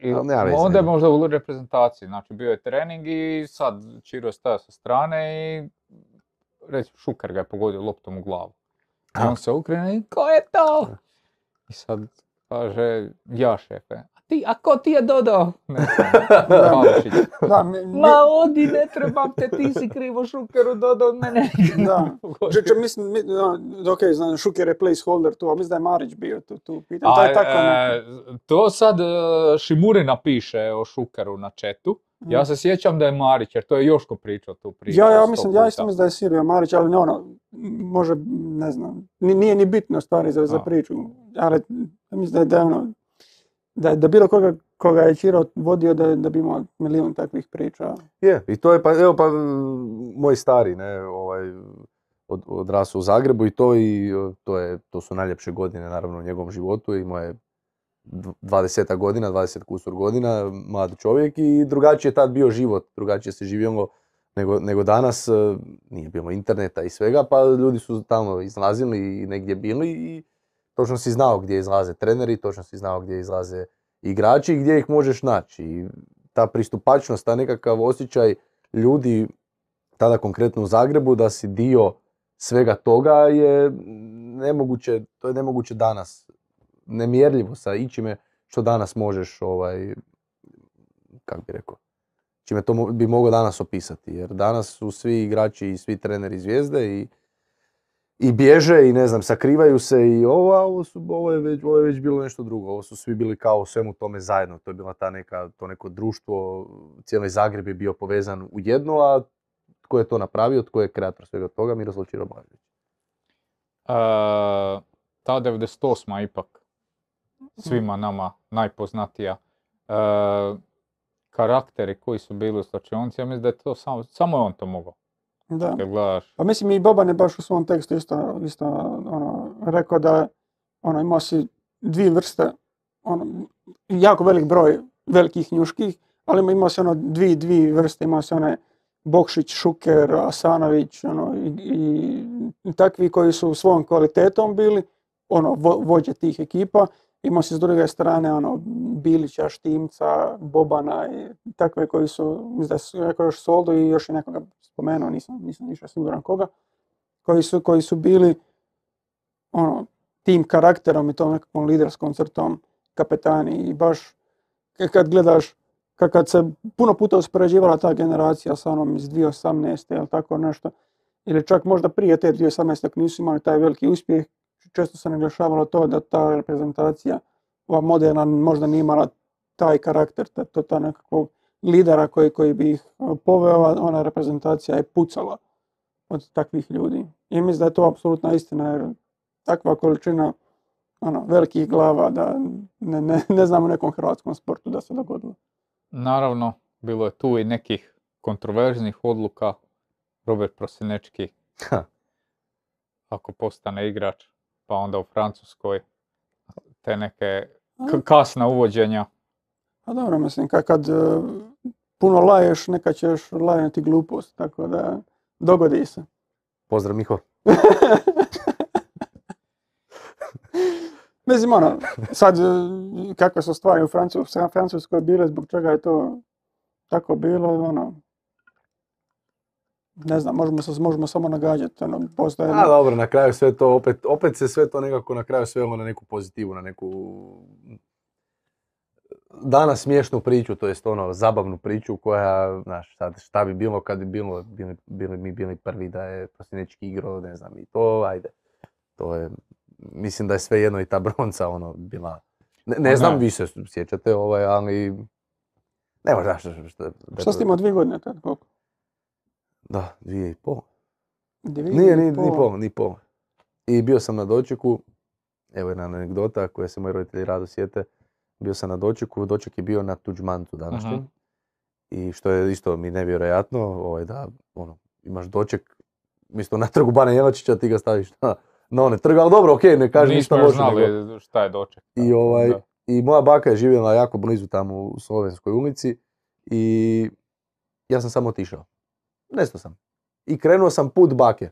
I nema veze, onda je možda u reprezentaciji, znači bio je trening i sad Čiro je stajao sa strane i reći Šuker ga je pogodio loptom u glavu. I on se okrene i ko je to? I sad kaže, ja šefe, ti, a ko ti je dodao? Ne. Da, mi- mi- Ma odi, ne trebam te, ti si krivo Šukeru dodao mene. Da. Pogodio. Če, če mislim, mi, da, ok, znam, Šuker je placeholder tu, ali mislim da je Marić bio tu, tu pitan. To A, je tako e, to sad e, Šimurina piše o Šukeru na četu. Ja se sjećam da je Marić, jer to je Joško pričao tu priču. Ja, ja mislim, ja isto mislim da je Sirio Marić, ali ne ono, može, ne znam, ni- nije ni bitno stvari za, za A. priču, ali ja mislim da je, da je ono, da, da bilo koga koga je Čiro vodio da, da bi imao milijun takvih priča. Je, i to je, pa evo pa moj stari, ne, ovaj, od, odrasao u Zagrebu i to i to, je, to su najljepše godine naravno u njegovom životu i moje 20 godina, 20 kusur godina, mlad čovjek i drugačiji je tad bio život, drugačije se živjelo nego, nego danas, nije bilo interneta i svega, pa ljudi su tamo izlazili i negdje bili i točno si znao gdje izlaze treneri, točno si znao gdje izlaze igrači i gdje ih možeš naći. I ta pristupačnost, ta nekakav osjećaj ljudi, tada konkretno u Zagrebu, da si dio svega toga je nemoguće, to je nemoguće danas. Nemjerljivo sa ičime što danas možeš, ovaj, kako bi rekao, čime to bi mogao danas opisati. Jer danas su svi igrači i svi treneri zvijezde i, i bježe i ne znam, sakrivaju se i ovo, a ovo, su, ovo, je već, ovo je već bilo nešto drugo. Ovo su svi bili kao u svemu tome zajedno. To je bila ta neka, to neko društvo, cijeli Zagreb je bio povezan u jedno, a tko je to napravio, tko je kreator svega toga, Miroslav Čiro Blažević. E, ta 98. ipak svima nama najpoznatija. E, karakteri koji su bili u slačionici, ja mislim da je to samo, samo je on to mogao. Da. Kad gledaš, Pa mislim i Boban je baš u svom tekstu isto, isto ono, rekao da ono, imao si dvije vrste, ono, jako velik broj velikih njuških, ali ima- imao si ono dvije, dvije vrste, imao si onaj Bokšić, Šuker, Asanović, ono, i, i takvi koji su svojom kvalitetom bili, ono, vo- vođe tih ekipa, imao si s druge strane, ono, Bilića, Štimca, Bobana i takve koji su, mislim da su rekao još Soldo i još je nekoga spomenuo, nisam, nisam više siguran koga, koji su, koji su bili ono, tim karakterom i tom nekakvom liderskom crtom kapetani i baš kad gledaš ka- kad se puno puta uspoređivala ta generacija sa onom iz 2018. ili tako nešto, ili čak možda prije te 2018. ako nisu imali taj veliki uspjeh, često se naglašavalo to da ta reprezentacija, ova moderna, možda nije imala taj karakter, ta, to, ta nekakvog lidera koji, koji bi ih e, poveo, ona reprezentacija je pucala od takvih ljudi. I mislim da je to apsolutna istina, jer takva količina ono, velikih glava da ne, ne, ne znam u nekom hrvatskom sportu da se dogodilo. naravno, bilo je tu i nekih kontroverznih odluka. Robert Prosinečki, ako postane igrač, pa onda u Francuskoj, te neke k- kasna uvođenja. A dobro, mislim, kad, kad e, puno laješ, nekad ćeš lajati glupost, tako da dogodi se. Pozdrav Miho. Mislim, ono, sad, e, kakve su stvari u Francu- Francuskoj bile, zbog čega je to tako bilo, ono, ne znam, možemo, se, možemo samo nagađati, ono, postoje... A dobro, na kraju sve to, opet, opet se sve to nekako na kraju svelo na neku pozitivu, na neku danas smiješnu priču, to jest ono zabavnu priču koja, znaš, sad šta bi bilo kad bi bilo, bili, bili mi bili prvi da je Prosinečki igrao, ne znam, i to, ajde. To je, mislim da je sve jedno i ta bronca ono bila, ne, ne znam, vi se sjećate, ovaj, ali, ne možda, što, što, Šta ste imao dvije godine tad, koliko? Da, dvije i pol. Dvije Nije, ni, ni pol, ni pol. I bio sam na dočeku, evo jedna anegdota koja se moji roditelji rado sjete. Bio sam na dočeku, doček je bio na Tuđmancu današnjem. Mhm. I što je isto mi nevjerojatno, ovaj, da ono, imaš doček, umjesto na trgu Bane Jelačića ti ga staviš na, na one trg, ali dobro, okej, ne kažem ništa loše. nego- znali šta je doček. I, ovaj, Da. I moja baka je živjela jako blizu tamo u Slovenskoj ulici i ja sam samo otišao. Nestao sam. I krenuo sam put bake.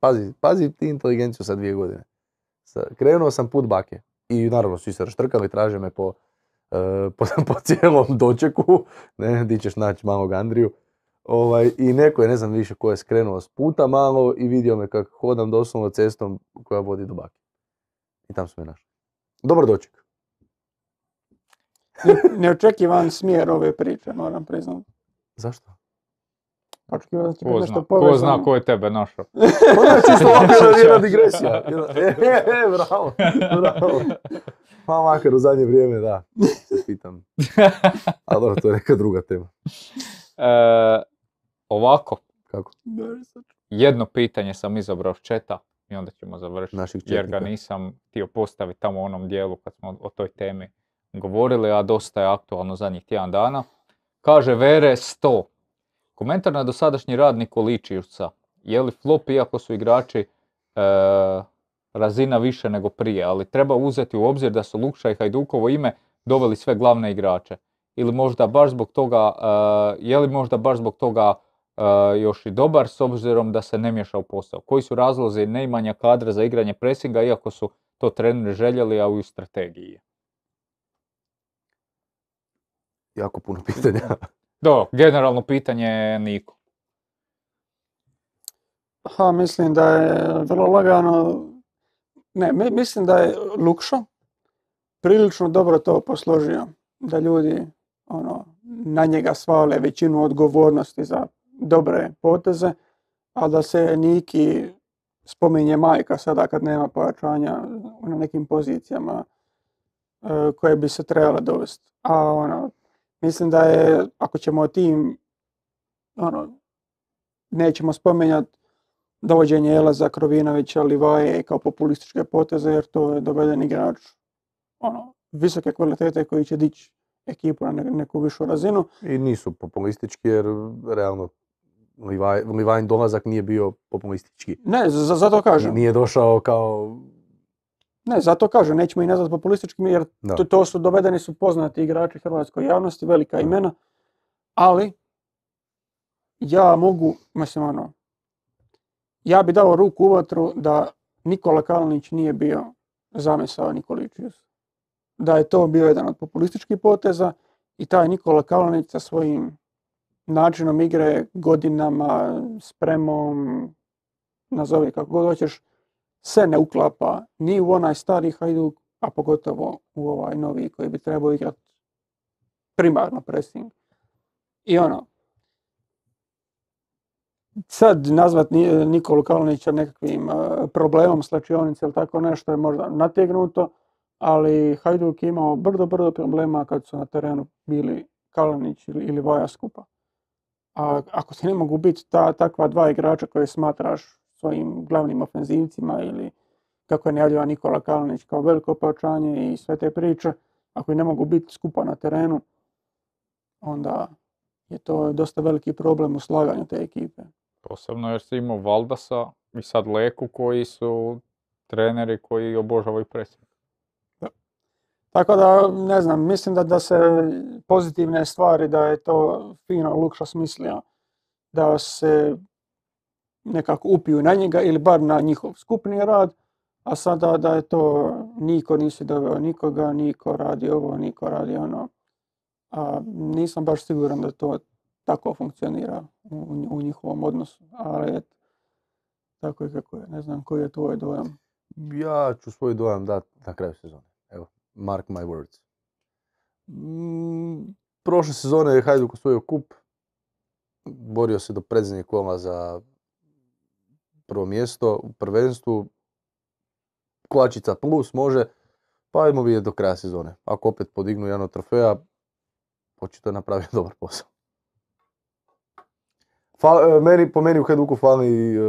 Pazi, pazi ti inteligenciju sa dvije godine. Krenuo sam put bake. I naravno svi se raštrkali, traže me po, e, po, po cijelom dočeku. Ne, di ćeš naći malog Andriju. Ovaj, I neko je, ne znam više ko je skrenuo s puta malo i vidio me kako hodam doslovno cestom koja vodi do bake. I tam su me našli. Dobar doček. Ne- Neočekivan smjer ove priče, moram priznati. Zašto? Očekivao da će biti nešto zna, ko povezano. zna ko je tebe našao. Pa ne, čisto ovako jedna, digresija. E, e, bravo, bravo. Pa makar u zadnje vrijeme, da. Se pitam. Ali dobro, to je neka druga tema. E, ovako, Kako? jedno pitanje sam izabrao s četa i onda ćemo završiti. Naših jer ga nisam htio postaviti tamo u onom dijelu kad smo o toj temi govorili, a dosta je aktualno zadnjih tjedan dana. Kaže Vere 100. Komentar na dosadašnji rad Nikoličiusa. Je li flop iako su igrači e, razina više nego prije, ali treba uzeti u obzir da su Lukša i Hajdukovo ime doveli sve glavne igrače. Ili možda baš zbog toga, e, je li možda baš zbog toga e, još i dobar s obzirom da se ne miješa u posao? Koji su razlozi neimanja kadra za igranje presinga iako su to treneri željeli, a u strategiji? Jako puno pitanja. Do, generalno pitanje je Niko. Ha, mislim da je vrlo lagano, ne, mi- mislim da je Lukšo prilično dobro to posložio, da ljudi ono, na njega svale većinu odgovornosti za dobre poteze, a da se Niki spominje majka sada kad nema pojačanja na nekim pozicijama e, koje bi se trebale dovesti. A ono, mislim da je, ako ćemo o tim, ono, nećemo spominjati dovođenje Elaza, Krovinovića, Livaje kao populističke poteze, jer to je doveden igrač ono, visoke kvalitete koji će dići ekipu na ne- neku višu razinu. I nisu populistički jer realno Levine dolazak nije bio populistički. Ne, za- zato kažem. Nije došao kao... Ne, zato kažem, nećemo ih nazvati populističkim jer to, to su dovedeni su poznati igrači hrvatskoj javnosti, velika imena, ali ja mogu, mislim ono, ja bi dao ruku u vatru da Nikola Kalinić nije bio zamisao Nikoličius. Da je to bio jedan od populističkih poteza i taj Nikola Kalinić sa svojim načinom igre, godinama, spremom, nazovi kako god hoćeš, se ne uklapa ni u onaj stari Hajduk, a pogotovo u ovaj novi koji bi trebao igrati primarno pressing. I ono, sad nazvat Ni- Nikolu Kalinića nekakvim eh, problemom slačionice ili tako nešto je možda nategnuto, ali Hajduk je imao brdo, brdo problema kad su na terenu bili Kalinić ili, Vaja skupa. A ako ti ne mogu biti ta, takva dva igrača koje smatraš svojim glavnim ofenzivcima ili kako je najavljiva Nikola Kalinić kao veliko pojačanje i sve te priče, ako i ne mogu biti skupa na terenu, onda je to dosta veliki problem u slaganju te ekipe. Posebno jer si imao Valdasa i sad Leku koji su treneri koji obožavaju pressing. Tako da, ne znam, mislim da, da se pozitivne stvari, da je to fino Lukša smislio, da se nekako upiju na njega ili bar na njihov skupni rad, a sada da je to niko nisi doveo nikoga, niko radi ovo, niko radi ono. A nisam baš siguran da to tako funkcionira u, u njihovom odnosu, ali eto, tako je kako je. Ne znam koji je tvoj dojam. Ja ću svoj dojam dati na kraju sezone. Evo, mark my words. Mm, prošle sezone je Hajduk osvojio kup. Borio se do predzadnjeg kola za prvo mjesto u prvenstvu. Kvačica plus može. Pa ajmo vidjeti do kraja sezone. Ako opet podignu jedan od trofeja, očito je napravio dobar posao. Fa- e, meni, po meni u Hajduku fali e,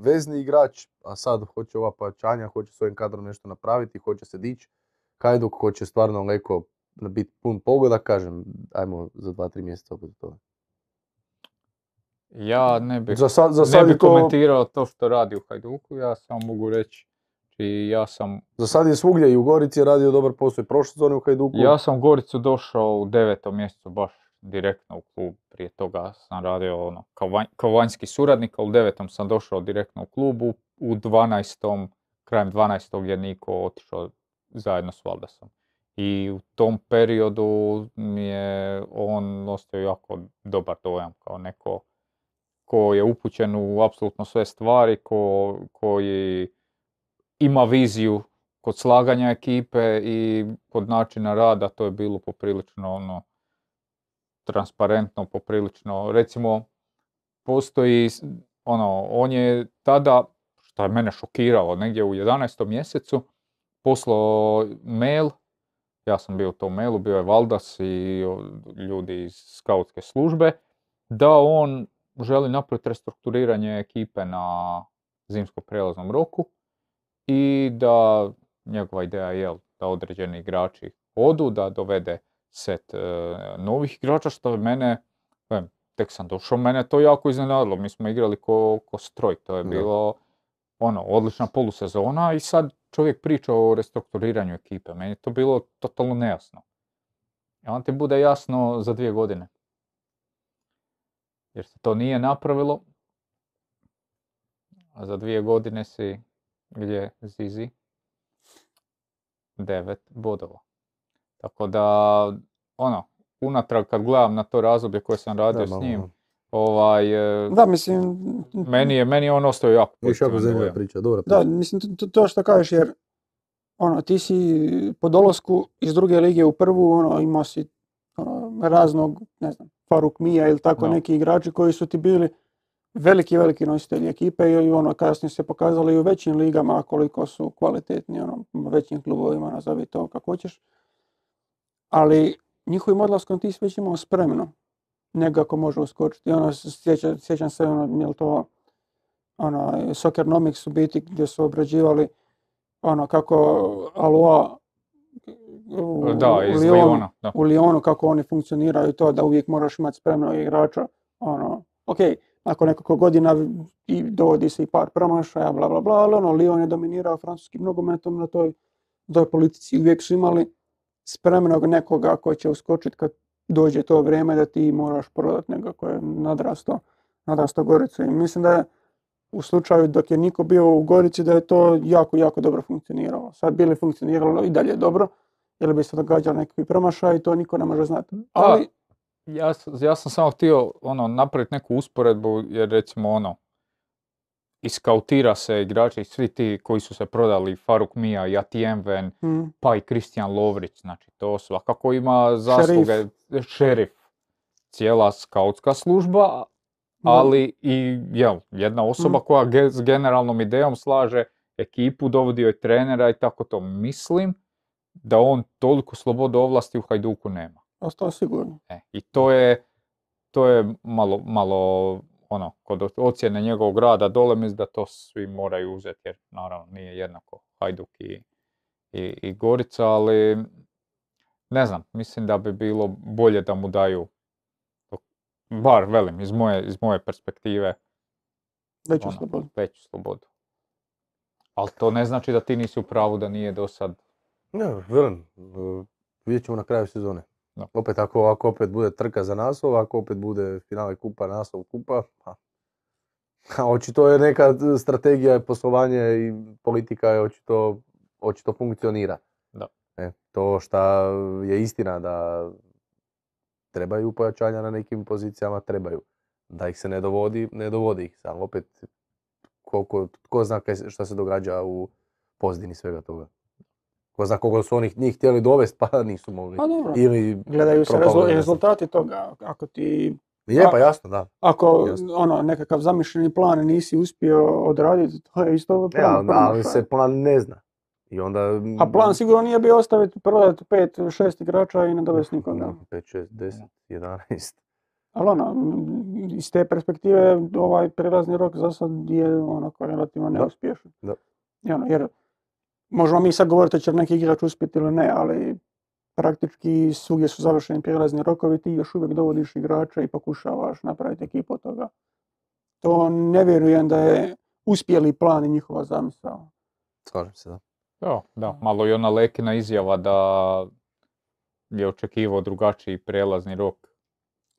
vezni igrač, a sad hoće ova pojačanja, hoće s ovim kadrom nešto napraviti, hoće se dići. Hajduk hoće stvarno leko biti pun pogoda, kažem, ajmo za dva, tri mjeseca opet to. Ja ne bih, Za sad, za ne sad bih je to, komentirao to što radi u Hajduku, ja samo mogu reći i ja sam, za sad je svugdje i u Gorici je radio dobar posao i prošle sezone u Hajduku. ja sam u Goricu došao u devetom mjesecu baš direktno u klub, prije toga sam radio ono, kao, vanj- kao vanjski suradnik, a u devetom sam došao direktno u klubu, u 12. krajem 12. je Niko otišao zajedno s Valdasom. I u tom periodu mi je on ostavio jako dobar dojam kao neko ko je upućen u apsolutno sve stvari, ko, koji ima viziju kod slaganja ekipe i kod načina rada, to je bilo poprilično ono, transparentno, poprilično, recimo, postoji, ono, on je tada, što je mene šokiralo, negdje u 11. mjesecu, poslao mail, ja sam bio u tom mailu, bio je Valdas i ljudi iz skautske službe, da on želi napraviti restrukturiranje ekipe na zimskom prijelaznom roku i da njegova ideja je da određeni igrači odu, da dovede set e, novih igrača, što je mene, velim, tek sam došao, mene to jako iznenadilo, mi smo igrali ko, ko stroj, to je bilo ono, odlična polusezona i sad čovjek priča o restrukturiranju ekipe, meni je to bilo totalno nejasno. Onda ti bude jasno za dvije godine. Jer se to nije napravilo, a za dvije godine si gdje? Zizi. Devet bodova. Tako da, ono, unatrag kad gledam na to razdoblje koje sam radio Da, s njim, ovaj, e, Da, mislim... meni je, meni je on ostao jako pozitivan priča, dobra priča. Da, mislim, to, to- to što kažeš, jer ono, ti si po dolasku iz druge lige u prvu, ono, imao si ono, raznog, ne znam, Faruk Mija ili tako Da. neki igrači koji su ti bili veliki, veliki nositelji ekipe i ono, kasnije se pokazali i u većim ligama koliko su kvalitetni, ono, u većim klubovima, nazovi to kako hoćeš. Ali njihovim odlaskom ti si već imao spremno nekako može uskočiti. Ono, sjeća, sjećam se, ono, jel to ono, Soccernomics u biti gdje su obrađivali ono kako Aloa u, Da, iz u da. u kako oni funkcioniraju to da uvijek moraš imati spremnog igrača. Ono, ok, nakon nekoliko godina i dovodi se i par promašaja, bla, bla, bla, ali ono, Lyon je dominirao francuskim nogometom na toj, toj politici. Uvijek su imali spremnog nekoga koji će uskočiti kad dođe to vrijeme da ti moraš prodati nekoga koji je nadrasto, nadrasto Goricu. I mislim da je u slučaju dok je Niko bio u Gorici da je to jako, jako dobro funkcioniralo. Sad bi li funkcioniralo i dalje dobro, ili bi se događalo nekakvi promašaj, to niko ne može znati. Ali, Ja, s- ja sam samo htio ono, napraviti neku usporedbu jer recimo ono, iskautira se igrači, svi ti koji su se prodali, Faruk Mija i Atijem Ven, mm, pa i Kristijan Lovrić, znači to svakako ima zasluge, šerif, cijela skautska služba, ali i jel, jedna osoba Mm. koja ge- s generalnom idejom slaže ekipu, dovodi joj trenera i tako to. Mislim da on toliko slobodu ovlasti u Hajduku nema. ostao sigurno. E, I to je, to je malo, malo ono, kod ocjene njegovog rada dole mislim da to svi moraju uzeti jer naravno nije jednako Hajduk i, i, i Gorica, ali ne znam, mislim da bi bilo bolje da mu daju, bar velim, iz moje, iz moje perspektive, Veću ono, slobodu. veću slobodu. Ali to ne znači da ti nisi u pravu da nije do sad Ne, velim, uh, vidjet ćemo na kraju sezone. Da. Opet ako, ako opet bude trka za naslov, ako opet bude finale kupa, naslov kupa, pa a očito je neka strategija poslovanja i politika je očito, očito funkcionira. Da. E, to šta je istina da trebaju pojačanja na nekim pozicijama, trebaju. Da ih se ne dovodi, ne dovodi ih. Samo opet, koliko, tko zna kaj, šta se događa u pozdini svega toga. Ko zna koliko su oni njih htjeli dovesti, pa nisu mogli. Pa dobro. Ili Gledaju se propalo, rezu- ne znam. rezultati toga. Ako ti Je, pa jasno, da. Ako Jasno. ono, nekakav zamišljeni plan nisi uspio odraditi, to je isto Ne, plan. ali, ali se plan ne zna. I onda... A plan sigurno nije bio ostaviti, prodati pet, šest igrača i ne dovesti nikoga. 5, 6, 10, 11. Ali ono, iz te perspektive ovaj prelazni rok za sad je onako relativno Da. neuspješan. Da. I ono, jer možemo mi sad govoriti će neki igrač uspjeti ili ne, ali praktički svugdje su završeni prijelazni rokovi, ti još uvijek dovodiš igrača i pokušavaš napraviti ekipu od toga. To ne vjerujem da je uspjeli plan i njihova zamisao. Slažem se, da. Da, da, malo i ona Lekina izjava da je očekivao drugačiji prelazni rok.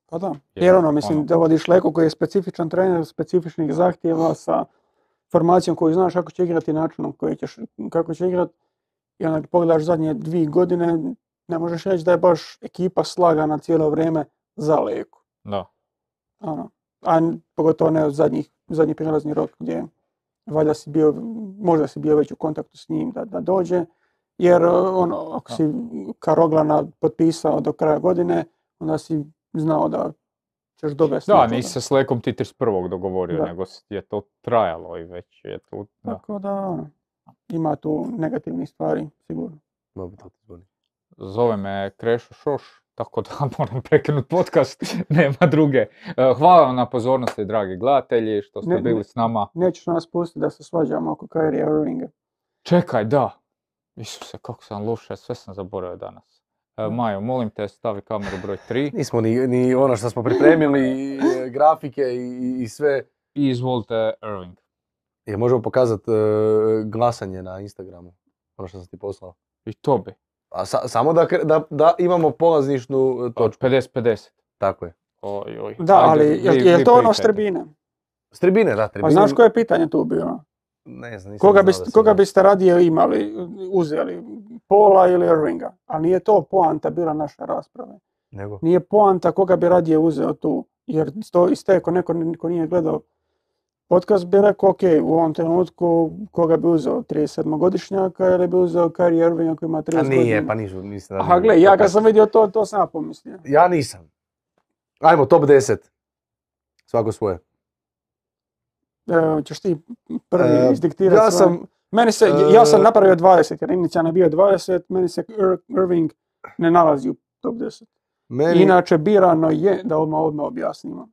Pa da, Jer, ono, mislim, ono- dovodiš Leko koji je specifičan trener, specifičnih zahtjeva sa formacijom koju znaš kako će igrati i načinom koji ćeš, kako će igrati. I onda pogledaš zadnje dvije godine, ne možeš reći da je baš ekipa slagana cijelo vrijeme za Leku. Da. Ono. A pogotovo ne od zadnjih, zadnji prijelazni rok gdje valjda si bio, možda si bio već u kontaktu s njim da, da dođe. Jer ono, ako si Karoglana potpisao do kraja godine, onda si znao da ćeš dovesti. Da, nisi se s Lekom ti 31. dogovorio, Da. nego je to trajalo i već je tu. Da. Tako da, ima tu negativnih stvari, sigurno. Zove me Krešo Šoš, tako da moram prekinuti podcast, nema druge. E, Hvala vam na pozornosti, dragi gledatelji, što ste Ne, ne. bili s nama. Nećeš nas pustiti da se svađamo oko Kyrie Irvinga. Čekaj, da. Isuse, kako sam loše, sve sam zaboravio danas. E, Majo, molim te, stavi kameru broj 3 Nismo ni, ni ono što smo pripremili, i, e, grafike i, i sve. i izvolite Irving. Je, možemo pokazati glasanje na Instagramu. Ono što sam ti poslao. I to bi. A sa- samo da, da, da imamo polaznišnu e, točku. 50-50. Tako je. Oj, oj. Da, Ajde, ali vi- je, vi je to ono pričajte. s tribine? S tribine, da, A znaš koje je pitanje tu bilo? Ne znam, nisam Koga, znao biste, da koga biste radije imali, uzeli? Pola ili Irvinga? A nije to poanta bila naše rasprave. Nego? Nije poanta koga bi radije uzeo tu. Jer to isto ako neko ko nije gledao podcast bi rekao, ok, u ovom trenutku koga bi uzeo 37-godišnjaka ili bi uzeo Kyrie Irvinga koji ima 30 A godina. nije, pa nisu, nisam da Aha, gle, ja kad sam vidio to, to sam ja pomislio. Ja nisam. Ajmo, top 10. Svako svoje. Evo, ćeš ti prvi E, izdiktirati ja svoje- sam- Meni se, ja sam e, napravio 20, jer inicijalno je bio 20, meni se Ir- Irving ne nalazi u top 10. Meni... Inače, birano je, da odmah odmah objasnimo,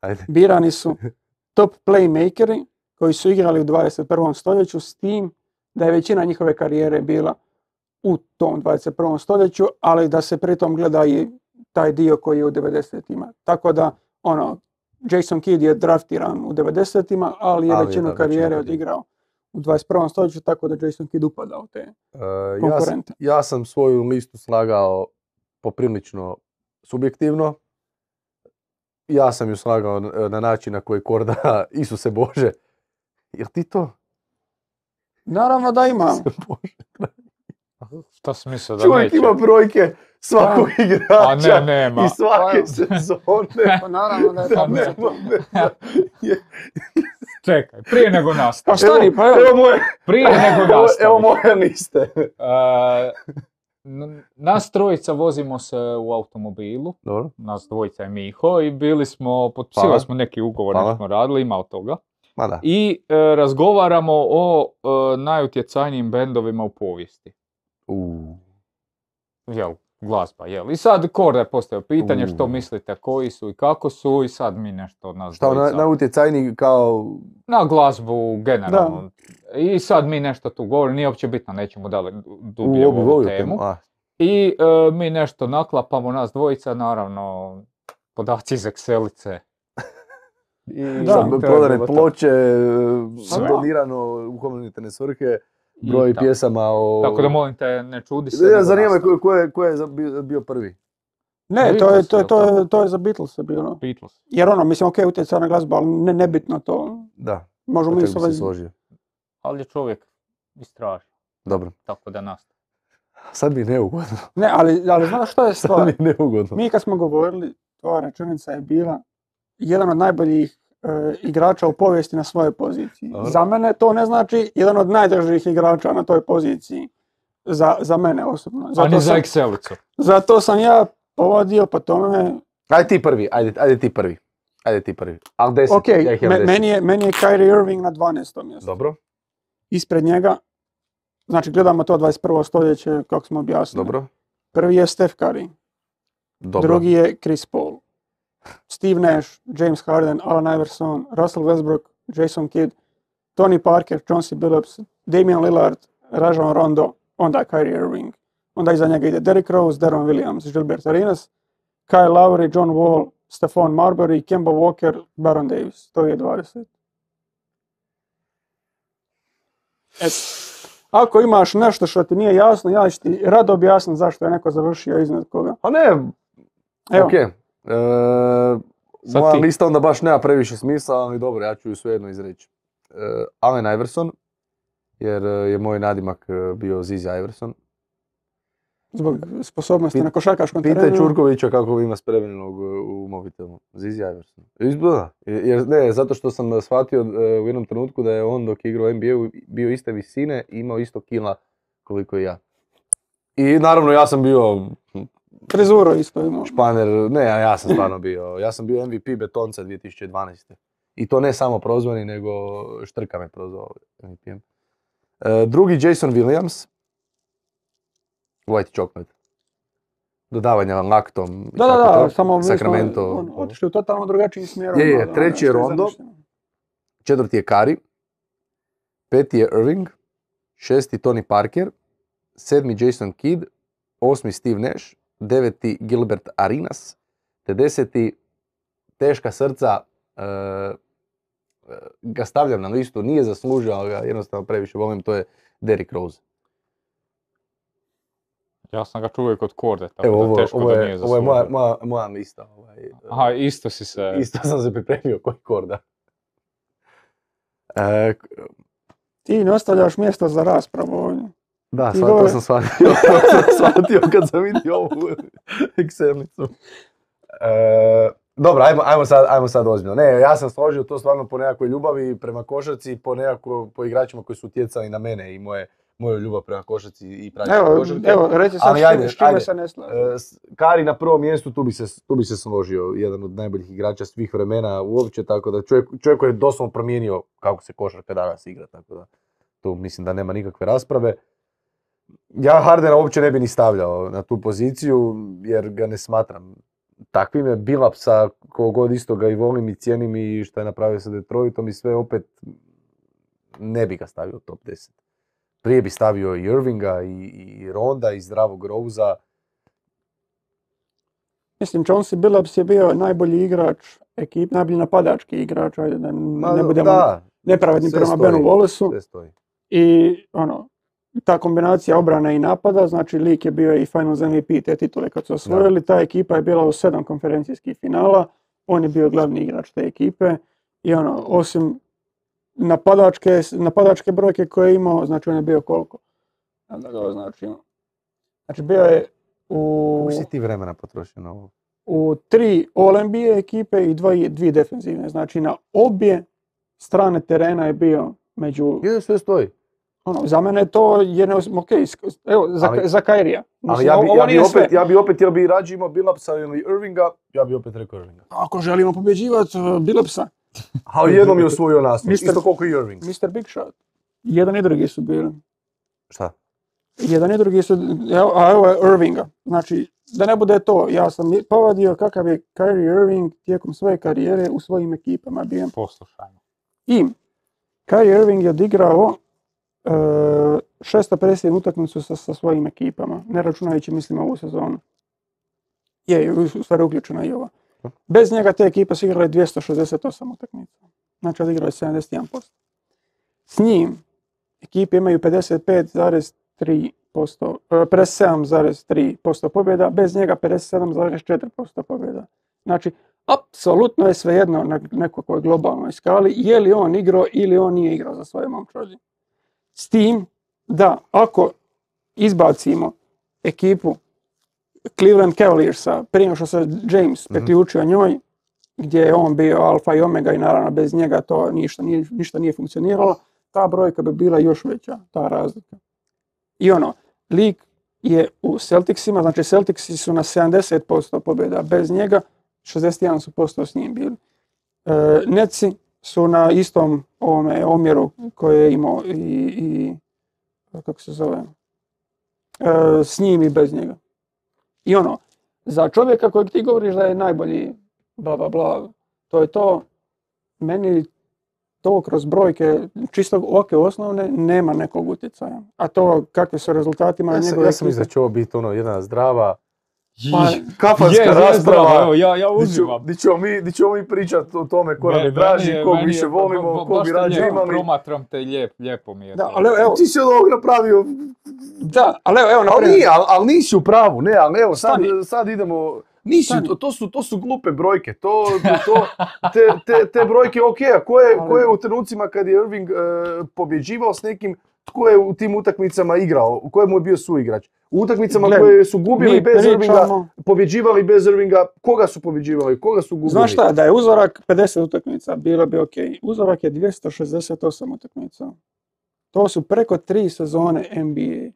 Ajde. birani su top playmakeri koji su igrali u 21. stoljeću s tim da je većina njihove karijere bila u tom 21. stoljeću, ali da se pritom gleda i taj dio koji je u 90-ima. Tako da, ono, Jason Kidd je draftiran u 90-ima, ali je Ali većinu da, karijere. odigrao u 21. stoljeću, tako da Jason Kidd upada u te E, ja, sam, konkurente. ja sam svoju listu slagao poprilično subjektivno. Ja sam ju slagao na- na način na koji korda Isuse Bože. Jel ti to? Naravno da ima. Isuse Bože. Šta si mislio da Čovjek neće? ima brojke svakog A igrača ne, nema. i svake Pa, sezone. Pa naravno da je Pa tako. Čekaj, prije nego Pa nastaviš. stani, pa evo. Evo moje, Prije nego evo, evo moje liste. E, n- nas trojica vozimo se u automobilu, Dobro. nas dvojica je Miho i bili smo, potpisivali Hvala. smo neki ugovor, smo radili, ima od toga. Ma da. I e, razgovaramo o e, najutjecajnijim bendovima u povijesti. U. Jel, glazba, jel. I sad Korda je postavio pitanje što mislite koji su i kako su i sad mi nešto od nas Šta, na, na utjecajni kao... Na glazbu generalno. I sad mi nešto tu govorimo, nije uopće bitno, nećemo dalje dublje u ovu temu. A, I e, mi nešto naklapamo, nas dvojica, naravno, podaci iz Excelice. I Da, prodane ploče, Sve. donirano u humanitarne svrhe. Broj tako. pjesama o... Tako da molim te, ne čudi se. Nego zanima me ko, ko je, ko je bio, bio prvi. Ne, to je, to je, to je, to je za Beatles bilo. Beatles. Jer ono, mislim, ok, utjecaj na glazbu, ali ne, nebitno to. Da, Možemo mi se ovaj- složio. Ali je čovjek istražio, Dobro. tako da nastavi. Sad mi je neugodno. Ne, ali, ali znaš što je Sad stvar? mi je neugodno. Mi kad smo govorili, tvoja rečenica je bila jedan od najboljih igrača u povijesti na svojoj poziciji. Dobro. Za mene to ne znači jedan od najdražih igrača na toj poziciji. Za, za mene osobno. A Zato za sam, Excelicu. zato sam ja povodio po tome, Ajde ti prvi, ajde, ajde ti prvi. Ajde ti prvi. Ali deset, ok, ja me- deset. meni, je, meni je Kyrie Irving na 12. mjestu. Dobro, Ispred njega, znači gledamo to 21. stoljeće, kako smo objasnili. dobro, Prvi je Steph Curry, dobro. drugi je Chris Paul, Steve Nash, James Harden, Allen Iverson, Russell Westbrook, Jason Kidd, Tony Parker, Chauncey Billups, Damian Lillard, Rajon Rondo, onda Kyrie Irving. Onda iza njega ide Derrick Rose, Deron Williams, Gilbert Arenas, Kyle Lowry, John Wall, Stephon Marbury, Kemba Walker, Baron Davis. To je 20. Et, ako imaš nešto što ti nije jasno, ja ću ti rado objasniti zašto je neko završio iznad koga. Pa ne, Evo, ok. E, Sad moja ti. lista onda baš nema previše smisla, ali dobro, ja ću ju svejedno izreći. E, Allen Iverson, jer e, je moj nadimak bio Zizi Iverson. zbog sposobnosti Pit- na košarkaškom Pitaj terenu. Čurkovića kako ima spremljenog u mobitelu. Zizi Iverson. Izgleda. Jer, ne, zato što sam shvatio u jednom trenutku da je on dok je igrao u NBA-u bio iste visine i imao isto kila koliko i ja. I naravno ja sam bio Frizuru isto imao. španer, ne, ja sam stvarno bio, ja sam bio MVP Betonca 2012. I to ne samo prozvani, nego Štrka me prozvao MVP-em. E, drugi Jason Williams, White Chocolate. Dodavanja laktom. Da, da, da, samo Sacramento. ono, otišli u totalno drugačijim smjerom. Je, je, ono, treći je Rondo. Četvrti je Kari. Peti je Irving. Šesti Tony Parker. Sedmi Jason Kidd. Osmi Steve Nash. Deveti Gilbert Arenas. Te deseti teška srca e, e, ga stavljam na listu, nije zaslužio, ali ga jednostavno previše volim, to je Derrick Rose. Ja sam ga čuvao kod korde, tako Evo, da ovo, teško ovo da je, nije ovo je moja, zaslužio. moja, moja lista. Ovaj, Aha, isto si se... Isto sam se pripremio koji korda. E, Ti ne ostavljaš mjesto za raspravu. Da, sva, to sam shvatio, to sam shvatio kad sam vidio ovu Excelicu. E, dobro, ajmo, ajmo, sad, ajmo sad ozbiljno. Ne, ja sam složio to stvarno po nekakvoj ljubavi prema košarci, po nekako, po igračima koji su utjecali na mene i moje, moju ljubav prema košarci i praćenju Evo, košarke. evo, reci sad Ali s čime- ajde, s čime se ne slažeš. E, Kari na prvom mjestu, tu bi, se, tu bi se složio, jedan od najboljih igrača svih vremena uopće, tako da čovjek, čovjek koji je doslovno promijenio kako se košarka danas igra, tako da tu mislim da nema nikakve rasprave. Ja Hardena uopće ne bi ni stavljao na tu poziciju, jer ga ne smatram takvim je Bilapsa, kogo god isto ga i volim i cijenim i što je napravio sa Detroitom i sve opet ne bi ga stavio top 10. Prije bi stavio i Irvinga i, i Ronda i zdravog Rosa. Mislim, Chauncey Billups je bio najbolji igrač ekip, najbolji napadački igrač, ajde da Ma, ne budemo da, nepravedni prema stoji. Benu stoji. I ono, ta kombinacija obrane i napada, znači lik je bio i Finals MVP te titule kad su osvojili, ta ekipa je bila u sedam konferencijskih finala, on je bio glavni igrač te ekipe i ono, osim napadačke, napadačke brojke koje je imao, znači on je bio koliko? Da ga označim. Znači bio je u, Koliko si ti vremena potrošio na ovo? u tri All-NBA ekipe i dva, dvije defensivne. Znači na obje strane terena je bio među Je, sve stoji. Ono, za mene je to jedno, ok, sk- evo, za, Ali- za Kairija. Ali ja bi, ja bi opet, ja bi opet, jer bi rađe imao Billupsa ili Irvinga, ja bi opet rekao Irvinga. Ako želimo pobjeđivati uh, Billupsa, A jednom je osvojio Mister- isto koliko i Irving. Mr. Big Shot. Jedan i drugi su bili. Šta? Jedan i drugi su, evo, a evo je Irvinga. Znači, da ne bude to, ja sam je- povadio kakav je Kyrie Irving tijekom svoje karijere u svojim ekipama bio. Poslušajmo. I Kyrie Irving je odigrao 651 utakmicu sa, sa svojim ekipama, ne računajući mislim ovu sezonu. Je, u stvari uključena i ova. Bez njega te ekipe su igrale 268 utakmica. Znači odigrao je 71%. S njim ekipe imaju 55,3%, e, 57,3% pobjeda, bez njega 57,4% pobjeda. Znači, apsolutno je svejedno na nekakvoj globalnoj skali je li on igrao ili on nije igrao za svoje momčadi. S tim da ako izbacimo ekipu Cleveland Cavaliersa prije što se James Mhm. priključio njoj, gdje je on bio alfa i omega i naravno bez njega to ništa nije, ništa nije funkcioniralo, ta brojka bi bila još veća, ta razlika. I ono, lik je u Celticsima, znači Celticsi su na 70% pobjeda, bez njega 61 su posto s njim bili. E, Netsi su na istom ovome omjeru koje je imao i, i kako se zove, e, s njim i bez njega. I ono, za čovjeka kojeg ti govoriš da je najbolji, bla bla bla, to je to, meni to kroz brojke, čisto ovakve osnovne, nema nekog utjecaja. A to kakvi su rezultati ima Ja njegove ja sam mislio da će ovo biti ono jedna zdrava Pa, kafanska Je, je, rasprava. zdravo, evo, ja, ja uživam. Di ćemo mi, di ćemo mi pričati o tome ko nam draži, kog više je- ba- volimo, ba- kog baš bi te rađe imali. Promatram te lijep, lijepo mi je Da, ali evo, Ti si od ovog napravio, da, ali evo, evo, ali naprimjer, nije, ali, ali nisi u pravu, ne, ali evo sad, Stani. sad idemo, nisi, to, to, su, to su glupe brojke, to, to, te, te, te brojke, ok, a ko je, ko je u trenucima kad je Irving e, pobjeđivao s nekim, tko je u tim utakmicama igrao, ko mu je bio suigrač? U utakmicama Gle, koje su gubili bez Irvinga, pričamo- pobjeđivali bez Irvinga, koga su pobjeđivali, koga su gubili? Znaš šta, da je uzorak 50 utakmica, bilo bi ok. Uzorak je 268 utakmica. To su preko tri sezone NBA.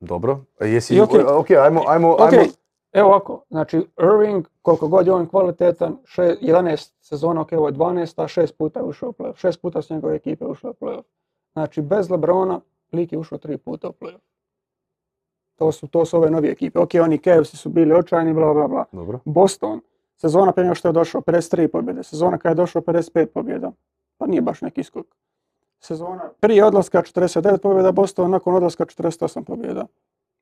Dobro, jesi, I ok, ajmo, ajmo, Ok, ajmo, evo ovako, znači Irving, koliko god je on kvalitetan, še- 11 sezona, ok, ovo je 12, a 6 puta je ušao u playoff. 6 puta su njegove ekipe ušle u playoff. Znači, bez Lebrona, lik je ušao 3 puta u playoff. To su, to su ove novije ekipe. Ok, oni Cavs su bili očajni, bla, bla, bla. dobro, Boston, sezona prije što je došao 53 pobjede, sezona kada je došao 55 pobjeda, pa nije baš neki skok. Sezona prije odlaska 49 pobjeda, Boston nakon odlaska 48 pobjeda.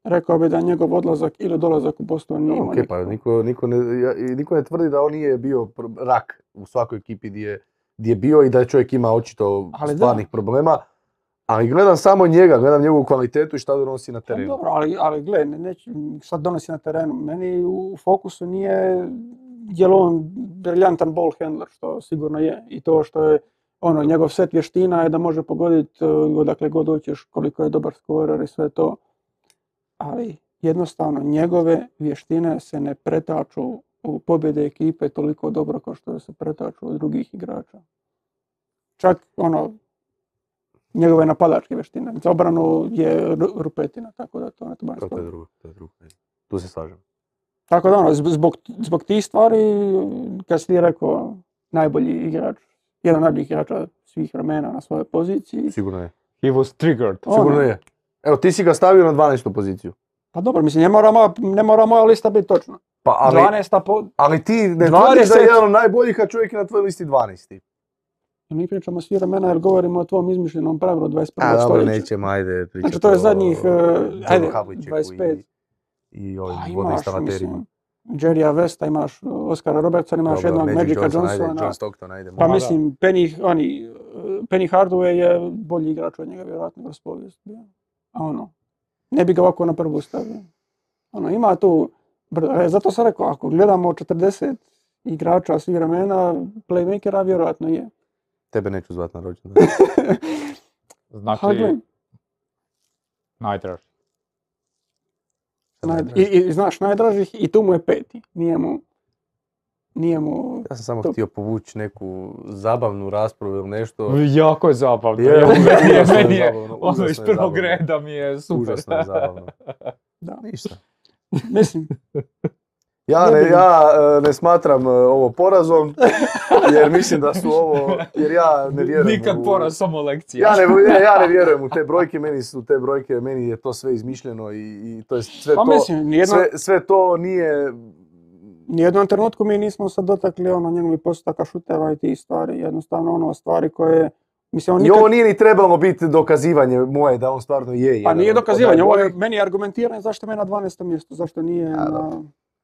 Rekao bi da njegov odlazak ili dolazak u Boston nije imao ok, pa niko, niko, ne, ja- niko ne tvrdi da on nije bio rak u svakoj ekipi gdje je, gdje je bio i da čovjek ima očito Ali da. stvarnih problema, ali gledam samo njega, gledam njegovu kvalitetu i šta donosi na Pa terenu. dobro, ali, ali gle, ne, neću, sad donosi na terenu. Meni u fokusu nije je li on briljantan ball handler, što sigurno je. I to što je ono, njegov set vještina je da može pogoditi uh, odakle god hoćeš, koliko je dobar skorer i sve to. Ali jednostavno njegove vještine se ne pretaču u pobjede ekipe toliko dobro kao što se pretaču od drugih igrača. Čak ono, njegove napadačke vještine. Za obranu je ru- rupetina, tako da to ne treba To, je drugo, to je drugo. Tu se slažem. Tako da ono, zb- zbog, zbog tih stvari, kad si ti rekao najbolji igrač, jedan najboljih igrača svih vremena na svojoj poziciji, Sigurno je. He was triggered. Ono. Sigurno je. Evo, ti si ga stavio na 12. poziciju. pa dobro, mislim, ne mora, moja, ne mora moja lista biti točna. Pa, ali, 12. po... ali ti ne 20. tvrdiš da je jedan od najboljih, a čovjek je na tvojoj listi 12. Mi pričamo svi vremena jer govorimo o tvom izmišljenom pravilu 21. A, dobro, stoljeća. nećemo, ajde pričati Znači, to je o- zadnjih, o eh, Johnu ajde, Havlicekku 25. I, i ovim vodoinstalaterima. mislim, Jerrya Westa, imaš Oscara Robertsona, imaš Dobro, jednog Magic Magica Johnson, Johnsona. John Stockton, ajde. Pa mislim, Penny, oni, Penny Hardaway je bolji igrač od njega, vjerojatno kroz povijest. A ono, ne bi ga ovako na prvu stavio. Ono, ima tu, e, zato sam rekao, ako gledamo 40 igrača svih vremena, playmakera vjerojatno je. Tebe neću zvat na rođendan. Znači, najdraži. naj- i, i, znaš, najdražih i tu mu je peti. Nije mu, nije mu, Ja sam samo To- htio povući neku zabavnu raspravu ili nešto. Jako je zabavno. Je, ja, meni je, užasno je meni je, zabavno, ono iz je prvog reda mi je super. Užasno je zabavno. da, Ništa. mislim, Ja Ne ja e, ne smatram e, ovo porazom, jer mislim da su ovo, jer ja ne vjerujem Nikad u- poraz, samo lekcija. Ja ne, ja ne vjerujem u te brojke, meni su te brojke, meni je to sve izmišljeno i, i to je sve pa to, mislim, nijedno, sve, sve to nije, nijednom trenutku mi nismo sad dotakli ono njegovi postotaka šuteva i tih stvari, jednostavno ono stvari koje, mislim, on i nikad, ovo nije ni trebalo biti dokazivanje moje da on stvarno je pa jedan nije dokazivanje, ovo je meni je argumentiranje zašto me na 12. mjestu, zašto nije, A, na,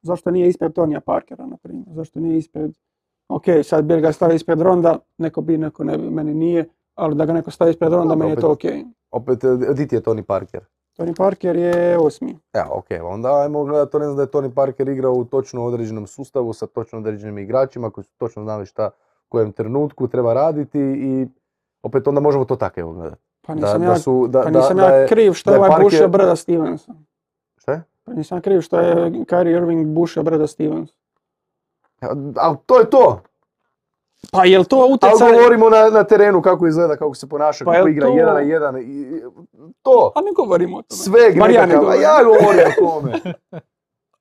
zašto nije ispred Tonija Parkera, na primjer, zašto nije ispred, ok, sad bi ga stavio ispred Ronda, neko bi, neko ne bi, meni nije, ali da ga neko stavi ispred Ronda, meni je to ok. Opet, e, di ti je Tony Parker? Tony Parker je osmi. Evo, ok, onda ajmo gledati, to ne znam da je Tony Parker igrao u točno određenom sustavu sa točno određenim igračima koji su točno znali šta u kojem trenutku treba raditi i opet onda možemo to tako evo gledati. Pa Da, nisam da ja, su, da, pa da- nisam da ja kriv što da je ovaj Parker- bušio Brada Stevensa. Pa nisam kriv što je Kyrie Irving bušio Brada Stevens. Ali to je to. Pa jel to Ali utjecaj? govorimo na, na terenu kako izgleda, kako se ponaša, Pa kako igra to- jedan na jedan. I, to. A ne govorimo o tome. Sve ja ne nekakav, a govorim. ja govorim o tome.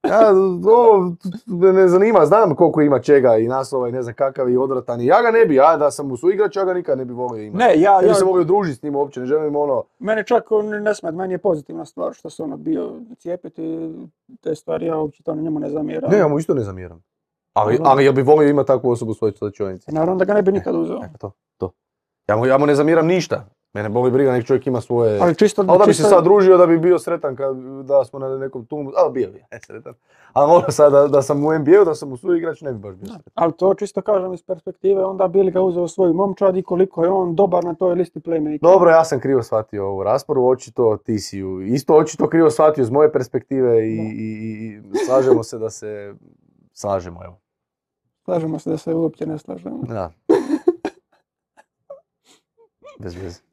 Ja, ovo me ne zanima, znam koliko ima čega i naslova i ne znam kakav i odvratan. Ja ga ne bi, ja da sam mu suigrač, ja ga nikad ne bi volio imati. Ne, ja, Ne bi ja, se volio družiti s njim uopće, ne želim ono... mene čak ne smet, meni je pozitivna stvar što se ono bio cijepiti te stvari, ja uopće to njemu ne zamjeram. Ne, ja mu isto ne zamjeram. Ali, ali ja bi volio imati takvu osobu u svojoj slačionici. Naravno da ga ne bi nikad uzeo. Eto, to, to. Ja mu, ja mu ne zamjeram ništa. Mene boli briga, nek čovjek ima svoje... Ali čisto, Ali da bi se sad družio, da bi bio sretan kad, da smo na nekom tumu, ali bio bi, ne sretan. Ali ono sad da, da sam u NBA-u, da sam u suigrač, ne bi baš bio sretan. Ali to čisto kažem iz perspektive, onda bi li ga uzeo svoju momčad i koliko je on dobar na toj listi playmaker. Dobro, ja sam krivo shvatio ovu raspravu, očito ti si ju isto očito krivo shvatio iz moje perspektive i, i, i slažemo se da se slažemo, evo. Slažemo se da se uopće ne slažemo. Da. Bez veze.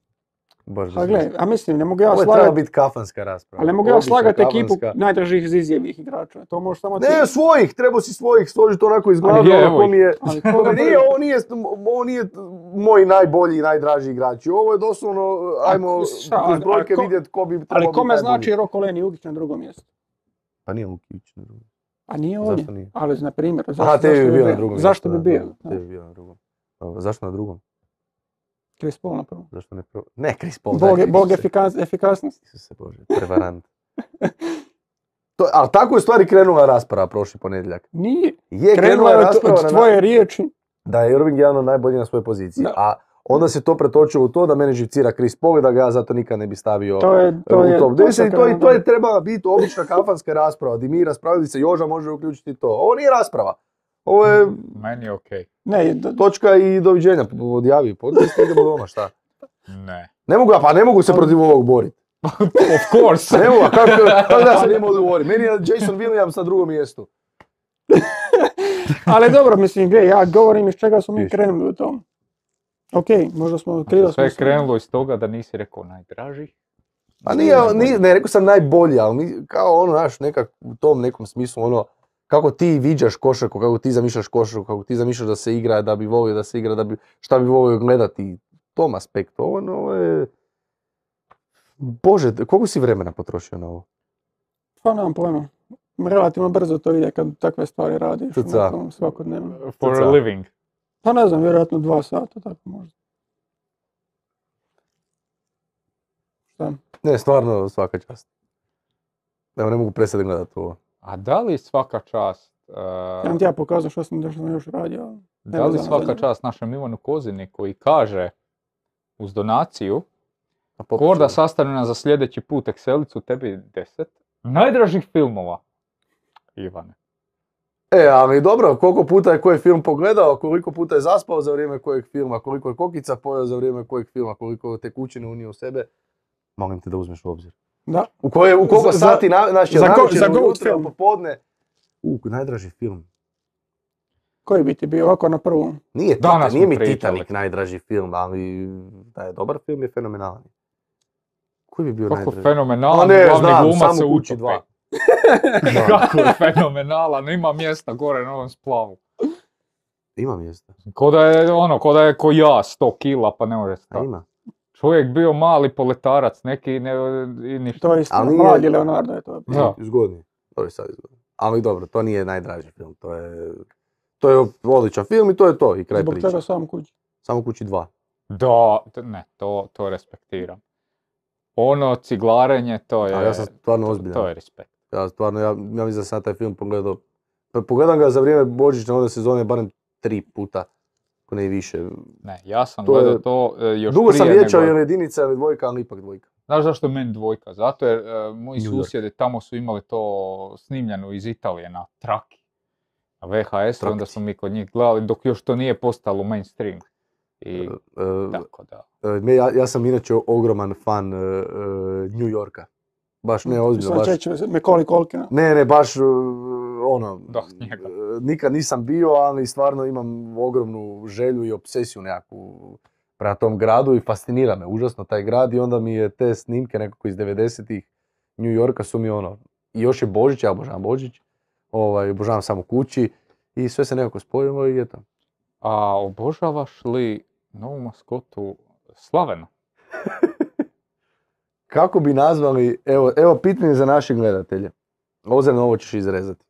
Baš A gle, a mislim, ne mogu ja Ovo je trebala slagati, biti kafanska rasprava. ali ne mogu ja slagati ekipu najdražih zizjevih igrača. To može samo ti. Ne, svojih, trebao si svojih složiti onako iz glave, Ali je, evo ko ih. mi je... Ali Pa koga nije, ovo nije, ovo nije moj najbolji i najdraži igrači. Ovo je doslovno, ajmo kroz brojke vidjeti ko bi trebao Ali kome najbolji. znači Roko Leni Ugić na drugom mjestu? Pa nije Lukić na drugom. A nije nije? Ali na primjer, zašto, Aha, zašto bi bio na drugom. Zašto bi bio? da, Tebi bi bio na drugom. Dobro, Zašto na drugom? Chris Paul na prvom. Zašto ne prvo? Ne, Chris Paul. Bog, je- daj, Bog efikas, efikasnosti. Isuse Bože, prevarant. to, ali tako je u stvari krenula rasprava prošli ponedjeljak. Nije. Je Krenula je od, rasprava od na- tvoje riječi. da je Irving jedan od najboljih na svojoj poziciji. Da. A onda se to pretočilo u to da mene živcira Chris Paul i da ga ja zato nikad ne bi stavio To je, to u je, top to 10 se i to, i to je trebala biti obična kafanska rasprava di mi raspravili se Joža može uključiti to. Ovo nije rasprava. Ovo je Meni je okej. Ne, do- točka i doviđenja. Odjavi podcast i idemo doma, šta? Ne. Ne mogu, pa ne mogu se protiv ovog boriti. of course. Ne mogu, a kako, kako da se njemu odgovorim? Meni je Jason Williams na drugom mjestu. ali dobro, mislim, gle, ja govorim iz čega smo mi krenuli u tom. Ok, možda smo krivo Sve je krenulo iz toga da nisi rekao najdraži. Pa nije, nije, ne rekao sam najbolji, ali mi, kao ono, znaš, nekak u tom nekom smislu, ono, kako ti viđaš košarku, kako ti zamišljaš košarku, kako ti zamišljaš da se igra, da bi volio da se igra, da bi, šta bi volio gledati, tom aspektu, ovo, ono, ovo je... Bože, koliko si vremena potrošio na ovo? Pa nemam pojma. Relativno brzo to ide kad takve stvari radiš. Svakodnevno. For Tuca. a living. Pa ne znam, vjerojatno dva sata, tako možda. Šta? Ne, stvarno svaka čast. Evo, ne mogu prestati gledati ovo. A da li svaka čast... uh, Ja vam ti ja pokazao što sam, što sam još radio. Da li svaka čast našem Ivanu Kozini koji kaže uz donaciju Korda nas za sljedeći put Excelicu, tebi 10 najdražih filmova. Ivane. E, ali dobro, koliko puta je koji film pogledao, koliko puta je zaspao za vrijeme kojeg filma, koliko je kokica pojeo za vrijeme kojeg filma, koliko tekućine unio u sebe, molim te da uzmeš u obzir. Da. U, koje, u koliko Za- sati, na, naš je za ko- navečer, za film. popodne. U, najdraži film. Koji bi ti bio ovako na prvom? Nije, Danas nije mi. Titanic najdraži film, ali da je dobar film je fenomenalan. Koji bi bio Kako najdraži? fenomenalan, ne, glavni znam, glumac se utopi. dva. Kako je fenomenalan, ima mjesta gore na ovom splavu. Ima mjesta. Ko da je ono, ko da je ko ja, 100 kila pa ne može stati. ima. Čovjek bio mali poletarac, neki ne, i ništa. To je isto, Ali mladi Leonardo je to. Da. Zgodni. To je sad zgodni. Ali dobro, to nije najdraži film. To je, to je odličan film i to je to. I kraj Zbog priče. toga sam kući. Samo kući dva. Da, ne, to, to respektiram. Ono ciglarenje, to je, A ja sam stvarno ozbiljan. to je respekt. Ja stvarno, ja, ja mislim da sam taj film pogledao. pa Pogledam ga za vrijeme Božićne onda sezone barem tri puta. Ako ne i više. Ne, ja sam To je- gledao to e, još Dugo sam prije vječao nego- ili jedinica ili dvojka, ali ipak dvojka. Znaš zašto je meni dvojka? Zato jer e, moji susjedi tamo su imali to snimljeno iz Italije na traki. Na VHS, onda Trakici. smo mi kod njih gledali dok još to nije postalo mainstream. I E, tako da. e, me- ja, ja sam inače ogroman fan New Yorka. Baš ne ozbiljno, Sad baš. Culkina. Ne, ne, baš ono, njega. e, nikad nisam bio, ali stvarno imam ogromnu želju i obsesiju nekakvu prema tom gradu i fascinira me užasno taj grad i onda mi je te snimke nekako iz 90-ih New Yorka su mi ono, i još je Božić, ja obožavam Božić, ovaj, obožavam samo kući i sve se nekako spojilo i eto. A obožavaš li novu maskotu Slavena? Kako bi nazvali, evo, evo pitanje za naše gledatelje. Ozirno ovo ćeš izrezati.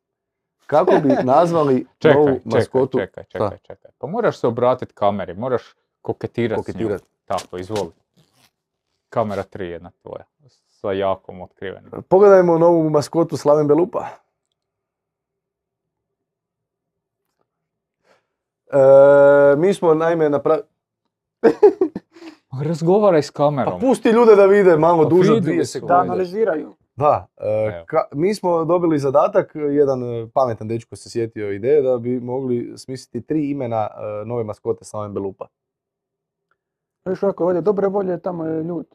Kako bi nazvali Čekaj, novu čekaj, maskotu? čekaj, čekaj, čekaj. Pa moraš se obratiti kameri, moraš koketirati s njom. Tako, izvoli. Kamera 3 jedna tvoja, sa jakom otkrivenom. Pogledajmo novu maskotu Slaven Belupa. E, mi smo naime napravili... Razgovaraj s Pa kamerom. pusti ljude da vide malo Pa duže dvije sekunde. Da analiziraju. Da, e, ka- mi smo dobili zadatak, jedan e, pametan dečko se sjetio ideje da bi mogli smisliti tri imena e, nove maskote Slaven Belupa. Viš ovako, ovdje dobre volje, tamo je ljut.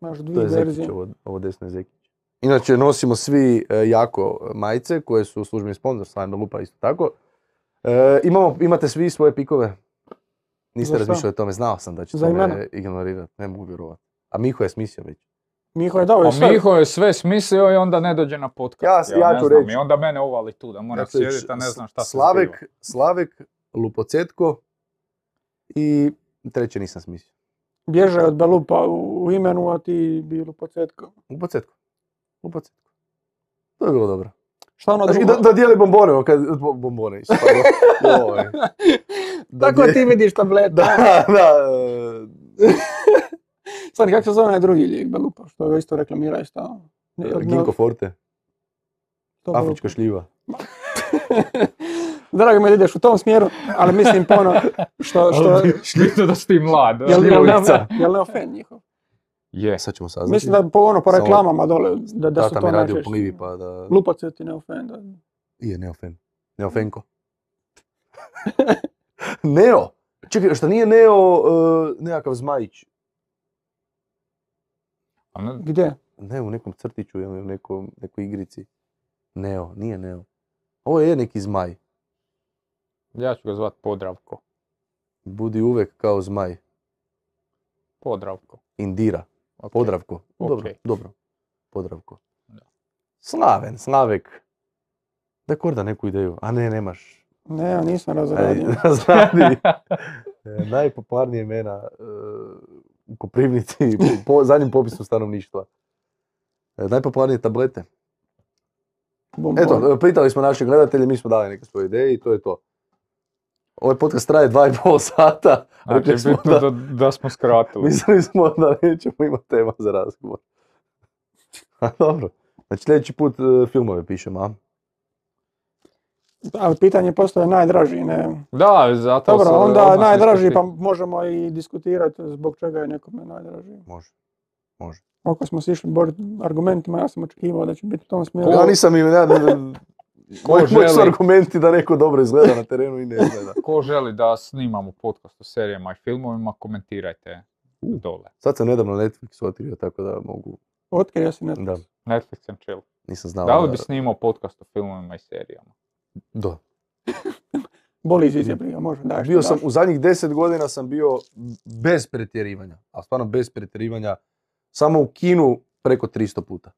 Imaš To dvije je verzije. Zekić, ovo, ovo desno je Zekić. Inače nosimo svi e, jako majice koje su službeni sponsor Slaven Belupa isto tako. E, imamo, imate svi svoje pikove? Niste razmišljali o tome, znao sam da ćete me ignorirati, ne mogu vjerovati. A Miho je smislio već. Miho je dao je sve. Miho je sve smislio i onda ne dođe na podcast. Ja- ja ne ću znam, reći. I onda mene uvali tu da moram Dakle, sjediti, a ne znam šta se Slavek, zbiva. Slavek, Lupocetko i treće nisam smislio. Bježe od Belupa u, imenu, a ti bilo početko. Lupocetko. Lupocetko. To je bilo dobro. Šta ono Znači, drugo? da, da dijeli bombone, o, kad, bo- bombone, Tako dijeli- ti vidiš tableta. Da, da. Sad, kako se zove onaj drugi lijek Belupa, što ga isto reklamiraju stalno? Ne, ne- Ginko Forte. Afrička šljiva. Drago mi je da ideš u tom smjeru, ali mislim po ono što... što da si ti mlad. jel, jel, jel Neofen njihov? Je. Sad ćemo saznati. Mislim da po ono, po reklamama dole, da, da su Tata to mi radi u najčešće. plivi pa da... Lupacet i Neofen, da. Je, Neofen. Neofenko. Neo. Čekaj, što nije Neo e, nekakav zmajić? A ne- Gdje? Ne, u nekom crtiću ili u nekom, nekoj igrici. Neo, nije Neo. Ovo je neki zmaj. Ja ću ga zvat Podravko. Budi uvek kao zmaj. Podravko. Indira. Ok. Podravko. Dobro, Ok. dobro. Podravko. Da. Slaven, Slavek. Daj Korda neku ideju. A ne, nemaš. Ne, ja nisam razradio. razradi. E, Najpopularnije imena e, u Koprivnici po zadnjem popisu stanovništva. E, najpopularnije tablete. Bombon. Eto, e, pitali smo naše gledatelje, mi smo dali neke svoje ideje i to je to. Ovaj podcast traje dva i pol sata. Znači, Rekli smo bitno da, da, da smo skratili. mislili smo da nećemo imati tema za razgovor. A dobro. Znači sljedeći put e, filmove pišemo, a? Ali pitanje postoje najdraži, ne... Da, zato Dobro, se onda najdraži, pa možemo i diskutirati zbog čega je nekome najdraži. Može. Može. Ako smo se išli boriti argumentima, ja sam očekivao da će biti u tom smjeru. Ja nisam im, Ko moji moji su želi? argumenti da neko dobro izgleda na terenu i ne izgleda. Ko želi da snimamo podcast o serijama i filmovima, komentirajte dole. Sad sam nedavno Netflix otkrio, tako da mogu, Otkrio si ne. da, Netflix and chill. nisam znao. Da li bi snimao podcast o filmovima i serijama? Da. Boli iz izjebliga, može, daj. Bio sam, u zadnjih deset godina sam bio bez pretjerivanja, a stvarno bez pretjerivanja, samo u kinu preko 300 puta.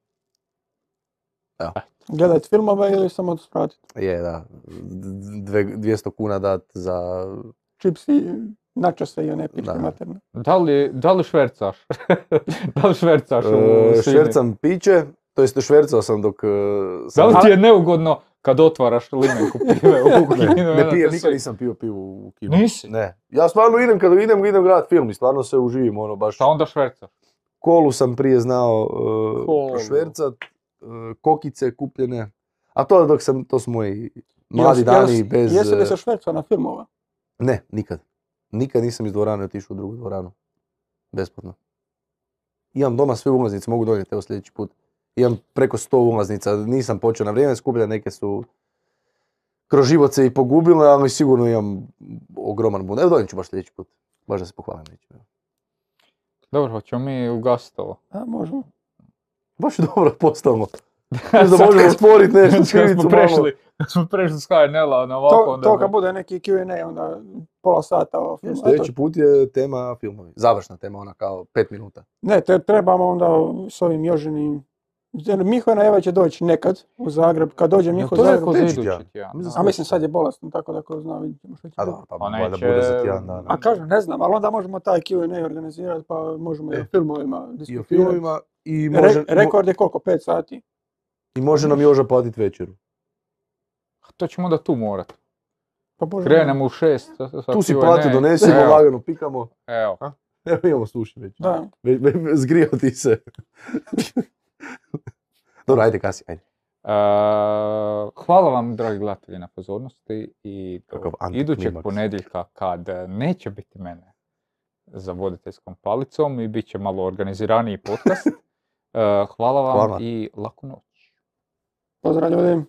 Gledati filmove ili samo svratiti? Je, da. Dve, 200 kuna dat za... Čipsi, načase i one pičke Da. materne. Da li, da li švercaš? da li švercaš u E, švercam piće, to jest švercao sam dok... e, Da sam- li ti je neugodno kad otvaraš limenku pive u kinu? Ne, ne pijem, nikad nisam pio pivu u kinu. Nisi? Ne. Ja stvarno idem, kad idem, idem gledat film i stvarno se uživim, ono, baš... Šta onda švercaš? Kolu sam prije znao uh, švercat, uh, kokice kupljene. A to dok sam, to su moji mladi Jesi- dani bez... Jesi li uh, se švercao na filmova? Ne, nikad. Nikad nisam iz dvorane otišao u drugu dvoranu. Besplatno. Imam doma sve ulaznice, mogu donijeti evo sljedeći put. Imam preko 100 ulaznica, nisam počeo na vrijeme skupljati, neke su kroz život se i pogubile, ali sigurno imam ogroman bun. Evo ću baš sljedeći put. Baš da se pohvalim nečim. Dobro, hoćemo mi ugasiti ovo. A, možemo. Baš je dobro postavno. Mislim da Sad možemo stvoriti nešto, skrivicu smo malo. prešli, smo prešli s HNL-a na ovako, To, onda... to kad bude neki Q&A, onda pola sata o filmu. Sljedeći put je tema filmovi. Završna tema, ona kao pet minuta. Ne, te trebamo onda s ovim Jožinim... jer Miho Najeva će doći nekad u Zagreb. Kad dođe Miho u Zagreb... idući da. A mislim sad je bolestan, tako da ko zna, vidjet ćemo što će A biti. dobro, pa Pa neće- bude za tjedan dana. A kažem, ne znam, ali onda možemo taj Q&A organizirati, pa možemo i o E. filmovima I o diskutirati. filmovima i Re- može, rekord je koliko? 5 sati? i može nam Joža platiti večeru. To ćemo onda tu morat. Pa možemo- Krenemo u šest. sa- Tu si plati, donesemo, Evo, lagano pikamo. Evo. Evo imamo suši već. Da. Zgrijao ti se. Dobro, ajde kasi, ajde. E, hvala vam, dragi gledatelji, na pozornosti i do idućeg ponedjeljka kad neće biti mene za voditeljskom palicom i bit će malo organiziraniji podcast. E, hvala vam Hvala. i laku noć. Pozdrav ljudi.